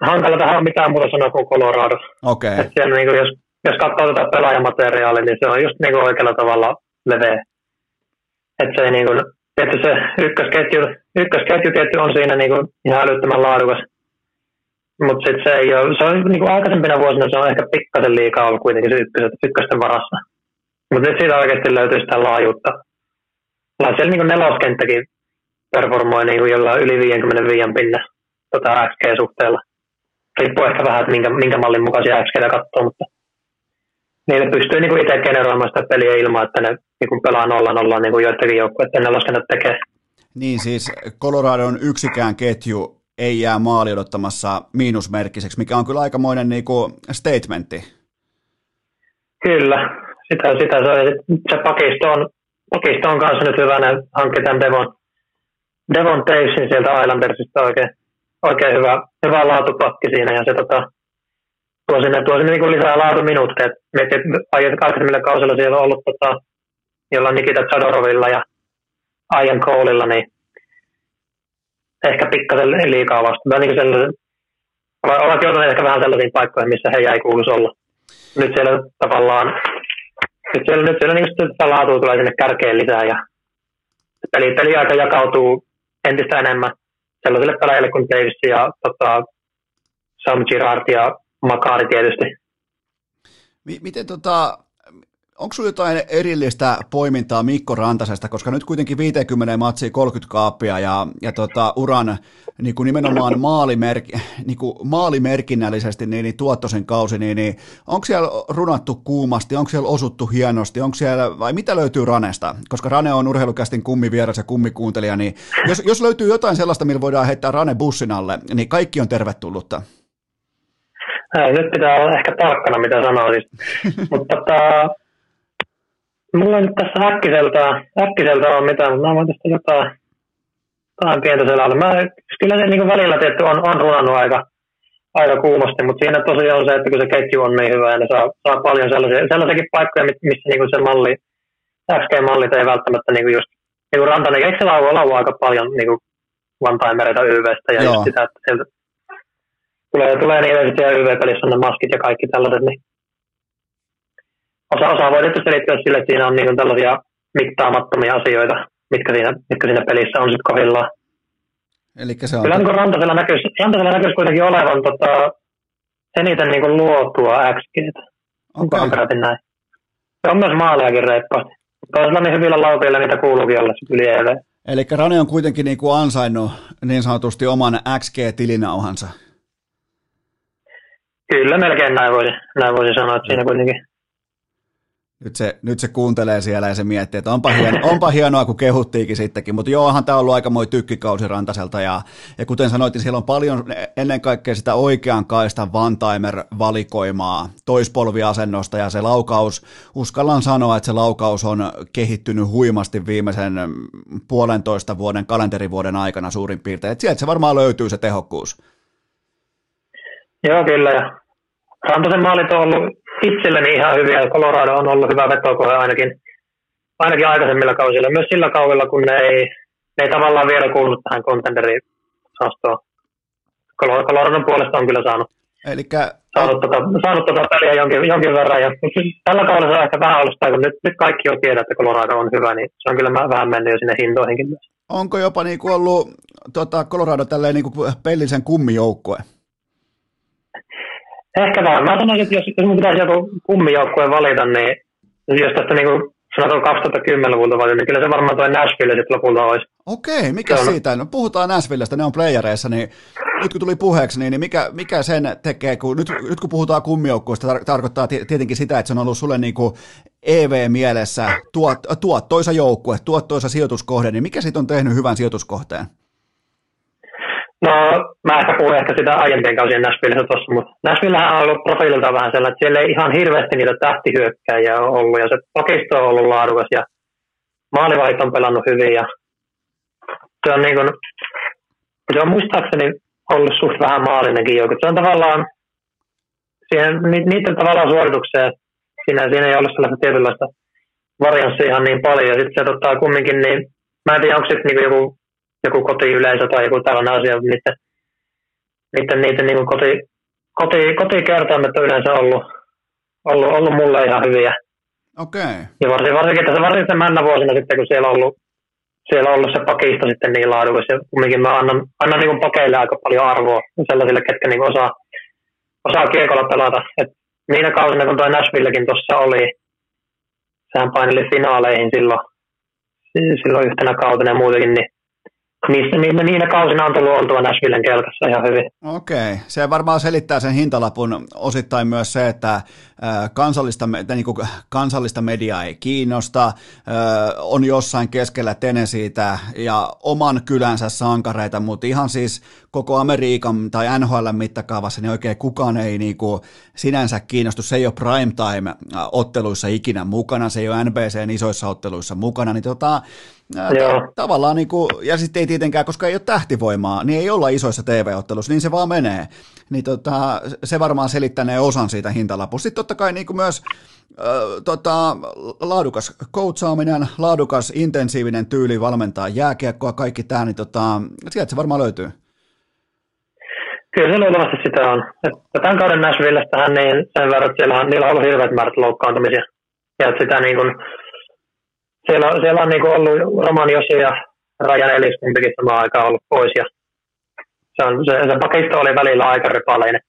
hankala tähän mitään muuta sanoa kuin Colorado. Okay. niin kuin, jos, jos katsoo tätä pelaajamateriaalia, niin se on just niin kuin oikealla tavalla leveä. Että se ei niin kuin, että se ykkösketju, ykkösketju tietty on siinä niin kuin ihan älyttömän laadukas. Mutta sitten se ei ole, se on niin kuin aikaisempina vuosina se on ehkä pikkasen liikaa ollut kuitenkin se ykkös, ykkösten varassa. Mutta nyt siitä oikeasti löytyy sitä laajuutta. Ollaan siellä niin kuin neloskenttäkin performoi niin kuin jollain yli 55 pinna tota XG-suhteella. Riippuu ehkä vähän, että minkä, minkä mallin mukaisia XG katsoo, mutta niille pystyy niin kuin itse generoimaan sitä peliä ilman, että ne niin kuin pelaa nolla nolla niin kuin joidenkin joukkueiden neloskennat tekee. Niin siis Coloradon yksikään ketju ei jää maali odottamassa miinusmerkkiseksi, mikä on kyllä aikamoinen niin kuin statementti. Kyllä, sitä, sitä se, se pakisto on, pakisto on kanssa nyt hyvä, ne hankki tämän Devon, Devon Tavesin sieltä Islandersista oikein, oikein hyvä, hyvä laatupakki siinä ja se tota, tuo sinne, tuo sinne niin lisää laatuminuutteja. Mietin, että aikaisemmilla kausilla siellä on ollut tota, jolla Nikita Chadorovilla ja Ian Coleilla, niin ehkä pikkasen liikaa vasta. Niin sellaisen, ovat joutuneet ehkä vähän sellaisiin paikkoihin, missä he ei kuuluisi olla. Nyt siellä tavallaan, nyt siellä, nyt siellä niin sitä laatua tulee sinne kärkeen lisää ja peli, peliaika jakautuu entistä enemmän sellaisille pelaajille kuin Davis ja tota, Sam Girard ja Makari tietysti. Miten tota, onko sinulla jotain erillistä poimintaa Mikko Rantasesta, koska nyt kuitenkin 50 matsia 30 kaappia ja, ja tota, uran niin kuin nimenomaan maalimerk, niin kuin maalimerkinnällisesti niin, niin tuottoisen kausi, niin, niin onko siellä runattu kuumasti, onko siellä osuttu hienosti, onko siellä, vai mitä löytyy Ranesta? Koska Rane on urheilukästin kummivieras ja kummikuuntelija, niin jos, jos löytyy jotain sellaista, millä voidaan heittää Rane bussin alle, niin kaikki on tervetullutta. Nyt pitää olla ehkä tarkkana, mitä sanoisit. Mutta tota, Mulla nyt tässä äkkiseltä, äkkiseltä on mitään, mutta mä voin tästä jotain, vähän pientä selailu. Mä, kyllä se niin välillä tietty on, on runannut aika, aika kuumasti, mutta siinä tosiaan on se, että kun se ketju on niin hyvä ja ne saa, saa paljon sellaisia, sellaisiakin paikkoja, missä niin se malli, XG-mallit ei välttämättä niin just, niin kuin Rantanen, eikö se laua, aika paljon niin vantaimereitä YVstä ja just sitä, että sieltä tulee, tulee niin yleisesti ja YV-pelissä on ne maskit ja kaikki tällaiset, niin osa, osa voi tietysti liittyä sille, että siinä on niin tällaisia mittaamattomia asioita, mitkä siinä, mitkä siinä pelissä on sitten kohdillaan. Elikkä se on... Kyllä niin Rantasella näkyisi, Rantasella näkyisi kuitenkin olevan tota, eniten niin kuin luotua XG. Onko okay. näin? Se on myös maalejakin reippaasti. Toisella niin hyvillä laupeilla niitä kuuluukin olla yli EV. Eli Rane on kuitenkin niin kuin ansainnut niin sanotusti oman XG-tilinauhansa. Kyllä, melkein näin voisi, näin voisi sanoa, että siinä kuitenkin. Nyt se, nyt se kuuntelee siellä ja se miettii, että onpa, hieno, onpa hienoa, kun kehuttiinkin sittenkin, mutta joohan tämä on ollut aika moi tykkikausi Rantaselta ja, ja kuten sanoit, niin siellä on paljon ennen kaikkea sitä oikean kaistan Vantaimer-valikoimaa toispolviasennosta ja se laukaus, uskallan sanoa, että se laukaus on kehittynyt huimasti viimeisen puolentoista vuoden kalenterivuoden aikana suurin piirtein, että sieltä se varmaan löytyy se tehokkuus. Joo, kyllä. ja Rantasen maalit on ollut itselleni ihan hyviä. Colorado on ollut hyvä vetokohe ainakin, ainakin aikaisemmilla kausilla. Myös sillä kaudella, kun ne ei, ne ei tavallaan vielä kuulunut tähän contenderi-osastoon. Coloradon puolesta on kyllä saanut, Elikkä... saanut, tota, saanut tota peliä jonkin, jonkin verran. Ja, tällä kaudella se on ehkä vähän ollut sitä, kun nyt, nyt kaikki jo tiedät, että Colorado on hyvä, niin se on kyllä vähän mennyt jo sinne hintoihinkin myös. Onko jopa niin kuin ollut tota, Colorado tälleen niin kuin pellisen kummijoukkue? Ehkä. Mä sanoisin, että jos, jos mun pitäisi joku kummijoukkueen valita, niin jos tästä niin kuin sanotaan 2010-luvulta valita, niin kyllä se varmaan tuo Nashville sitten lopulta olisi. Okei, mikä on... siitä? No puhutaan Nashvillestä, ne on playereissa, niin nyt kun tuli puheeksi, niin, niin mikä, mikä sen tekee, kun nyt, nyt kun puhutaan kummijoukkueesta, tar- tarkoittaa tietenkin sitä, että se on ollut sulle niin kuin EV-mielessä tuot, tuottoisa joukkue, tuottoisa sijoituskohde, niin mikä siitä on tehnyt hyvän sijoituskohteen? No, mä ehkä puhun ehkä sitä aiempien kausien Nashvillessä tuossa, mutta Nashvillehän on ollut profiililta vähän sellainen, että siellä ei ihan hirveästi niitä tähtihyökkäjiä ollut, ja se pakisto on ollut laadukas, ja maalivahit on pelannut hyvin, ja se on niin kuin, se on muistaakseni ollut suht vähän maalinenkin joku. Se on tavallaan, siihen, niiden tavallaan suoritukseen, siinä, siinä ei ollut sellaista tietynlaista varianssia ihan niin paljon, ja sitten se tota, kumminkin, niin mä en tiedä, onko sitten niin joku joku kotiyleisö tai joku tällainen asia, niiden, niiden, niiden niin koti, koti, kotikertoimet on yleensä ollut, ollut, ollut mulle ihan hyviä. Okei. Okay. Ja varsinkin, varsinkin tässä varsinkin männä vuosina sitten, kun siellä on ollut, siellä on ollut se pakisto sitten niin laadukas, ja kumminkin mä annan, annan niin pakeille aika paljon arvoa sellaisille, ketkä niin osaa, osaa kiekolla pelata. Et niinä kausina, kun tuo Nashvillekin tuossa oli, sehän paineli finaaleihin silloin, silloin yhtenä kautena ja muutenkin, niin niissä, niinä, niinä kausina on tullut oltua Nashvillen kelkassa ihan hyvin. Okei, se varmaan selittää sen hintalapun. Osittain myös se, että kansallista, niin kuin kansallista mediaa ei kiinnosta, on jossain keskellä Tenesiitä ja oman kylänsä sankareita, mutta ihan siis koko Amerikan tai NHL mittakaavassa niin oikein kukaan ei niin kuin sinänsä kiinnostu. Se ei ole primetime-otteluissa ikinä mukana, se ei ole NBCn isoissa otteluissa mukana, niin tota, Joo. tavallaan, niin kuin, ja sitten ei tietenkään, koska ei ole tähtivoimaa, niin ei olla isoissa TV-otteluissa, niin se vaan menee. Niin tota, se varmaan selittänee osan siitä hintalapusta. Sitten totta kai niin kuin myös äh, tota, laadukas coachaaminen, laadukas intensiivinen tyyli valmentaa jääkiekkoa, kaikki tämä, niin tota, sieltä se varmaan löytyy. Kyllä se luultavasti sitä on. Että tämän kauden Nashvillestähän niin sen verran, että siellä on, niillä on ollut hirveät määrät loukkaantumisia. Ja että sitä niin kuin, siellä, siellä on niin kuin ollut Roman Josi ja Rajan Elis kumpikin samaan aikaan ollut pois. Ja se, on, se, se pakisto oli välillä aika repaleinen.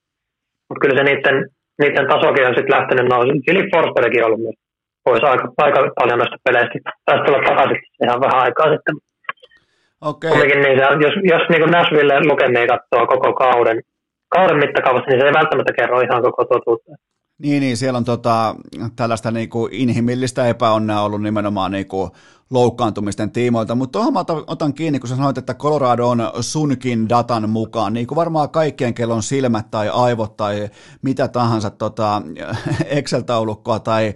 Mutta kyllä se niiden, niiden tasokin on sitten lähtenyt nousu. Philip Forsbergkin on ollut myös pois aika, aika paljon noista peleistä. Taisi tulla takaisin ihan vähän aikaa sitten. Okay. Kumminkin niin se, jos, jos niin Nashville lukemia katsoo koko kauden, kauden mittakaavassa, niin se ei välttämättä kerro ihan koko totuutta. Niin, niin siellä on tota, tällaista niin kuin inhimillistä epäonnea ollut nimenomaan niin kuin loukkaantumisten tiimoilta, mutta tuohon mä otan, otan kiinni, kun sä sanoit, että Colorado on sunkin datan mukaan, niin kuin varmaan kaikkien, kello on silmät tai aivot tai mitä tahansa tota, Excel-taulukkoa tai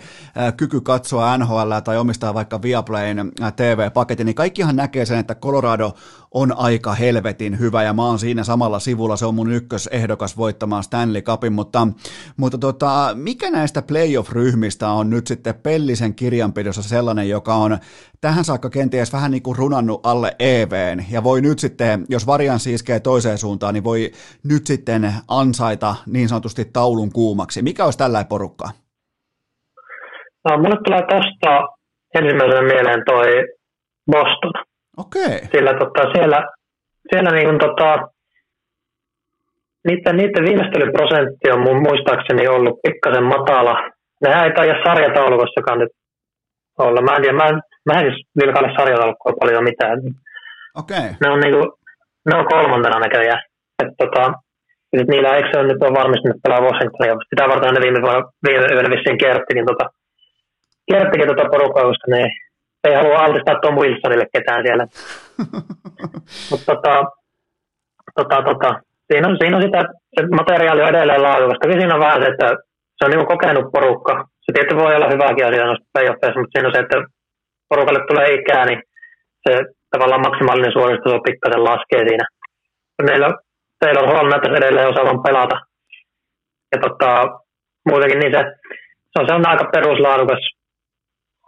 kyky katsoa NHL tai omistaa vaikka Viaplayn TV-paketin, niin kaikkihan näkee sen, että Colorado on aika helvetin hyvä ja mä oon siinä samalla sivulla, se on mun ykkösehdokas voittamaan Stanley Cupin, mutta, mutta tota, mikä näistä playoff-ryhmistä on nyt sitten Pellisen kirjanpidossa sellainen, joka on tähän saakka kenties vähän niin kuin runannut alle EVn ja voi nyt sitten, jos varianssi iskee toiseen suuntaan, niin voi nyt sitten ansaita niin sanotusti taulun kuumaksi. Mikä olisi tällä porukkaa? No, mulle tulee tästä ensimmäisenä mieleen toi Boston. Okei. Okay. Sillä tota, siellä, siellä niin kuin, tota, niiden, niiden viimeistelyprosentti on mun muistaakseni ollut pikkasen matala. Nehän ei taida sarjataulukossakaan nyt olla. Mä en tiedä, mä en, mä en siis vilkaile sarjataulukkoa paljon mitään. Okei. Okay. Ne on, niin kuin, ne on kolmantena näköjään. Et, tota, sit niillä eikö se on nyt on varmistunut pelaa Washingtonia. Sitä varten ne viime, viime yönä vissiin kerttikin, tota, kerttikin tota porukkaa, koska ne ei halua altistaa Tom Wilsonille ketään siellä. Mutta tota, tota, tota, siinä, on, siinä on sitä, se materiaali on edelleen laadukas. Toki siinä on vähän se, että se on niin kokenut porukka. Se tietysti voi olla hyväkin asia noissa playoffeissa, mutta siinä on se, että porukalle tulee ikää, niin se tavallaan maksimaalinen suoristus on pikkasen laskee siinä. Meillä Taylor Hall näyttäisi edelleen osaavan pelata. Ja tota, muutenkin niin se, se on, se on aika peruslaadukas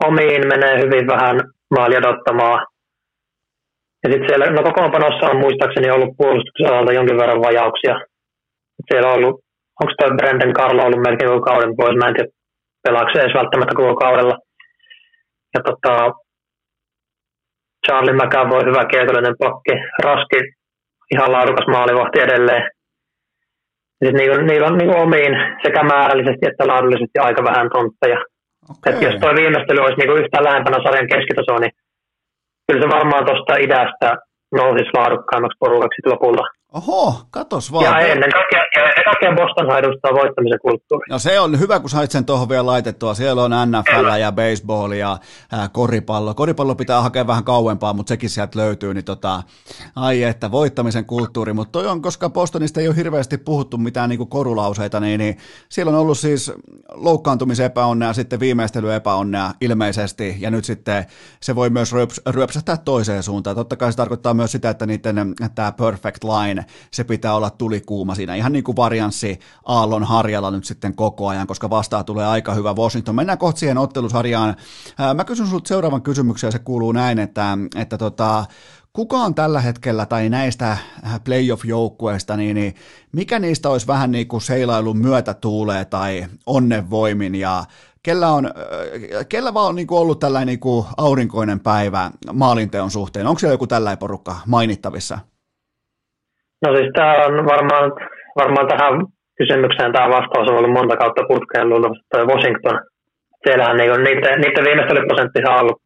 omiin menee hyvin vähän maali odottamaan. Ja sitten siellä, no kokoonpanossa on muistaakseni ollut puolustuksen alalta jonkin verran vajauksia. Siellä on ollut, onko toi Brendan Carlo ollut melkein koko kauden pois, mä en tiedä pelaako se edes välttämättä koko kaudella. Ja tota, Charlie McAvoy, hyvä kietollinen pakki, Raski, ihan laadukas maalivahti edelleen. Ja niillä, on, niillä on niin omiin sekä määrällisesti että laadullisesti aika vähän tontteja. Okay. Että jos tuo viimeistely olisi niinku yhtään lähempänä sarjan keskitasoa, niin kyllä se varmaan tuosta idästä nousisi laadukkaammaksi porukaksi lopulta. Oho, katos vaan. Ja ennen kaikkea, ja kaikkea Boston edustaa voittamisen kulttuuri. No se on hyvä, kun sait sen tuohon vielä laitettua. Siellä on NFL ja baseball ja ää, koripallo. Koripallo pitää hakea vähän kauempaa, mutta sekin sieltä löytyy. Niin tota, ai että, voittamisen kulttuuri. Mutta toi on, koska Bostonista ei ole hirveästi puhuttu mitään niinku korulauseita, niin, niin siellä on ollut siis loukkaantumisepäonnea, sitten viimeistelyepäonnea ilmeisesti. Ja nyt sitten se voi myös ryöps, ryöpsähtää toiseen suuntaan. Totta kai se tarkoittaa myös sitä, että niiden tämä perfect line se pitää olla tulikuuma siinä. Ihan niin kuin varianssi Aallon harjalla nyt sitten koko ajan, koska vastaa tulee aika hyvä Washington. Mennään kohta siihen ottelusarjaan. Mä kysyn sinulta seuraavan kysymyksen ja se kuuluu näin, että, että tota, kuka on tällä hetkellä tai näistä playoff-joukkueista, niin, niin mikä niistä olisi vähän niin kuin seilailun myötätuulee tai onnenvoimin ja kellä, on, kellä vaan on niin kuin ollut tällainen niin kuin aurinkoinen päivä maalinteon suhteen? Onko siellä joku tällainen porukka mainittavissa? No siis tämä on varmaan, varmaan tähän kysymykseen tämä vastaus on ollut monta kautta putkeen toi Washington. Siellähän niinku, niiden, niiden viimeistelyprosentti on ollut,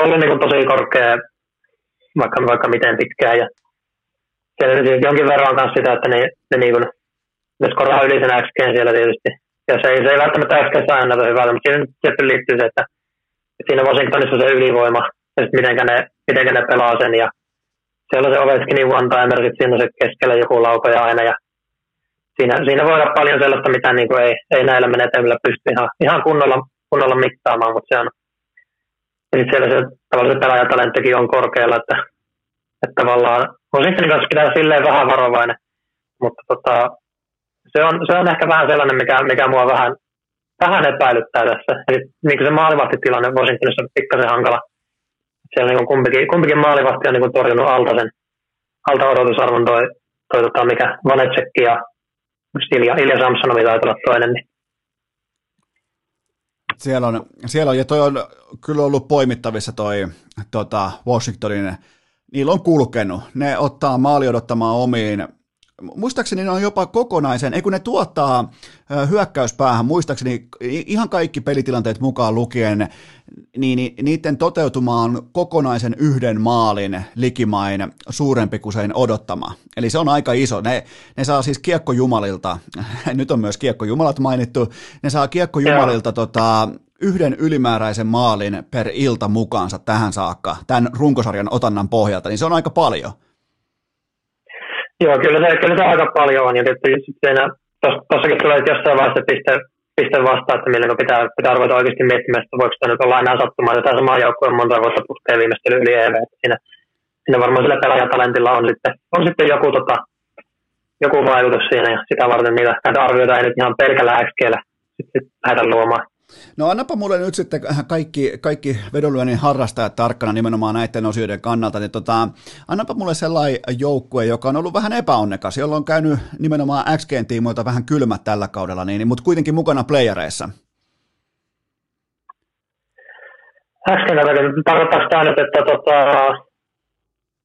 ollut niinku tosi korkea vaikka, vaikka miten pitkään. Ja siellä siis jonkin verran on myös sitä, että ne, ne, niinku, ne skoraa yli sen XG siellä tietysti. Ja se ei, se ei välttämättä XG saa näytä hyvältä, mutta siinä liittyy se, että, että siinä Washingtonissa on se ylivoima ja sitten miten ne, mitenkä ne pelaa sen ja siellä se Ovechkinin one-timer, siinä on se keskellä joku laukoja aina ja siinä, siinä voi olla paljon sellaista, mitä niin kuin ei, ei näillä menetelmillä pysty ihan, ihan kunnolla, kunnolla mittaamaan, mutta se on, ja sitten siellä se, tavallaan se pelaajatalenttikin on korkealla, että, että tavallaan Washingtonin kanssa pitää silleen vähän varovainen, mutta tota, se, on, se on ehkä vähän sellainen, mikä, mikä mua vähän, vähän epäilyttää tässä. Eli niin kuin se maalivahtitilanne Washingtonissa on pikkasen hankala siellä niin kumpikin, kumpikin maalivahti on niin torjunut alta sen alta odotusarvon toi, toi tota, mikä Vanetsekki ja Ilja, Ilja Samsonovi taitaa olla toinen. Niin. Siellä on, siellä on, ja toi on kyllä ollut poimittavissa toi tota, Washingtonin, niillä on kulkenut. Ne ottaa maali odottamaan omiin muistaakseni ne on jopa kokonaisen, ei kun ne tuottaa hyökkäyspäähän, muistaakseni ihan kaikki pelitilanteet mukaan lukien, niin niiden toteutuma on kokonaisen yhden maalin likimain suurempi kuin sen odottama. Eli se on aika iso. Ne, ne saa siis kiekkojumalilta, nyt on myös kiekkojumalat mainittu, ne saa kiekkojumalilta tota, yhden ylimääräisen maalin per ilta mukaansa tähän saakka, tämän runkosarjan otannan pohjalta, niin se on aika paljon. Joo, kyllä se, kyllä se aika paljon on. Ja tietysti tuossakin tulee jossain vaiheessa piste, piste vastaan, että milloin pitää, pitää ruveta oikeasti miettimään, että voiko tämä nyt olla enää sattumaa, että tämä sama joukkue on monta vuotta putkeen viimeistely yli EV. Siinä, siinä varmaan sillä pelaajatalentilla on sitten, on sitten joku, tota, joku vaikutus siinä ja sitä varten niitä, näitä arvioita ei nyt ihan pelkällä XGllä sitten lähdetä luomaan. No annapa mulle nyt sitten kaikki, kaikki vedonlyönnin harrastajat tarkkana nimenomaan näiden osioiden kannalta, niin tota, annapa mulle sellainen joukkue, joka on ollut vähän epäonnekas, jolla on käynyt nimenomaan XGn tiimoilta vähän kylmät tällä kaudella, niin, mutta kuitenkin mukana playereissa. XGn tarkoittaa sitä nyt, että tota,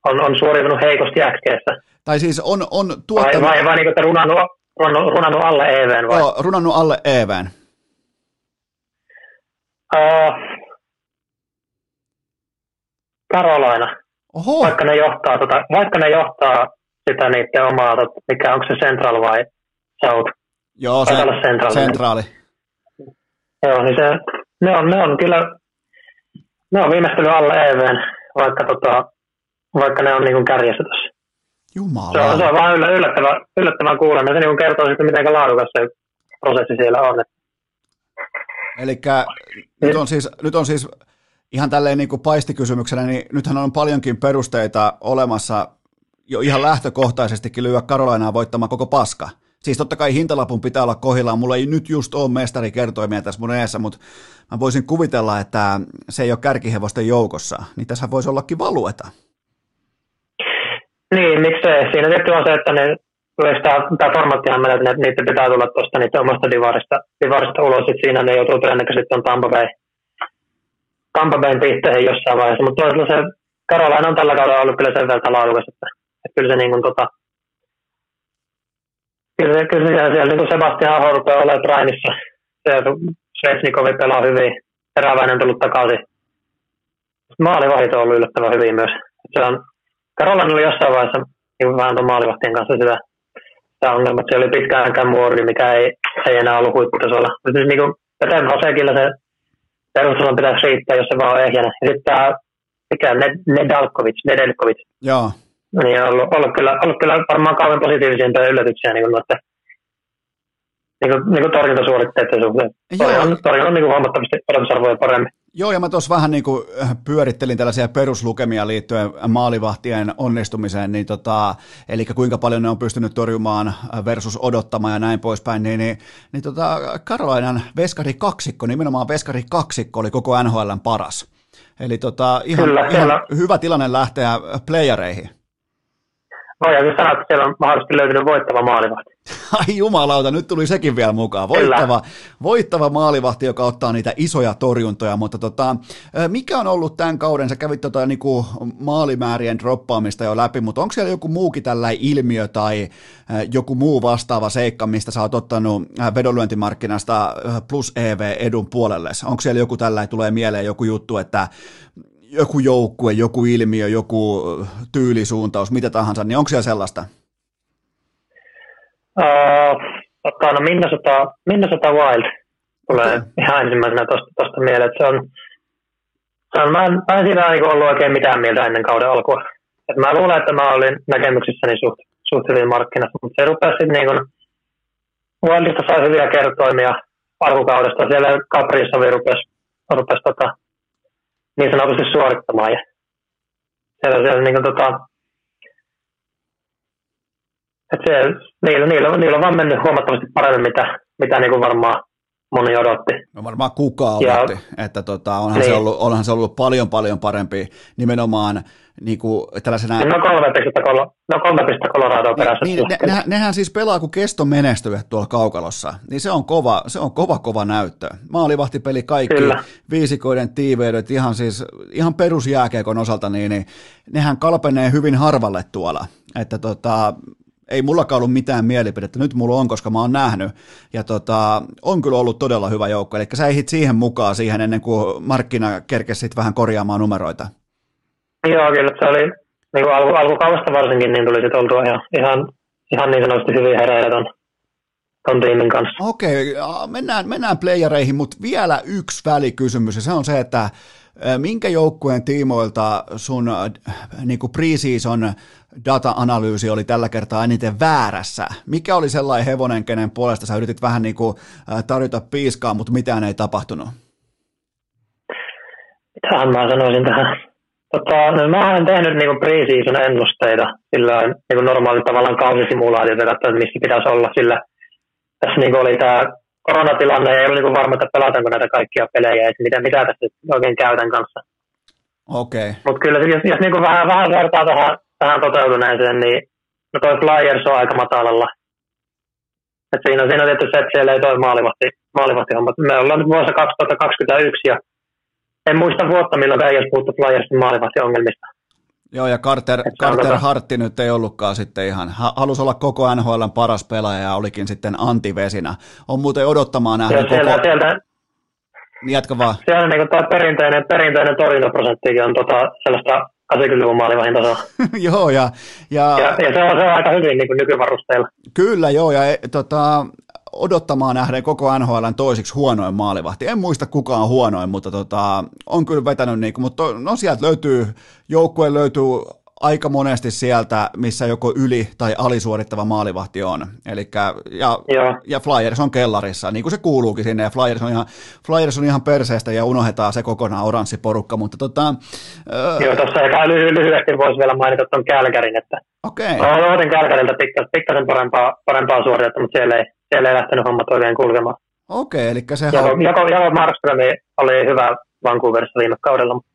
on, on suoriutunut heikosti XGssä. Tai siis on, on tuottanut... Vai, vai, vai niin, että runannut, runannut, runannut alle EVn vai? Joo, runannut alle EVn. Uh, Carolina. Oho. Vaikka ne johtaa, tota, vaikka ne johtaa sitä niiden omaa, tota, mikä onko se Central vai South? Joo, se, centraali. centraali. Joo, niin se, ne on, ne on kyllä, ne on viimeistely alle EVn, vaikka, tota, vaikka ne on niin kuin kärjessä tässä. Jumala. Se on, se on vaan yllättävän, yllättävän kuuleminen. Se niin kertoo sitten, miten laadukas se prosessi siellä on. Eli nyt on siis, nyt on siis ihan tälleen niin kuin paistikysymyksenä, niin nythän on paljonkin perusteita olemassa jo ihan lähtökohtaisestikin lyödä Karolainaa voittamaan koko paska. Siis totta kai hintalapun pitää olla kohillaan. Mulla ei nyt just ole mestarikertoimia tässä mun eessä, mutta mä voisin kuvitella, että se ei ole kärkihevosten joukossa. Niin tässä voisi ollakin valueta. Niin, miksei. Siinä tietty on se, että ne tämä, tämä formaattihan menee, että niitä pitää tulla tuosta niiden omasta divarista, divarista ulos, että siinä ne joutuu todennäköisesti on Tampa Bay, Tampa Bayn pihteihin jossain vaiheessa, mutta toisaalta se Carolina on tällä kaudella ollut kyllä sen verran laadukas, että, että kyllä se niin kuin tota, kyllä, kyllä siellä, siellä niin kuin Sebastian Aho rupeaa olemaan Primeissa, se Svetsnikovi pelaa hyvin, Eräväinen tullut takaisin. Maalivahit on ollut yllättävän hyvin myös. Se on, Carolina oli jossain vaiheessa niin vähän tuon maalivahtien kanssa sitä tämä ongelma, että se oli pitkään aikaan muori, mikä ei, ei enää ollut huipputasolla. Mutta siis niin kuin Peter Vasekilla se perustason pitäisi riittää, jos se vaan on ehjänä. Ja sitten tämä, mikä Nedalkovic, Nedelkovic. Joo. Niin on ollut, ollut, kyllä, ollut kyllä varmaan kauan positiivisempia yllätyksiä niin kuin noiden niin kuin, niin kuin torjuntasuoritteiden suhteen. Torjunta on, torjunta on niin kuin huomattavasti odotusarvoja paremmin. Joo, ja mä tuossa vähän niin kuin äh, pyörittelin tällaisia peruslukemia liittyen maalivahtien onnistumiseen, niin tota, eli kuinka paljon ne on pystynyt torjumaan äh, versus odottamaan ja näin poispäin, niin, niin, niin tota, Karolainan veskari kaksikko, nimenomaan veskari kaksikko oli koko NHLn paras. Eli tota, ihan, kyllä, ihan kyllä. hyvä tilanne lähteä playereihin. Voidaan sanoa, että siellä on mahdollisesti löytynyt voittava maalivahti. Ai jumalauta, nyt tuli sekin vielä mukaan. Voittava, voittava maalivahti, joka ottaa niitä isoja torjuntoja, mutta tota, mikä on ollut tämän kauden, sä kävit tota niinku maalimäärien droppaamista jo läpi, mutta onko siellä joku muukin tällä ilmiö tai joku muu vastaava seikka, mistä sä oot ottanut vedonlyöntimarkkinasta plus EV-edun puolelle? Onko siellä joku tällä tulee mieleen joku juttu, että joku joukkue, joku ilmiö, joku tyylisuuntaus, mitä tahansa, niin onko siellä sellaista? Uh, no Minnesota, Minnesota Wild tulee okay. ihan ensimmäisenä tuosta mieleen, että se on, se on mä, en, mä en siinä niin ollut oikein mitään mieltä ennen kauden alkua. Et mä luulen, että mä olin näkemyksissäni suht, suht hyvin markkinassa, mutta se rupesi sitten niin kuin, Wildista sai hyviä kertoimia alkukaudesta. Siellä Caprisovi rupesi, rupesi tota, niin sanotusti suorittamaan. Ja siellä, siellä niin kuin, tota, että se, niillä, niillä, niillä on vaan mennyt huomattavasti paremmin, mitä, mitä niin kuin varmaan moni odotti. No varmaan kukaan odotti, ja, että tota, onhan, niin. se ollut, onhan se ollut paljon paljon parempi nimenomaan niin kuin tällaisena... No kolme pistettä, no kolme pistettä Colorado perässä. Niin, ne, nehän, nehän, siis pelaa kuin kesto menestyvät tuolla kaukalossa, niin se on kova, se on kova, kova näyttö. Maalivahtipeli kaikki, Kyllä. viisikoiden tiiveydet, ihan siis ihan perusjääkeekon osalta, niin, niin nehän kalpenee hyvin harvalle tuolla. Että tota, ei mullakaan ollut mitään mielipidettä, nyt mulla on, koska mä oon nähnyt, ja tota, on kyllä ollut todella hyvä joukko, eli sä ehdit siihen mukaan siihen ennen kuin markkina kerkesi vähän korjaamaan numeroita. Joo, kyllä se oli, niin kuin alku, alkukaudesta varsinkin, niin tuli sitten oltua ihan, ihan, ihan niin sanotusti hyvin hereillä ton, ton tiimin kanssa. Okei, a, mennään, mennään playereihin, mutta vielä yksi välikysymys, ja se on se, että minkä joukkueen tiimoilta sun äh, niinku preseason data-analyysi oli tällä kertaa eniten väärässä? Mikä oli sellainen hevonen, kenen puolesta sä yritit vähän niinku, äh, tarjota piiskaa, mutta mitään ei tapahtunut? Mitähän mä sanoisin tähän? Tota, no, mä olen tehnyt niinku pre-season ennusteita sillä niinku normaali tavallaan kausisimulaatio verrattuna, että missä pitäisi olla, sillä tässä niinku oli tämä koronatilanne ja ei ollut niinku varma, että pelataanko näitä kaikkia pelejä ja mitä, mitä tässä oikein käytän kanssa. Okei. Okay. Mutta kyllä jos, jos niinku vähän, vähän vertaa tähän, tähän toteutuneeseen, niin no toi Flyers on aika matalalla. Et siinä, siinä on tietysti se, että siellä ei toi maalivahti, maalivahti homma. Me ollaan nyt vuosi 2021 ja en muista vuotta, milloin ei olisi puhuttu Flyersin maalivahtiongelmista. Joo, ja Carter, Carter. Hartti nyt ei ollutkaan sitten ihan, halusi olla koko NHLn paras pelaaja ja olikin sitten antivesinä. On muuten odottamaan nähdä koko... Sieltä, sieltä, niin Jatka vaan. Siellä niin tuo perinteinen, perinteinen torjuntaprosenttikin on tota, sellaista 80-luvun maalivahin tasoa. joo, ja, ja, ja, ja se, on, se on aika hyvin niin kuin nykyvarusteilla. Kyllä, joo, ja e, tota, odottamaan nähden koko NHL toisiksi huonoin maalivahti. En muista kuka on huonoin, mutta tota, on kyllä vetänyt, niin kuin, mutta no sieltä löytyy, joukkue löytyy aika monesti sieltä, missä joko yli- tai alisuorittava maalivahti on. Elikkä, ja, ja Flyers on kellarissa, niin kuin se kuuluukin sinne, ja Flyers on ihan, Flyers on ihan perseestä ja unohdetaan se kokonaan oranssi porukka, mutta tota... Joo, tuossa ehkä lyhy- lyhyesti voisi vielä mainita tuon Kälkärin, että Okei. Okay. Odotin Kälkäriltä pikkasen, pikkasen parempaa, parempaa suoritetta, mutta siellä ei, siellä ei lähtenyt hommat oikein kulkemaan. Okei, okay, eli se... Jako, jako, jako Markström oli hyvä Vancouverissa viime kaudella, mutta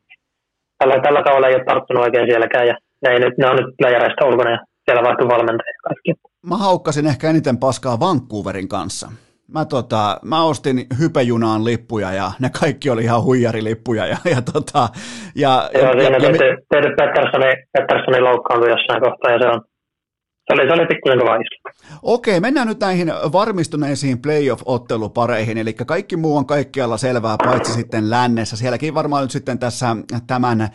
tällä, tällä tavalla ei ole tarttunut oikein sielläkään, ja ne, ei nyt, ne on nyt playereista ulkona, ja siellä vaihtui valmentajia kaikki. Mä haukkasin ehkä eniten paskaa Vancouverin kanssa. Mä, tota, mä ostin hypejunaan lippuja ja ne kaikki oli ihan huijarilippuja. Ja, ja, tota, ja, Joo, ja, siinä ja, Petterssoni, Petterssoni loukkaantui jossain kohtaa ja se on, oli, se oli pikkusen kova. Okei, mennään nyt näihin varmistuneisiin playoff-ottelupareihin, eli kaikki muu on kaikkialla selvää, paitsi sitten lännessä. Sielläkin varmaan nyt sitten tässä tämän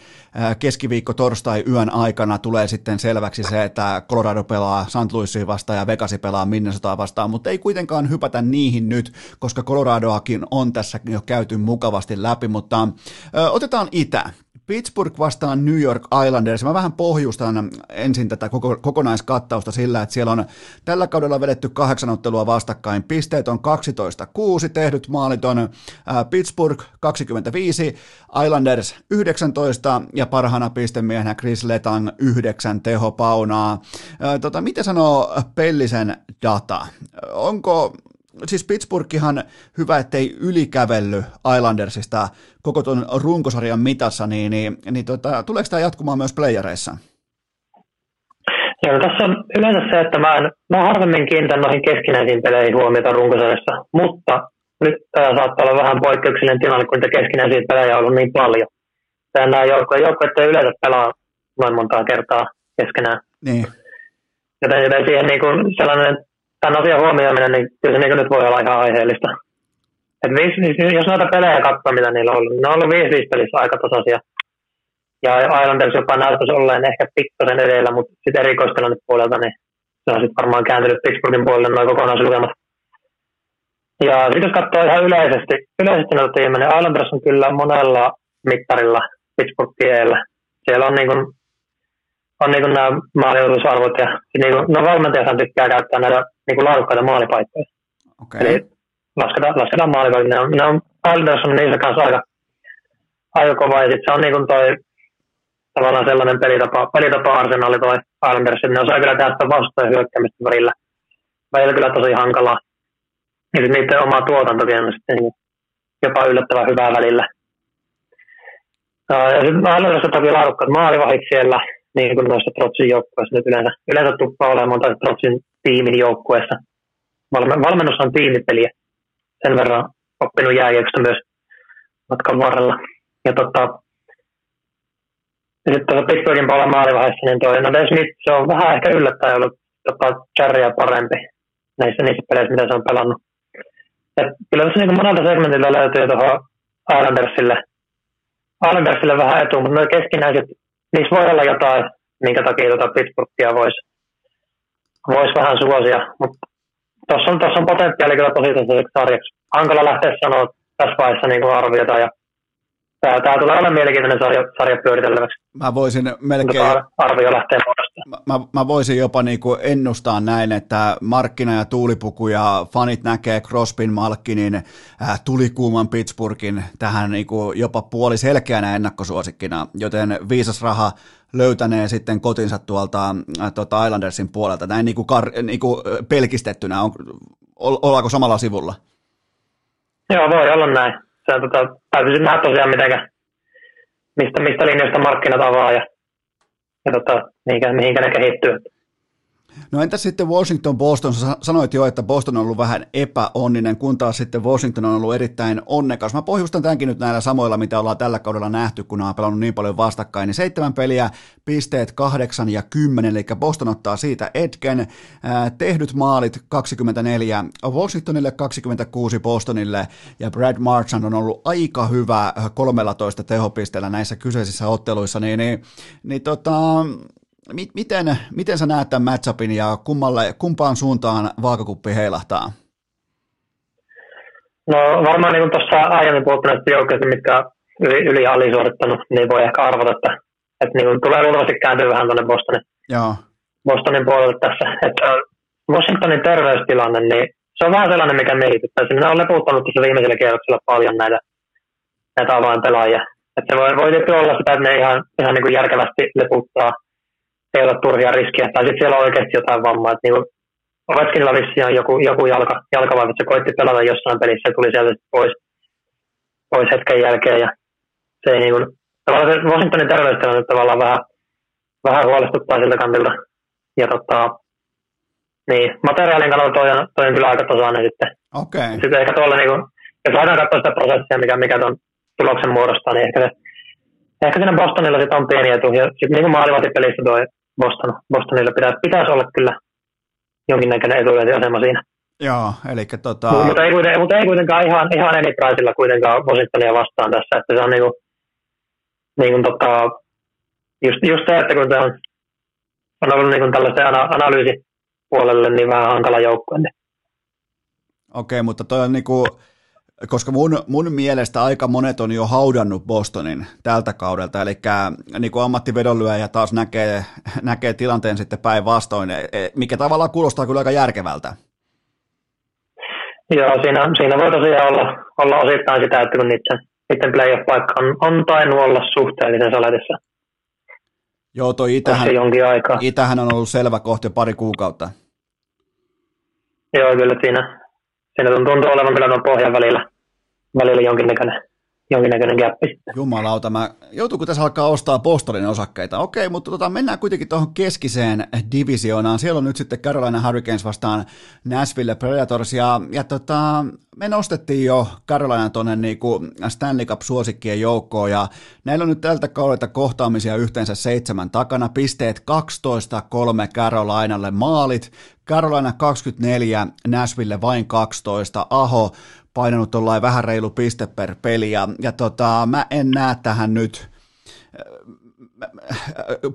keskiviikko torstai yön aikana tulee sitten selväksi se, että Colorado pelaa St. Louisia vastaan ja Vegasi pelaa Minnesotaa vastaan, mutta ei kuitenkaan hypätä niihin nyt, koska Coloradoakin on tässä jo käyty mukavasti läpi, mutta ö, otetaan itä. Pittsburgh vastaan New York Islanders. Mä vähän pohjustan ensin tätä koko, kokonaiskattausta sillä, että siellä on tällä kaudella vedetty kahdeksan ottelua vastakkain. Pisteet on 12-6, tehdyt maalit on ää, Pittsburgh 25, Islanders 19 ja parhaana pistemiehenä Chris Letang 9 tehopaunaa. Ää, tota, mitä sanoo Pellisen data? Onko siis Pittsburghihan hyvä, ettei ylikävelly Islandersista koko tuon runkosarjan mitassa, niin, niin, niin tota, tuleeko tämä jatkumaan myös playereissa? Joo, tässä on yleensä se, että mä, en, mä harvemmin kiinnitän noihin keskinäisiin peleihin huomiota runkosarjassa, mutta nyt tämä saattaa olla vähän poikkeuksellinen tilanne, kun niitä keskinäisiä pelejä on ollut niin paljon. Tämä nämä joukkueet, joukkueet ei yleensä pelaa noin montaa kertaa keskenään. Niin. Joten, joten siihen niin kuin sellainen tämän asian huomioiminen, niin kyllä se niin nyt voi olla ihan aiheellista. Et viisi, jos noita pelejä katsoo, mitä niillä on ollut, niin ne on ollut 5 pelissä aika tasaisia. Ja Islanders jopa näyttäisi olleen ehkä pikkasen edellä, mutta sitten erikoistilanne puolelta, niin se on sitten varmaan kääntynyt Pittsburghin puolelle noin kokonaislukemat. Ja sitten jos katsoo ihan yleisesti, yleisesti noita tiimejä, niin Islanders on kyllä monella mittarilla Pittsburgh tiellä. Siellä on niin kuin on niin nämä maaliutusarvot ja niin kuin, no valmentajathan tykkää käyttää näitä niin kuin laadukkaita maalipaikkoja. Okay. Eli lasketaan, lasketaan maalipaikkoja. Ne on, ne on on niissä kanssa aika, aika kova. Ja sitten se on niin kuin toi, tavallaan sellainen pelitapa, pelitapa arsenaali toi Islanders. Ne osaa kyllä tehdä sitä vastaan hyökkäämistä välillä. Välillä kyllä tosi hankalaa. Ja sitten niiden oma tuotantokin on sitten niin jopa yllättävän hyvää välillä. Ja sitten Islanders on toki laadukkaat maalivahit siellä niin kuin noissa Trotsin joukkueissa nyt yleensä, yleensä tuppaa olemaan tai Trotsin tiimin joukkueessa. Valmennus on tiimipeliä. Sen verran oppinut jääkiekosta myös matkan varrella. Ja tota, ja sitten tuossa Pittsburghin puolella maalivaiheessa, niin toi Naden Smith, se on vähän ehkä yllättäen ollut tota, Jarrya parempi näissä niissä peleissä, mitä se on pelannut. Ja kyllä tässä niin monelta segmentiltä löytyy tuohon Islandersille, Islandersille vähän etu, mutta nuo keskinäiset niissä voi olla jotain, minkä takia tuota Pittsburghia voisi vois vähän suosia, mutta tuossa on, tossa on potentiaali kyllä tosi tosi sarjaksi. Hankala lähteä sanoa tässä vaiheessa niin kuin arviota ja tämä, tämä tulee olemaan mielenkiintoinen sarja, sarja pyöriteltäväksi. Mä voisin melkein... Arvio lähtee muodostamaan. Mä, mä voisin jopa niinku ennustaa näin, että markkina ja tuulipuku ja fanit näkee Crospin, Malkkinin, äh, tulikuuman Pittsburghin tähän niinku jopa puoli selkeänä ennakkosuosikkina, joten viisas raha löytänee sitten kotinsa tuolta äh, tuota Islandersin puolelta, näin niinku, kar, niinku pelkistettynä, on, ollaanko samalla sivulla? Joo, voi olla näin. Se on, tota, täytyy nähdä tosiaan mitenkä, mistä, mistä linjasta markkinat avaa ja, ja tota, mihinkä, mihinkä ne kehittyy. No entä sitten Washington Boston? Sä sanoit jo, että Boston on ollut vähän epäonninen, kun taas sitten Washington on ollut erittäin onnekas. Mä pohjustan tämänkin nyt näillä samoilla, mitä ollaan tällä kaudella nähty, kun on pelannut niin paljon vastakkain. Niin seitsemän peliä, pisteet kahdeksan ja kymmenen, eli Boston ottaa siitä etken. tehdyt maalit 24, Washingtonille 26 Bostonille, ja Brad Marchand on ollut aika hyvä 13 tehopisteellä näissä kyseisissä otteluissa, niin, niin, niin tota, miten, miten sä näet tämän matchupin ja kummalle, kumpaan suuntaan vaakakuppi heilahtaa? No varmaan niin tuossa aiemmin puhuttu näistä joukkoista, mitkä yli, yli alisuorittanut, niin voi ehkä arvata, että, että niin tulee luultavasti kääntyä vähän tuonne Bostonin, Joo. Bostonin puolelle tässä. Että Washingtonin terveystilanne, niin se on vähän sellainen, mikä mietittää. Minä olen leputtanut tässä viimeisellä kierroksella paljon näitä, näitä avainpelaajia. Että se voi, voi tietysti olla sitä, että ne ihan, ihan niin kuin järkevästi leputtaa – ei ole turhia riskiä, tai sitten siellä on oikeasti jotain vammaa. Että niin Ovechkinilla vissiin on joku, joku jalka, jalkavaiva, että se koitti pelata jossain pelissä ja tuli sieltä pois, pois hetken jälkeen. Ja se ei niin kuin, tavallaan se Washingtonin terveystilanne tavallaan vähän, vähän huolestuttaa siltä kantilta. Ja tota, niin, materiaalin kannalta toi on, toi on kyllä aika tasainen sitten. Okay. Sitten ehkä tuolla, niin kuin, jos lähdetään katsoa sitä prosessia, mikä, mikä tuon tuloksen muodostaa, niin ehkä se ehkä siinä Bostonilla sitten on pieni etu. Ja sitten niin kuin maalivahtipelissä toi Boston, Bostonilla pitää, pitäisi olla kyllä jonkinnäköinen etulyöntiasema siinä. Joo, eli tota... Mutta, mutta, ei, kuitenkaan, mutta ei kuitenkaan ihan, ihan enipraisilla kuitenkaan Washingtonia vastaan tässä, että se on niinku, niinku tota, just, just se, että kun se on, on ollut niinku tällaisen ana, analyysipuolelle niin vähän hankala joukkue. Niin. Okei, mutta toi on niinku, koska mun, mun mielestä aika monet on jo haudannut Bostonin tältä kaudelta, eli niin kuin ammattivedonlyöjä taas näkee, näkee tilanteen sitten päinvastoin, e, e, mikä tavallaan kuulostaa kyllä aika järkevältä. Joo, siinä, siinä voi tosiaan olla, olla osittain sitä, että kun niiden, niiden playoff-paikka on, on tainnut olla suhteellisen saletissa. Joo, toi Itähän, Itähän on ollut selvä kohti pari kuukautta. Joo, kyllä siinä, siinä tuntuu olevan kyllä tuon pohjan välillä, välillä jonkinnäköinen, jonkinnäköinen sitten. Jumalauta, mä, joutuuko tässä alkaa ostaa Bostonin osakkeita? Okei, mutta tota, mennään kuitenkin tuohon keskiseen divisioonaan. Siellä on nyt sitten Carolina Hurricanes vastaan Nashville Predators, ja, ja tota, me nostettiin jo Carolina tuonne niinku Stanley Cup-suosikkien joukkoon, ja näillä on nyt tältä kaudelta kohtaamisia yhteensä seitsemän takana, pisteet 12-3 Carolinalle, maalit Carolina 24, Nashville vain 12, Aho painanut tuollain vähän reilu piste per peli, ja, ja tota, mä en näe tähän nyt,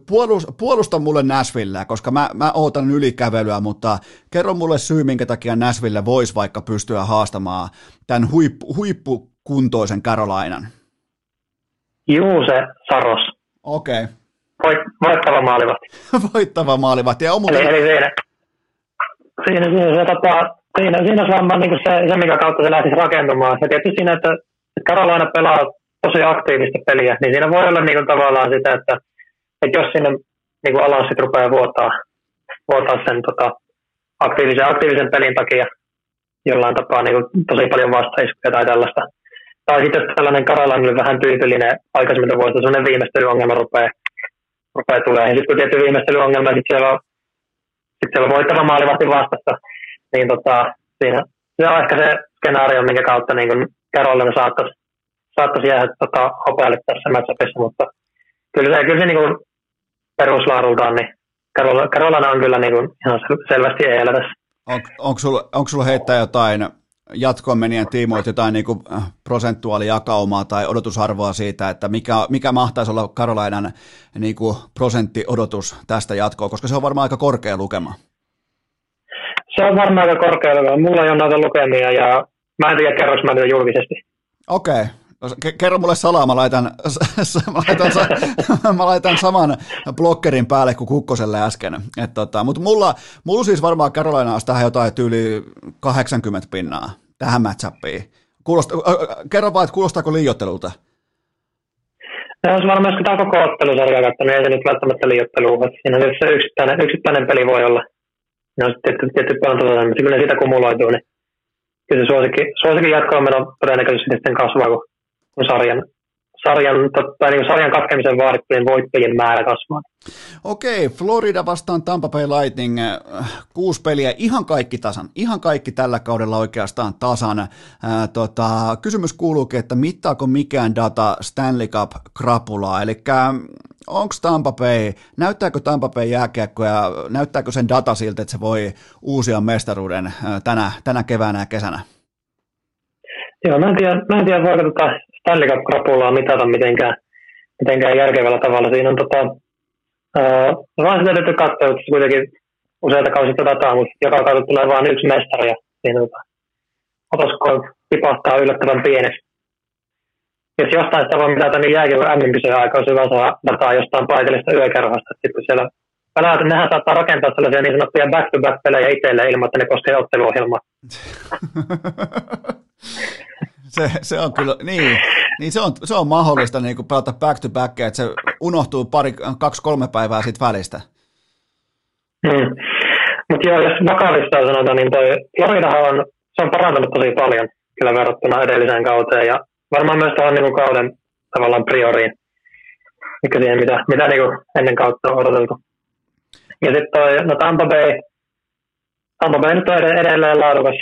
puolusta, puolusta mulle Nashvilleä, koska mä, mä ootan ylikävelyä, mutta kerro mulle syy, minkä takia Nashville voisi vaikka pystyä haastamaan tämän huippu, huippukuntoisen Carolinan. Juu, se Saros. Okei. Okay. Voit, voittava maalivahti. voittava maalivahti. Ja on eli, eli siinä, siinä, siinä, se, tota, siinä, siinä on niin se, se, mikä kautta se lähtisi rakentumaan. Ja tietysti siinä, että Carolina pelaa tosi aktiivista peliä, niin siinä voi olla niin kuin, tavallaan sitä, että, että jos sinne niin kuin alas sitten rupeaa vuotaa, vuotaa sen tota, aktiivisen, aktiivisen pelin takia jollain tapaa niin kuin, tosi paljon vastaiskuja tai tällaista. Tai sitten jos tällainen Carolinalle vähän tyypillinen aikaisemmin vuotta, sellainen viimeistelyongelma rupeaa, rupeaa tulee. Ja sitten kun tietty viimeistelyongelma, sitten siellä on sitten siellä on voittava maalivahti vastassa, niin tota, siinä, se on ehkä se skenaario, minkä kautta niin Carolina saattaisi, saattaisi jäädä tota, hopealle tässä matchupissa, mutta kyllä se, kyllä se niin peruslaadultaan, niin Carolina on kyllä niin kuin ihan selvästi eellä tässä. On, onko sulla, onko sulla heittää jotain jatkoon menien tiimoilta jotain niin kuin prosentuaalijakaumaa tai odotusarvoa siitä, että mikä, mikä mahtaisi olla Karolainan niin kuin prosenttiodotus tästä jatkoa, koska se on varmaan aika korkea lukema. Se on varmaan aika korkealla. Mulla ei ole noita lukemia ja mä en tiedä, kerroks mä julkisesti. Okei. No, ke- kerro mulle salaa, mä laitan, mä, laitan, mä laitan saman blokkerin päälle kuin Kukkoselle äsken. tota, Mutta mulla, mulla siis varmaan Carolina olisi tähän jotain tyyli 80 pinnaa tähän matchappiin. Kuulosta, äh, kerro vaan, että kuulostaako liiottelulta? No, jos varmaan tämä koko ottelusarja katsonut, niin ei se nyt välttämättä liioittelua. Siinä se yksittäinen, yksittäinen peli voi olla. No sitten tietty, paljon mutta kyllä siitä kumuloituu, niin kyllä se suosikin, suosikin jatkoa meillä todennäköisesti sitten kasvaa, kun, kun sarjan, sarjan, tai niin sarjan katkemisen vaadittujen voittajien määrä kasvaa. Okei, Florida vastaan Tampa Bay Lightning, kuusi peliä, ihan kaikki tasan, ihan kaikki tällä kaudella oikeastaan tasan. Ää, äh, tota, kysymys kuuluukin, että mittaako mikään data Stanley Cup-krapulaa, eli onko Tampa Bay, näyttääkö Tampa Bay jääkiekko ja näyttääkö sen data siltä, että se voi uusia mestaruuden äh, tänä, tänä keväänä ja kesänä? Joo, mä en tiedä, mä en tiedä voiko tota Stanley Cup-krapulaa mitata mitenkään, mitenkään järkevällä tavalla. Siinä on tota, äh, vaan sitä täytyy katsoa, että kuitenkin useita kausista dataa, mutta joka kausi tulee vain yksi mestari ja siinä tota, otosko tipahtaa yllättävän pieneksi jos jostain sitä voi mitata, niin jääkin MM-kisojen aika olisi hyvä saada dataa jostain paikallista yökerhosta. Sitten siellä pelaat, nehän saattaa rakentaa sellaisia niin sanottuja back-to-back-pelejä itselleen ilman, että ne koskee otteluohjelmaa. se, se on kyllä, niin, niin se, on, se on mahdollista niin kuin pelata back to back, että se unohtuu pari, kaksi-kolme päivää siitä välistä. Hmm. Mutta joo, jos vakavista sanotaan, niin toi Floridahan on, se on parantunut tosi paljon kyllä verrattuna edelliseen kauteen, ja varmaan myös tuohon niin kauden tavallaan prioriin, mikä siihen, mitä, mitä niin kuin ennen kautta on odoteltu. Ja sitten toi, no Tampa Bay, Tampa Bay nyt on edelleen laadukas,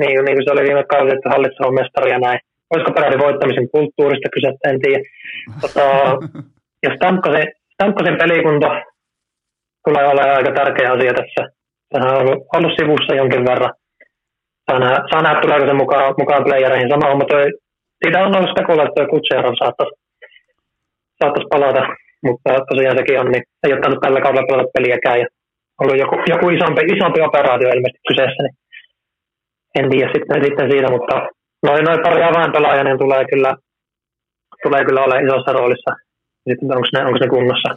niin, niin kuin se oli viime kausi, että hallitseva mestari ja näin. Olisiko peräti voittamisen kulttuurista kyse, en tiedä. Tota, ja Stamkosin pelikunto tulee olemaan aika tärkeä asia tässä. Sehän on ollut, ollut sivussa jonkin verran. Saa nähdä, saa nähdä tuleeko se mukaan, mukaan playereihin. Sama homma toi siitä on ollut spekuloitu, että Kutserov saattaisi, saattaisi palata, mutta tosiaan sekin on, niin ei ole tainnut tällä kaudella pelata peliäkään ja ollut joku, joku isompi, isompi operaatio ilmeisesti kyseessä, niin en tiedä sitten, sitten siitä, mutta noin, noin pari avainpelaajia niin tulee kyllä, tulee kyllä olemaan isossa roolissa sitten onko ne, onko ne kunnossa.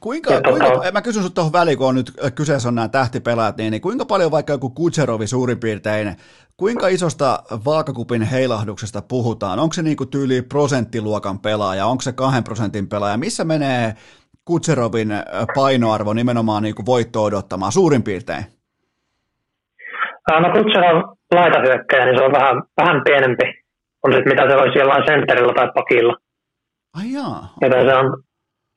Kuinka, ja kuinka tota, mä kysyn sinut tuohon väliin, kun on nyt kyseessä on nämä tähtipelaajat, niin, niin kuinka paljon vaikka joku Kutserovi suurin piirtein, kuinka isosta vaakakupin heilahduksesta puhutaan? Onko se niin kuin tyyli prosenttiluokan pelaaja, onko se kahden prosentin pelaaja? Missä menee Kutserovin painoarvo nimenomaan niin kuin voitto odottamaan suurin piirtein? No Kutserov laitahyökkäjä, niin se on vähän, vähän pienempi kuin sit, mitä se olisi jollain sentterillä tai pakilla. Ai jaa. Joten se on,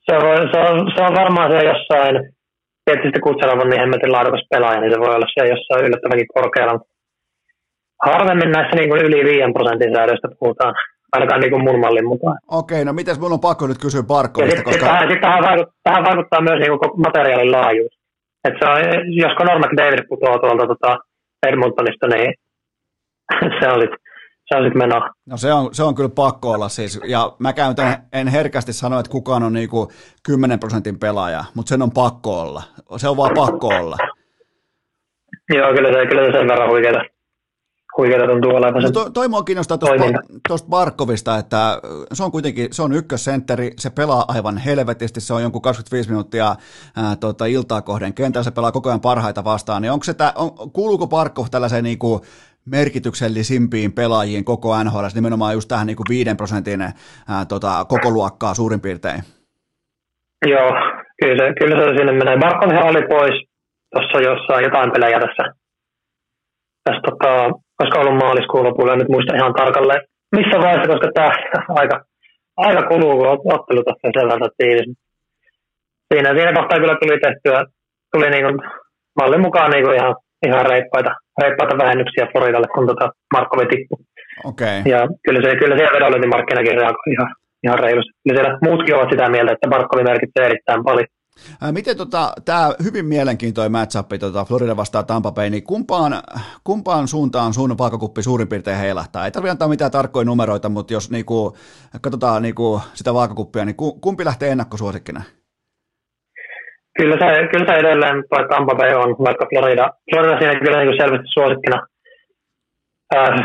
se, on, se, on, se on varmaan se jossain, tietysti Kutserov on niin hemmetin laadukas pelaaja, niin se voi olla se jossain yllättävänkin korkealla. Harvemmin näissä niin kuin yli 5 prosentin säädöistä puhutaan, ainakaan niin kuin mun mallin mukaan. Okei, no mitäs mun on pakko nyt kysyä Barkovista, sit, koska... Tähän, sit tähän, vaikuttaa, tähän vaikuttaa myös niin kuin materiaalin laajuus. Et se on, jos Conor McDavid putoaa tuolta tota Edmontonista, niin se on sitten meno. No se on, se on kyllä pakko olla siis, ja mä käytän, en herkästi sano, että kukaan on niinku 10 prosentin pelaaja, mutta sen on pakko olla. Se on vaan pakko olla. Joo, kyllä se, kyllä se sen verran huikeeta, huikeeta tuntuu olevan. No to, toi mua kiinnostaa tuosta Barkovista, että se on kuitenkin, se on ykkössentteri, se pelaa aivan helvetisti, se on jonkun 25 minuuttia ää, tota, iltaa kohden kentällä, se pelaa koko ajan parhaita vastaan, niin onko se tää, on, kuuluuko Barkov tällaiseen niinku, merkityksellisimpiin pelaajiin koko NHL, nimenomaan just tähän niin kuin 5 prosentin ää, tota, koko luokkaa suurin piirtein. Joo, kyllä se, kyllä se sinne menee. Barkovhan oli pois tuossa jossain jotain pelejä tässä, tässä tota, koska ollut maaliskuun lopulla, en nyt muista ihan tarkalleen missä vaiheessa, koska tämä aika, aika kuluu, kun ottelu tässä sen verran tiivis. Siinä, siinä kohtaa kyllä tuli tehtyä, tuli niin kuin, mallin mukaan niin kuin ihan, ihan reippaita reippaita vähennyksiä Floridalle, kun tota Markovi tippui. Okay. Ja kyllä, se, kyllä siellä vedonlyöntimarkkinakin reagoi ihan, ihan reilusti. Kyllä siellä muutkin ovat sitä mieltä, että Markovi merkitsee erittäin paljon. Miten tota, tämä hyvin mielenkiintoinen matchup, tota Florida vastaa Tampa Bay, niin kumpaan, kumpaan suuntaan sun vaakakuppi suurin piirtein heilahtaa? Ei tarvitse antaa mitään tarkkoja numeroita, mutta jos niinku, katsotaan niinku sitä vaakakuppia, niin kumpi lähtee ennakkosuosikkina? Kyllä se, kyllä se edelleen Tampa Bay on, vaikka Florida, Florida siinä kyllä niin selvästi suosikkina. Äh,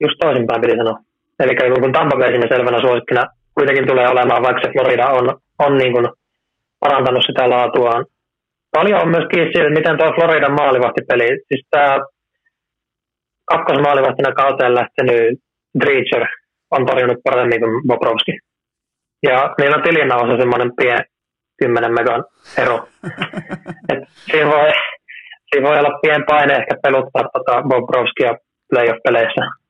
just toisinpäin piti sanoa. Eli kun Tampa Bay siinä selvänä suosikkina kuitenkin tulee olemaan, vaikka se Florida on, on niin kuin parantanut sitä laatuaan. Paljon on myös kiinni siitä, miten tuo Floridan maalivahtipeli, siis tämä kakkosmaalivahtina kauteen lähtenyt Dreacher on torjunut paremmin kuin Bobrovski. Ja niillä on tilinaussa semmoinen pien 10 megan ero. Et siinä, voi, siinä voi olla pien paine ehkä peluttaa tota Bobrovskia playoff-peleissä.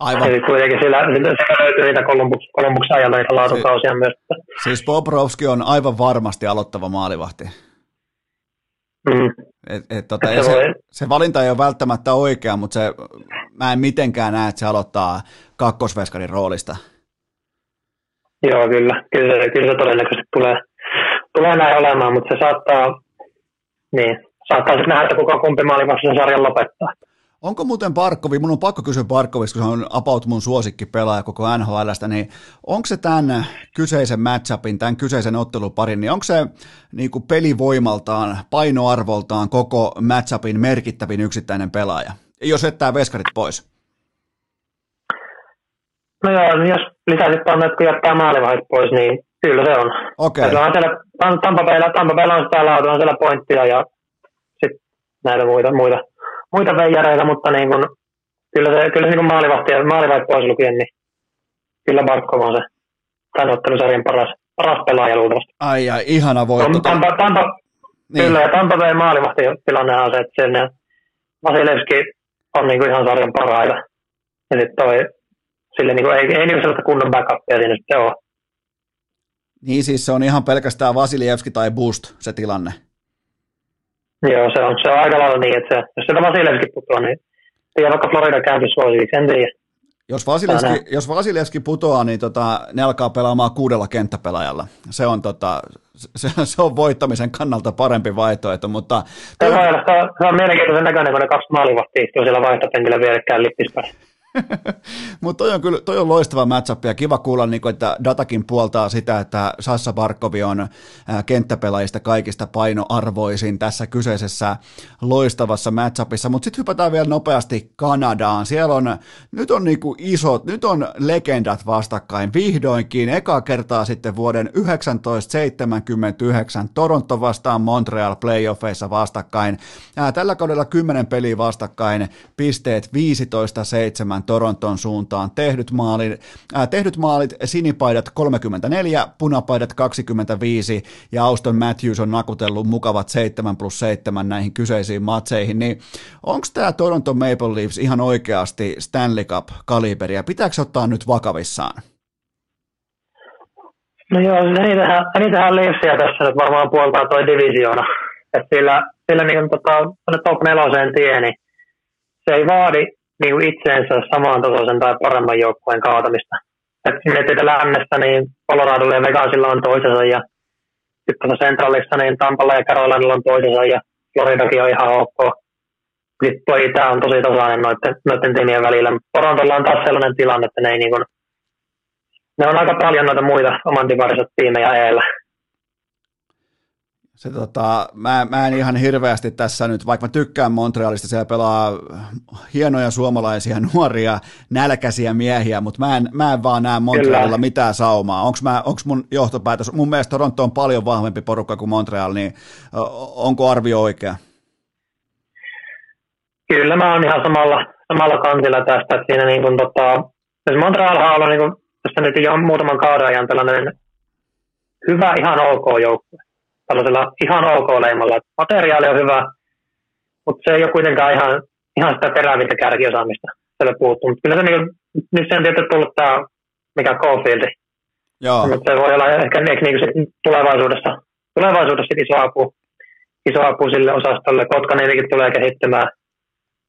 Aivan. Eli kuitenkin sillä, sillä löytyy niitä Columbus, Columbus ajalla niitä laatukausia si- myös. Siis Bobrovski on aivan varmasti aloittava maalivahti. Mm. Et, et, tota, se, se, se, valinta ei ole välttämättä oikea, mutta se, mä en mitenkään näe, että se aloittaa kakkosveskarin roolista. Joo, kyllä. Kyllä se, kyllä se todennäköisesti tulee, tulee näin olemaan, mutta se saattaa, niin, saattaa sitten nähdä, että kuka kumpi maalivahti sen sarjan lopettaa. Onko muuten Barkovi, mun on pakko kysyä Barkovista, kun se on about mun pelaaja koko NHLstä, niin onko se tämän kyseisen matchupin, tämän kyseisen otteluparin, niin onko se niin kuin pelivoimaltaan, painoarvoltaan koko matchupin merkittävin yksittäinen pelaaja, jos jättää veskarit pois? No joo, jos lisäsit tuonne, että jättää maalivahit pois, niin kyllä se on. Okei. Okay. Siellä, Tampa Baylla, Tampa Baylla on sitä laatua, on siellä pointtia ja sitten näitä muita, muita muita veijareita, mutta niin kuin, kyllä se, kyllä se niin maalivahti, maalivahti pois lukien, niin kyllä Barkov on se tämän ottelusarjan paras, paras pelaaja luultavasti. Ai ai, ihana voitto. Tampa, Tampa, niin. Kyllä, ja Tampa Bay maalivahti tilanne on se, että sen Vasilevski on niin kuin ihan sarjan parhaita. Ja sitten toi, sille niin kuin, ei, ei niin sellaista kunnon backupia siinä sitten ole. Niin siis se on ihan pelkästään Vasiljevski tai Boost se tilanne. Joo, se on, se on aika lailla niin, että se, jos sieltä Vasilevski putoaa, niin tiedä vaikka Florida kääntyisi suosiksi, en tiedä. Jos Vasilevski, jos Vasilevski putoaa, niin tota, ne alkaa pelaamaan kuudella kenttäpelaajalla. Se on, tota, se, se on voittamisen kannalta parempi vaihtoehto, mutta... Se, on, se, on, se on mielenkiintoisen näköinen, kun ne kaksi maalivahtia istuu siellä vaihtopenkillä vierekkäin lippispäin. Mutta toi on kyllä toi on loistava matchup ja kiva kuulla, niin että datakin puoltaa sitä, että Sassa Barkovi on kenttäpelaajista kaikista painoarvoisin tässä kyseisessä loistavassa matchupissa. Mutta sitten hypätään vielä nopeasti Kanadaan. Siellä on, nyt on niinku isot, nyt on legendat vastakkain vihdoinkin. Eka kertaa sitten vuoden 1979 Toronto vastaan Montreal playoffeissa vastakkain. Tällä kaudella 10 peliä vastakkain, pisteet 15-7 Toronton suuntaan. Tehdyt maalit, äh, tehdyt maalit sinipaidat 34, punapaidat 25 ja Auston Matthews on nakutellut mukavat 7 plus 7 näihin kyseisiin matseihin. Niin onko tämä Toronto Maple Leafs ihan oikeasti Stanley Cup-kaliberia? Pitääkö ottaa nyt vakavissaan? No joo, niitähän, niitähän Leafsia tässä nyt varmaan puoltaa toi divisioona. Että sillä, sillä niin, tota, top neloseen tie, niin se ei vaadi niin kuin itseensä samaan tasoisen tai paremman joukkueen kaatamista. Et miettii lännestä, niin Colorado ja Vegasilla on toisensa ja sitten tuossa Centralissa, niin Tampalla ja Carolinalla on toisensa ja Floridakin on ihan ok. Sitten tuo Itä on tosi tasainen noiden, noiden tiimien välillä. Torontolla on taas sellainen tilanne, että ne, ei niin kuin, ne on aika paljon noita muita oman tiimejä eellä. Se, tota, mä, mä en ihan hirveästi tässä nyt, vaikka mä tykkään Montrealista, siellä pelaa hienoja suomalaisia nuoria nälkäisiä miehiä, mutta mä en, mä en vaan näe Montrealilla Kyllä. mitään saumaa. Onko onks mun johtopäätös, mun mielestä Toronto on paljon vahvempi porukka kuin Montreal, niin onko arvio oikea? Kyllä mä oon ihan samalla, samalla kantilla tästä, että siinä niin kuin, tota, Montreal on ollut niin kuin, tässä nyt jo muutaman kauden ajan tällainen hyvä, ihan ok joukkue tällaisella ihan ok-leimalla. Materiaali on hyvä, mutta se ei ole kuitenkaan ihan, ihan sitä terävintä kärkiosaamista siellä puuttuu. Mutta kyllä se niin, nyt sen tietysti tullut tämä, mikä Caulfield. Joo. Mutta se voi olla ehkä niin kuin tulevaisuudessa, tulevaisuudessa iso apu, iso apu sille osastolle. Kotka niitäkin tulee kehittymään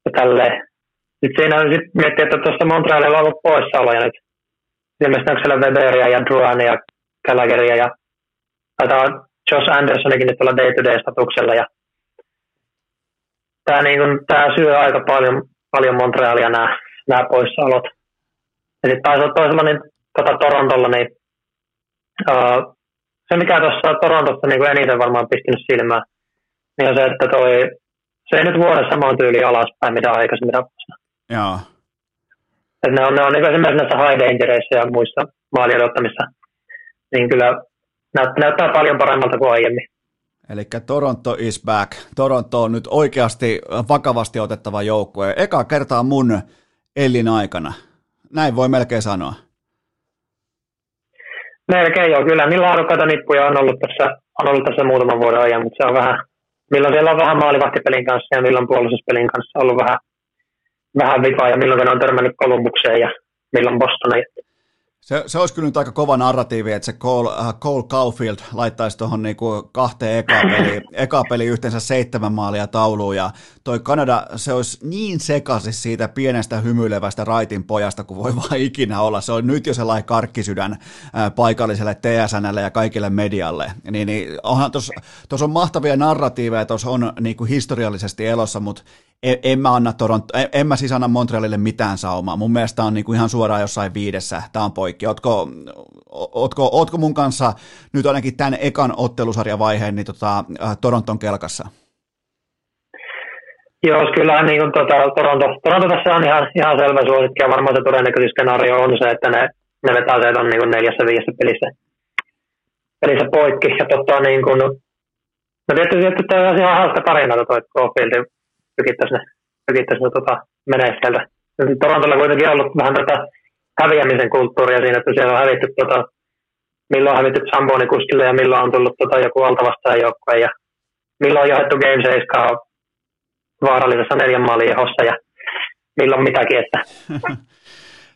ja tälleen. Sitten siinä sit miettii, että tuossa Montrealilla on ollut poissaoloja nyt. Ilmeisesti onko siellä Weberia ja Druania ja Gallagheria ja taitaa Josh Andersonikin nyt olla day-to-day-statuksella ja tämä, niin kuin, tämä syö aika paljon, paljon Montrealia nämä, nämä poissaolot. Ja sitten taisi olla toisella niin, tota Torontolla, niin uh, se mikä tuossa Torontossa niin eniten varmaan pistänyt silmään, niin on se, että toi, se ei nyt vuodessa samaan tyyliin alaspäin, mitä aikaisemmin rappussa. Joo. Et ne on, ne on niin esimerkiksi näissä high dangereissa ja muissa maalien ottamissa, niin kyllä näyttää, näyttää paljon paremmalta kuin aiemmin. Eli Toronto is back. Toronto on nyt oikeasti vakavasti otettava joukkue. Eka kertaa mun elin aikana. Näin voi melkein sanoa. Melkein joo, kyllä. Niin laadukkaita nippuja on ollut tässä, on ollut tässä muutaman vuoden ajan, mutta se on vähän, milloin siellä on vähän maalivahtipelin kanssa ja milloin puolustuspelin kanssa ollut vähän, vähän vikaa ja milloin ne on törmännyt Kolumbukseen ja milloin Bostoniin. Se, se olisi kyllä nyt aika kova narratiivi, että se Cole, uh, Cole Caulfield laittaisi tuohon niinku kahteen eka peli, eka peli yhteensä seitsemän maalia tauluun ja toi Kanada, se olisi niin sekaisin siitä pienestä hymyilevästä raitin pojasta kuin voi vaan ikinä olla. Se on nyt jo sellainen karkkisydän uh, paikalliselle TSNlle ja kaikille medialle. Niin, niin onhan tuossa on mahtavia narratiiveja, tuossa on niinku historiallisesti elossa, mutta en, en mä anna Toronto, en, en mä siis anna Montrealille mitään saumaa. Mun mielestä on niinku ihan suoraan jossain viidessä, tämä on poikki. Ootko, ootko, ootko mun kanssa nyt ainakin tämän ekan ottelusarjavaiheen niin tota, äh, Toronton kelkassa? Joo, kyllä niin kuin, tota, Toronto, Toronto tässä on ihan, ihan selvä suosikki ja varmaan se todennäköisesti skenaario on se, että ne, ne vetää se on niin kuin neljässä viidessä pelissä, pelissä poikki. Ja tota, niin kuin, no tietysti, että tämä on ihan hauska tarina, toi Caulfieldin tykittäisi ne, tykittäisi ne tota, menee sieltä. Torontolla kuitenkin ollut vähän tätä häviämisen kulttuuria siinä, että siellä on hävitty, tota, milloin on hävitty Zamboni kuskille ja milloin on tullut tota, joku altavastaan joukkue ja milloin on johdettu Game 7 vaarallisessa neljän maalin ja milloin mitäkin. Että.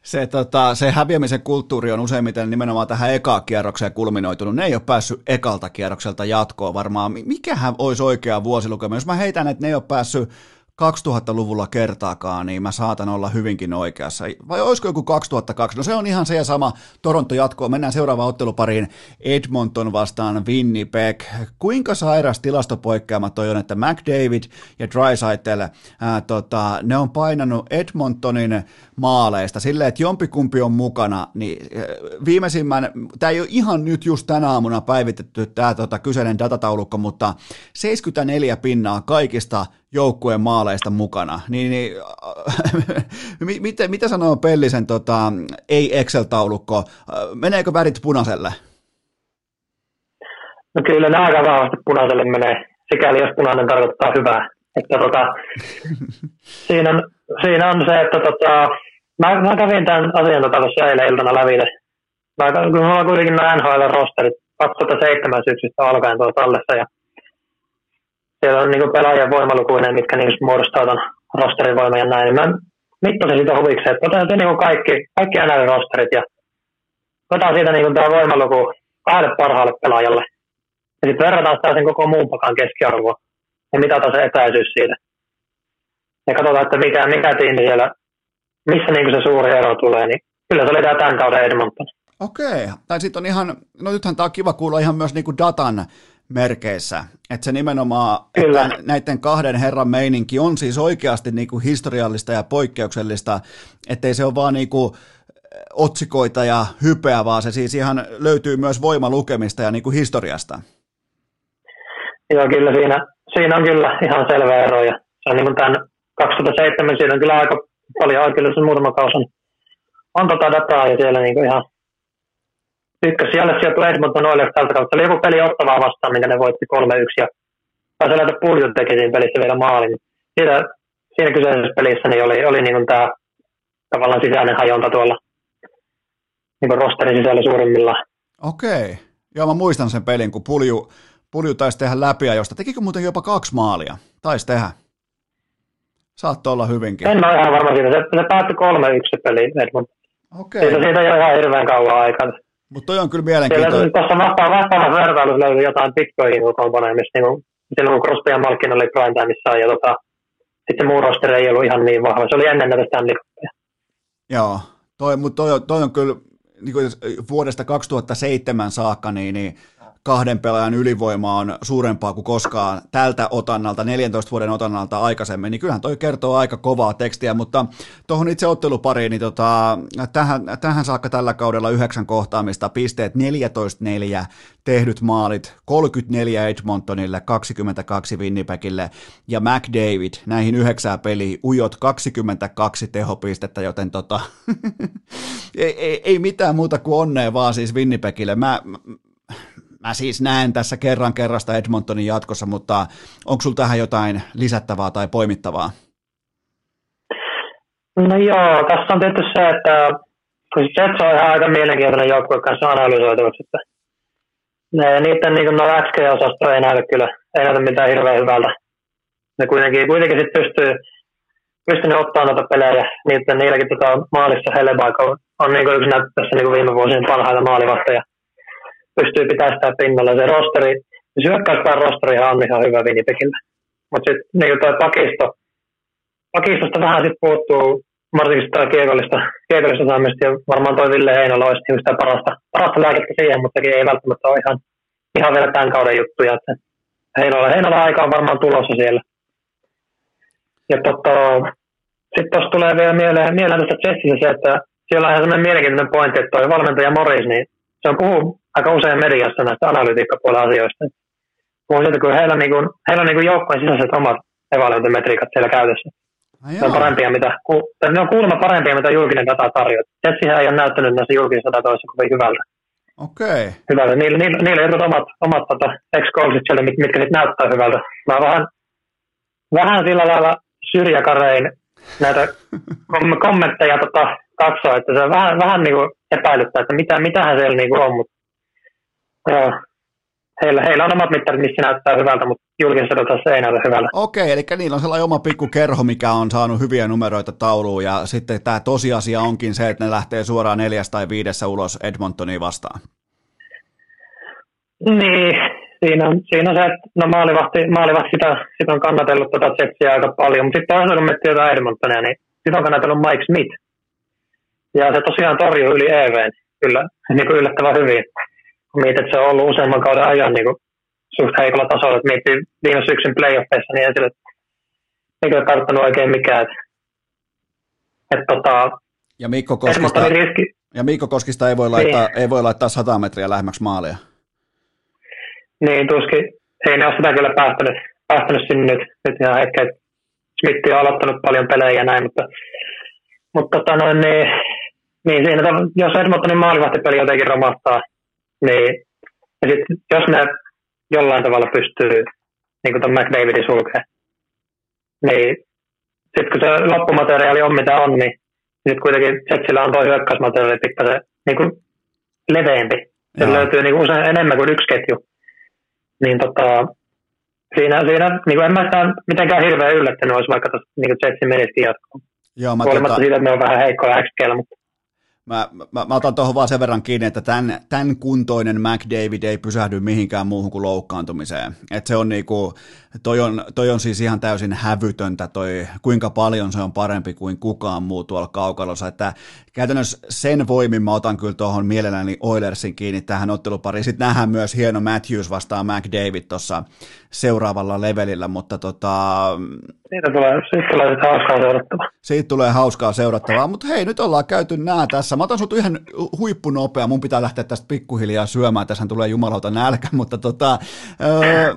se, tota, se häviämisen kulttuuri on useimmiten nimenomaan tähän eka kierrokseen kulminoitunut. Ne ei ole päässyt ekalta kierrokselta jatkoon varmaan. Mikähän olisi oikea vuosilukema? Jos mä heitän, että ne ei ole päässyt 2000-luvulla kertaakaan, niin mä saatan olla hyvinkin oikeassa. Vai olisiko joku 2002? No se on ihan se ja sama. Toronto jatkoo. Mennään seuraavaan ottelupariin. Edmonton vastaan Winnipeg. Kuinka sairas tilastopoikkeama toi on, että McDavid ja Drysaitel, ää, tota, ne on painanut Edmontonin maaleista silleen, että jompikumpi on mukana, niin viimeisimmän, tämä ei ole ihan nyt just tänä aamuna päivitetty tämä tota, kyseinen datataulukko, mutta 74 pinnaa kaikista joukkueen maaleista mukana. Niin, niin, mitä, mitä sanoo Pellisen tota, ei Excel-taulukko? Meneekö värit punaiselle? No kyllä ne aika vahvasti punaiselle menee, sikäli jos punainen tarkoittaa hyvää. Että tota, siinä, on, siinä on se, että tota, mä, mä kävin tämän asian tota tuossa eilen iltana läville. Mä, kun mulla on kuitenkin nämä NHL-rosterit 2007 syksystä alkaen tuolla tallessa ja siellä on niin pelaajien voimalukuinen, mitkä niin muodostaa rosterin voiman ja näin. Niin mä mittasin sitä huvikseen, että otetaan niin kaikki, kaikki NL-rosterit ja otetaan siitä niin tämä voimaluku kahdelle parhaalle pelaajalle. Ja sitten verrataan sitä sen koko muun pakan keskiarvoa ja mitataan se etäisyys siitä. Ja katsotaan, että mikä, mikä tiimi siellä, missä niin se suuri ero tulee, niin kyllä se oli tämä tämän kauden Edmonton. Okei, tai sitten on ihan, no nythän tämä on kiva kuulla ihan myös niinku datan merkeissä. Että se nimenomaan, Kyllä. että näiden kahden herran meininki on siis oikeasti niin kuin historiallista ja poikkeuksellista, ettei se ole vaan niin kuin eh, otsikoita ja hypeä, vaan se siis ihan löytyy myös voimalukemista ja niin kuin historiasta. Joo, kyllä siinä, siinä on kyllä ihan selvä ero. Ja se on niin kuin tämän 2007, siinä on kyllä aika paljon oikeudessa muutama kausi on, on tota dataa ja siellä niin kuin ihan ykkös siellä sijoittui Edmonton Oilers tältä kautta. Se oli joku peli ottavaa vastaan, minkä ne voitti 3-1 ja taisi että Puljut teki siinä pelissä vielä maalin. Siitä, siinä kyseisessä pelissä niin oli, oli niin tämä tavallaan sisäinen hajonta tuolla niin rosterin sisällä suurimmillaan. Okei. Joo, mä muistan sen pelin, kun Pulju, Pulju taisi tehdä läpi josta Tekikö muuten jopa kaksi maalia? Taisi tehdä. Saattoi olla hyvinkin. En ole ihan varma siitä. Se, se päättyi 3-1 se peli Edmonton. Okei. Siitä, siitä ei ole ihan hirveän kauan aikaa. Mutta toi on kyllä mielenkiintoinen. Tuossa vastaavassa vertailussa löytyi jotain pitkoihin kokoonpanoja, missä niin silloin kun Crosby ja Malkin oli prime timeissa ja tota, sitten muu roster ei ollut ihan niin vahva. Se oli ennen näitä Stanley Cupia. Joo, toi, mutta toi, toi on kyllä niin kuin vuodesta 2007 saakka, niin, niin kahden pelaajan ylivoima on suurempaa kuin koskaan tältä otannalta, 14 vuoden otannalta aikaisemmin, niin kyllähän toi kertoo aika kovaa tekstiä, mutta tuohon itse ottelupariin, niin tota, tähän, tähän saakka tällä kaudella yhdeksän kohtaamista, pisteet 14-4, tehdyt maalit, 34 Edmontonille, 22 Winnipegille ja McDavid näihin yhdeksää peliä, ujot 22 tehopistettä, joten tota, ei, ei, ei, mitään muuta kuin onnea vaan siis Winnipegille. Mä, mä siis näen tässä kerran kerrasta Edmontonin jatkossa, mutta onko sulla tähän jotain lisättävää tai poimittavaa? No joo, tässä on tietysti se, että kun Jets on ihan aika mielenkiintoinen joukkue kanssa analysoitavaksi, että ne, niiden niin no XG-osasto ei näytä kyllä, ei näytä mitään hirveän hyvältä. Ne kuitenkin, kuitenkin sitten pystyy, pystynyt ottaa noita pelejä, niiden, niilläkin tota maalissa Hellebaika on, on niin yksi näyttää tässä niin viime vuosien parhaita maalivahteja pystyy pitämään sitä pinnalla. Se rosteri, se hyökkäyspään rosteri on ihan hyvä Winnipegillä. Mutta sitten niin tuo pakisto, pakistosta vähän sitten puuttuu varsinkin sitä kiekollista, kiekollista saamista, ja varmaan toi Ville Heinola olisi niin sitä parasta, parasta lääkettä siihen, mutta ei välttämättä ole ihan, ihan vielä tämän kauden juttuja. Että Heinola, Heinola aika on varmaan tulossa siellä. Ja tota, sitten tuossa tulee vielä mieleen, mieleen tästä Jessissä se, että siellä on ihan sellainen mielenkiintoinen pointti, että toi valmentaja Morris, niin se on puhuu aika usein mediassa näistä analytiikkapuolen asioista. Puhuu siitä, kun heillä, niin kuin, heillä on niin joukkojen sisäiset omat evaluointimetriikat siellä käytössä. Ne on, parempia, mitä, ne on kuulemma parempia, mitä julkinen data tarjoaa. Jetsihän ei ole näyttänyt näissä julkisissa datoissa kovin hyvältä. Okei. Okay. Hyvältä. Niillä, niillä, niillä on omat, omat tota, ex siellä, mitkä sitten näyttää hyvältä. Mä vähän, vähän sillä lailla syrjäkarein näitä kommentteja tota, katsoa, että se on vähän, vähän niin kuin epäilyttää, että mitä, mitähän siellä niin kuin on, mutta joo, heillä, heillä on omat mittarit, missä näyttää hyvältä, mutta julkisessa datassa ei näytä hyvältä. Okei, eli niillä on sellainen oma pikku kerho, mikä on saanut hyviä numeroita tauluun, ja sitten tämä tosiasia onkin se, että ne lähtee suoraan neljäs tai viidessä ulos Edmontoniin vastaan. Niin, siinä on, siinä on se, että no maalivahti, maalivahti sitä, sitä on kannatellut tuota Jetsiä aika paljon, mutta sitten toisaalta kun miettii jotain Edmontonia, niin sitä on kannatellut Mike Smith. Ja se tosiaan torjuu yli EVn kyllä niin kuin yllättävän hyvin. Kun mietit, että se on ollut useamman kauden ajan niin suht heikolla tasolla, että miettii viime syksyn playoffeissa, niin ei sille ei kyllä tarttunut oikein mikään. Että, että tota, ja Mikko Koskista, riski. ja Mikko Koskista ei voi, laittaa, niin. ei voi laittaa 100 metriä lähemmäksi maalia. Niin, tuskin. Ei ne ole sitä kyllä päästänyt, päästänyt sinne nyt, nyt ihan hetken. Smith on aloittanut paljon pelejä ja näin, mutta, mutta tota noin, niin, niin siinä, jos Edmontonin maalivahtipeli jotenkin romahtaa, niin ja sit, jos ne jollain tavalla pystyy niin kuin ton McDavidin sulkeen, niin sitten kun se loppumateriaali on mitä on, niin sitten kuitenkin Jetsillä on tuo hyökkäysmateriaali pikkasen niin kuin leveämpi. Se löytyy niin kuin usein enemmän kuin yksi ketju. Niin tota, siinä, siinä niin kuin en mä sitä mitenkään hirveän yllättänyt olisi, vaikka tuossa niin Jetsin menisikin jatkoon. Joo, mä Huolimatta tota... siitä, että ne on vähän heikkoja x mutta Mä, mä, mä otan tuohon vaan sen verran kiinni, että tämän, tämän kuntoinen McDavid ei pysähdy mihinkään muuhun kuin loukkaantumiseen. Et se on niinku, toi on, toi on siis ihan täysin hävytöntä toi, kuinka paljon se on parempi kuin kukaan muu tuolla kaukalossa. Että käytännössä sen voimin mä otan kyllä tuohon mielelläni Oilersin kiinni tähän ottelupariin. Sitten nähdään myös hieno Matthews vastaan McDavid tuossa seuraavalla levelillä, mutta tota... Siitä tulee, siitä tulee hauskaa seurattavaa. Siitä tulee hauskaa seurattavaa, mutta hei, nyt ollaan käyty nää tässä. Mä otan sut ihan huippunopea, mun pitää lähteä tästä pikkuhiljaa syömään, tässä tulee jumalauta nälkä, mutta tota... Öö,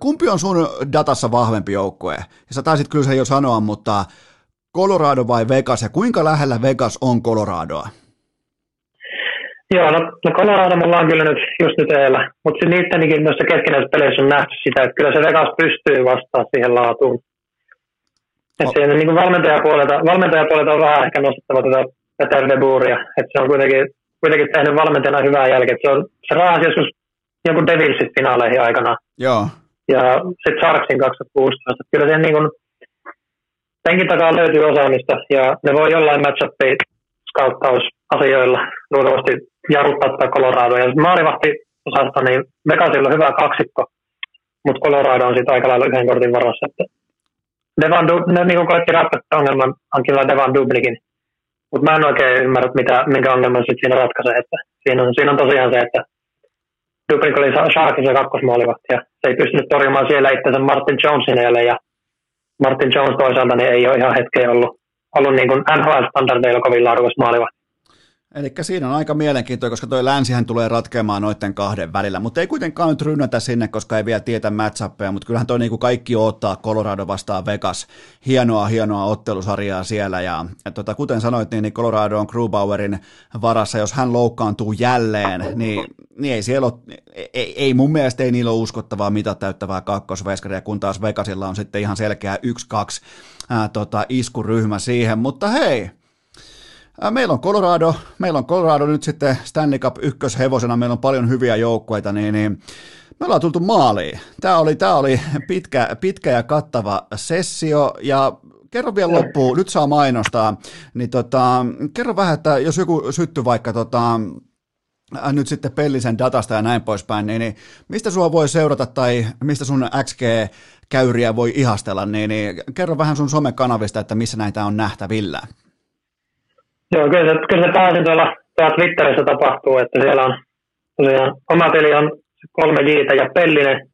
kumpi on sun datassa vahvempi joukkue? Ja sä taisit kyllä sen jo sanoa, mutta Colorado vai Vegas ja kuinka lähellä Vegas on Coloradoa? Joo, no, no Colorado mulla on kyllä nyt just nyt eellä, mutta niidenkin noissa keskinäisissä peleissä on nähty sitä, että kyllä se Vegas pystyy vastaamaan siihen laatuun. Että oh. siinä niin valmentajapuolelta, valmentajapuolelta on vähän ehkä nostettava tätä Peter de Buuria, että se on kuitenkin, kuitenkin tehnyt valmentajana hyvää jälkeä. Se, on, se raahasi joskus jonkun Devilsit finaaleihin aikana. Joo. Ja sitten Sharksin 2016. Kyllä sen niin kuin, penkin takaa löytyy osaamista ja ne voi jollain matchupi skauttausasioilla luultavasti jarruttaa tätä Coloradoa. Ja maalivahti osasta, niin Vegasilla on hyvä kaksikko, mutta Colorado on sitten aika lailla yhden kortin varassa. Että Devan, ne niin koetti ratkaista ongelman hankilla Devan Dublikin, mutta mä en oikein ymmärrä, mitä, minkä ongelman sitten siinä ratkaisee. Että siinä, on, siinä on tosiaan se, että Dubrik oli Sharkissa kakkosmaalivahti ja se ei pystynyt torjumaan siellä itsensä Martin Jonesin edelle ja Martin Jones toisaalta niin ei ole ihan hetkeä ollut, ollut niin kuin NHL-standardeilla kovin laadukas maalivahti. Eli siinä on aika mielenkiintoista, koska tuo länsihän tulee ratkeamaan noiden kahden välillä, mutta ei kuitenkaan nyt rynnätä sinne, koska ei vielä tietä matchappeja, mutta kyllähän tuo niinku kaikki ottaa. Colorado vastaan Vegas. Hienoa, hienoa ottelusarjaa siellä. Ja, ja tota, kuten sanoit, niin, niin Colorado on Grubauerin varassa, jos hän loukkaantuu jälleen, niin, niin ei siellä ole, ei, ei mun mielestä ei niillä ole uskottavaa mitä täyttävää kakkosveskaria, kun taas Vegasilla on sitten ihan selkeä 1-2 ää, tota, iskuryhmä siihen, mutta hei, Meillä on Colorado, meillä on Colorado nyt sitten Stanley Cup ykköshevosena, meillä on paljon hyviä joukkueita, niin, niin me ollaan tultu maaliin. Tämä oli, tämä oli pitkä, pitkä ja kattava sessio. Ja kerro vielä loppuun, nyt saa mainostaa, niin tota, kerro vähän, että jos joku sytty vaikka tota, nyt sitten Pellisen datasta ja näin poispäin, niin, niin mistä sua voi seurata tai mistä sun XG-käyriä voi ihastella, niin, niin kerro vähän sun somekanavista, että missä näitä on nähtävillä. Joo, kyllä se, kyllä se pääsin tuolla, tuolla Twitterissä tapahtuu, että siellä on tosiaan oma peli on 3 g ja Pellinen.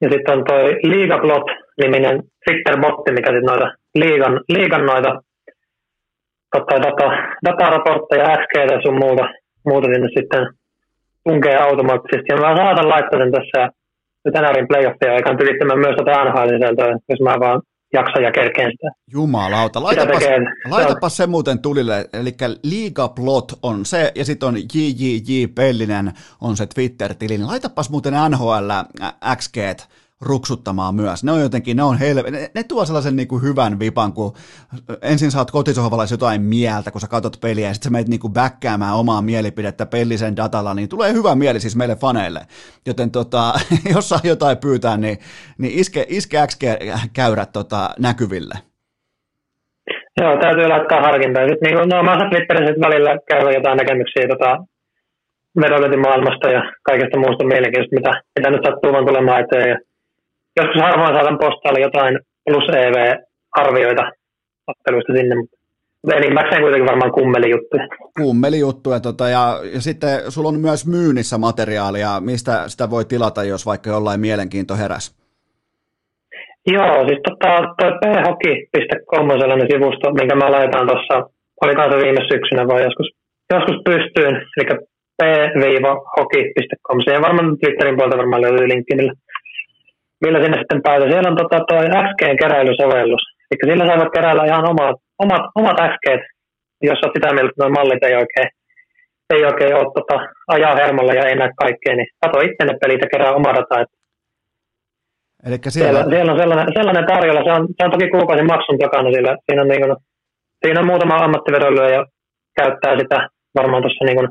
Ja sitten on toi Liigaplot-niminen Twitter-botti, mikä sitten noita liigan, liigan noita tota, data, dataraportteja, XG ja sun muuta, muuta sinne sitten tunkee automaattisesti. Ja mä saatan laittaa sen tässä tänärin playoffia aikaan tykittämään myös tätä NHL-sisältöä, jos mä vaan jaksa ja kerkeen sitä. Jumalauta, laitapas, laitapas se muuten tulille, eli Liigaplot on se, ja sitten on JJJ Pellinen on se Twitter-tili, niin laitapas muuten NHL XG ruksuttamaan myös. Ne on jotenkin, ne on helve, ne, ne tuo sellaisen niin kuin hyvän vipan, kun ensin saat kotisohvalla jotain mieltä, kun sä katsot peliä, ja sitten sä menet niin kuin bäkkäämään omaa mielipidettä pellisen datalla, niin tulee hyvä mieli siis meille faneille. Joten tota, jos saa jotain pyytää, niin, niin iske, iske käyrät tota, näkyville. Joo, täytyy laittaa harkintaa. Sitten niin kuin, no, mä Twitterissä välillä käydä jotain näkemyksiä tota, maailmasta ja kaikesta muusta mielenkiintoista, mitä, mitä nyt sattuu vaan tulemaan eteen. Ja joskus harvoin saatan postailla jotain plus EV-arvioita otteluista sinne, mutta enimmäkseen kuitenkin varmaan kummelijuttuja. Kummelijuttuja, tota, ja, ja sitten sulla on myös myynnissä materiaalia, mistä sitä voi tilata, jos vaikka jollain mielenkiinto heräs? Joo, siis tota, toi phoki.com on sellainen sivusto, minkä mä laitan tuossa, oli kanssa viime syksynä vai joskus, joskus pystyyn, eli p-hoki.com, siihen varmaan Twitterin puolta varmaan löytyy linkki, millä sinne sitten pääsee. Siellä on tota, toi XGn keräilysovellus. Eli sillä saavat keräillä ihan omat, omat, omat XGt, jos olet sitä mieltä, että nuo mallit ei oikein, ei oikein ole tota, ajaa hermolla ja ei näe kaikkea, niin kato itse ne pelit ja kerää oma data. Elikkä siellä... Siellä, siellä, on sellainen, sellainen tarjolla, se on, se on toki kuukausin maksun takana, sillä siinä on, niin kuin, siinä on muutama ammattivedoilyä ja käyttää sitä varmaan tuossa niin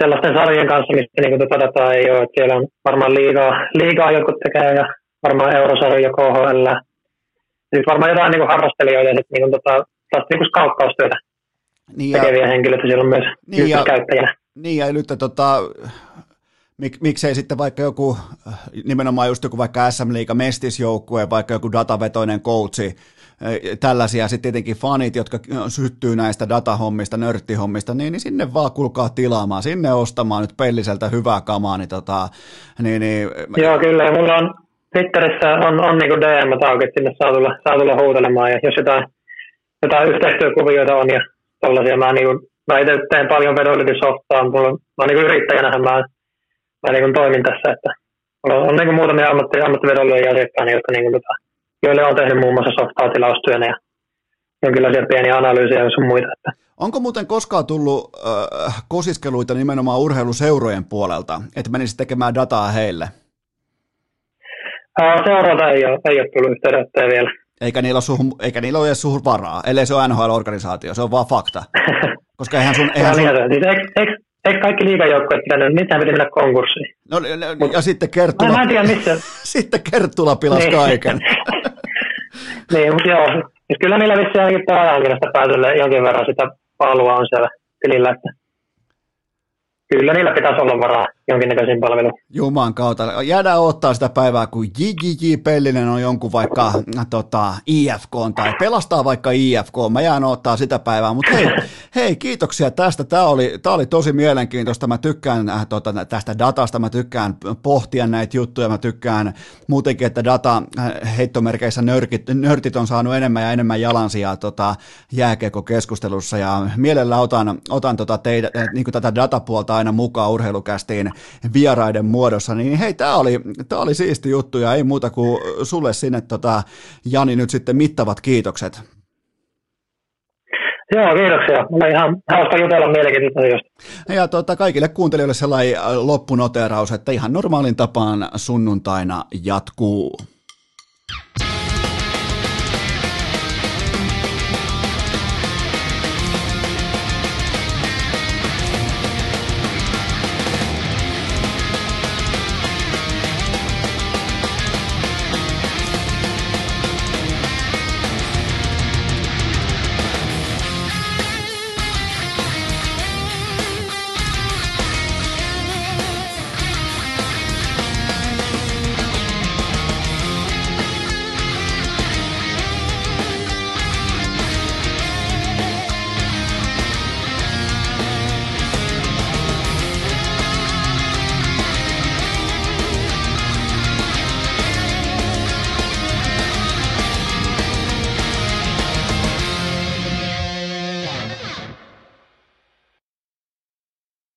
sellaisten sarjien kanssa, mistä niin dataa ei ole. Että siellä on varmaan liigaa, liigaa jotkut tekee ja varmaan eurosarja, KHL. Siis varmaan jotain niin harrastelijoita ja sitten niin tota, niin kuin scouttaustyötä niin tekeviä henkilöitä siellä on myös niin ja, käyttäjänä. Niin ja nyt tota, mik, miksei sitten vaikka joku, nimenomaan just joku vaikka SM Liiga mestisjoukkue, vaikka joku datavetoinen coachi, tällaisia sitten tietenkin fanit, jotka syttyy näistä datahommista, nörttihommista, niin, niin sinne vaan kulkaa tilaamaan, sinne ostamaan nyt pelliseltä hyvää kamaa. Niin tota, niin, niin... Joo, kyllä. Mulla on Twitterissä on, on niin DM-tauki, että sinne saa tulla, saa tulla huutelemaan. Ja jos jotain, jotain yhteistyökuvioita on ja tällaisia, mä, niin kuin, mä itse teen paljon vedonlytysoftaa, mulla, mä niin yrittäjänä mä, mä niin toimin tässä, että on, on niin muutamia ammatti, ammattivedonlyöjä asiakkaana, jotka niin kuin, tota, joille on tehnyt muun muassa softaa tilaustyönä ja jonkinlaisia pieniä analyysejä ja sun muita. Että. Onko muuten koskaan tullut äh, kosiskeluita nimenomaan urheiluseurojen puolelta, että menisi tekemään dataa heille? Äh, seuralta ei ole, ei ole tullut yhteydenottoja vielä. Eikä niillä, ole suhun, eikä niillä ole edes suhun varaa, ellei se ole NHL-organisaatio, se on vaan fakta. Koska eihän sun... Eihän sun... Siis, eikö, eikö, eikö kaikki liikajoukkoja pitänyt, mitään piti mennä konkurssiin? No, Mut, ja sitten Kerttula... Mä en tiedä missä... sitten Kerttula pilasi niin. kaiken. niin, mutta joo. Siis kyllä niillä vissiin ainakin pelaajankinnasta päätölle jonkin verran sitä palua on siellä tilillä, että kyllä niillä pitäisi olla varaa. Jonkinnäköisiin palveluun. Juman kautta. Jäädään ottaa sitä päivää, kun JJJ Pellinen on jonkun vaikka tota, IFK tai pelastaa vaikka IFK. Mä jään ottaa sitä päivää, mutta hei, hei, kiitoksia tästä. Tämä oli, tää oli tosi mielenkiintoista. Mä tykkään äh, tota, tästä datasta, mä tykkään pohtia näitä juttuja, mä tykkään muutenkin, että data äh, heittomerkeissä nörkit, nörtit on saanut enemmän ja enemmän jalansijaa tota, jääkiekko-keskustelussa ja mielellä otan, otan tota teitä, äh, niin tätä datapuolta aina mukaan urheilukästiin vieraiden muodossa, niin hei, tämä oli, tää oli siisti juttu ja ei muuta kuin sulle sinne tota, Jani nyt sitten mittavat kiitokset. Joo, kiitoksia. Mulla ihan hauska jutella mielenkiintoista Ja tota, kaikille kuuntelijoille sellainen loppunoteraus, että ihan normaalin tapaan sunnuntaina jatkuu.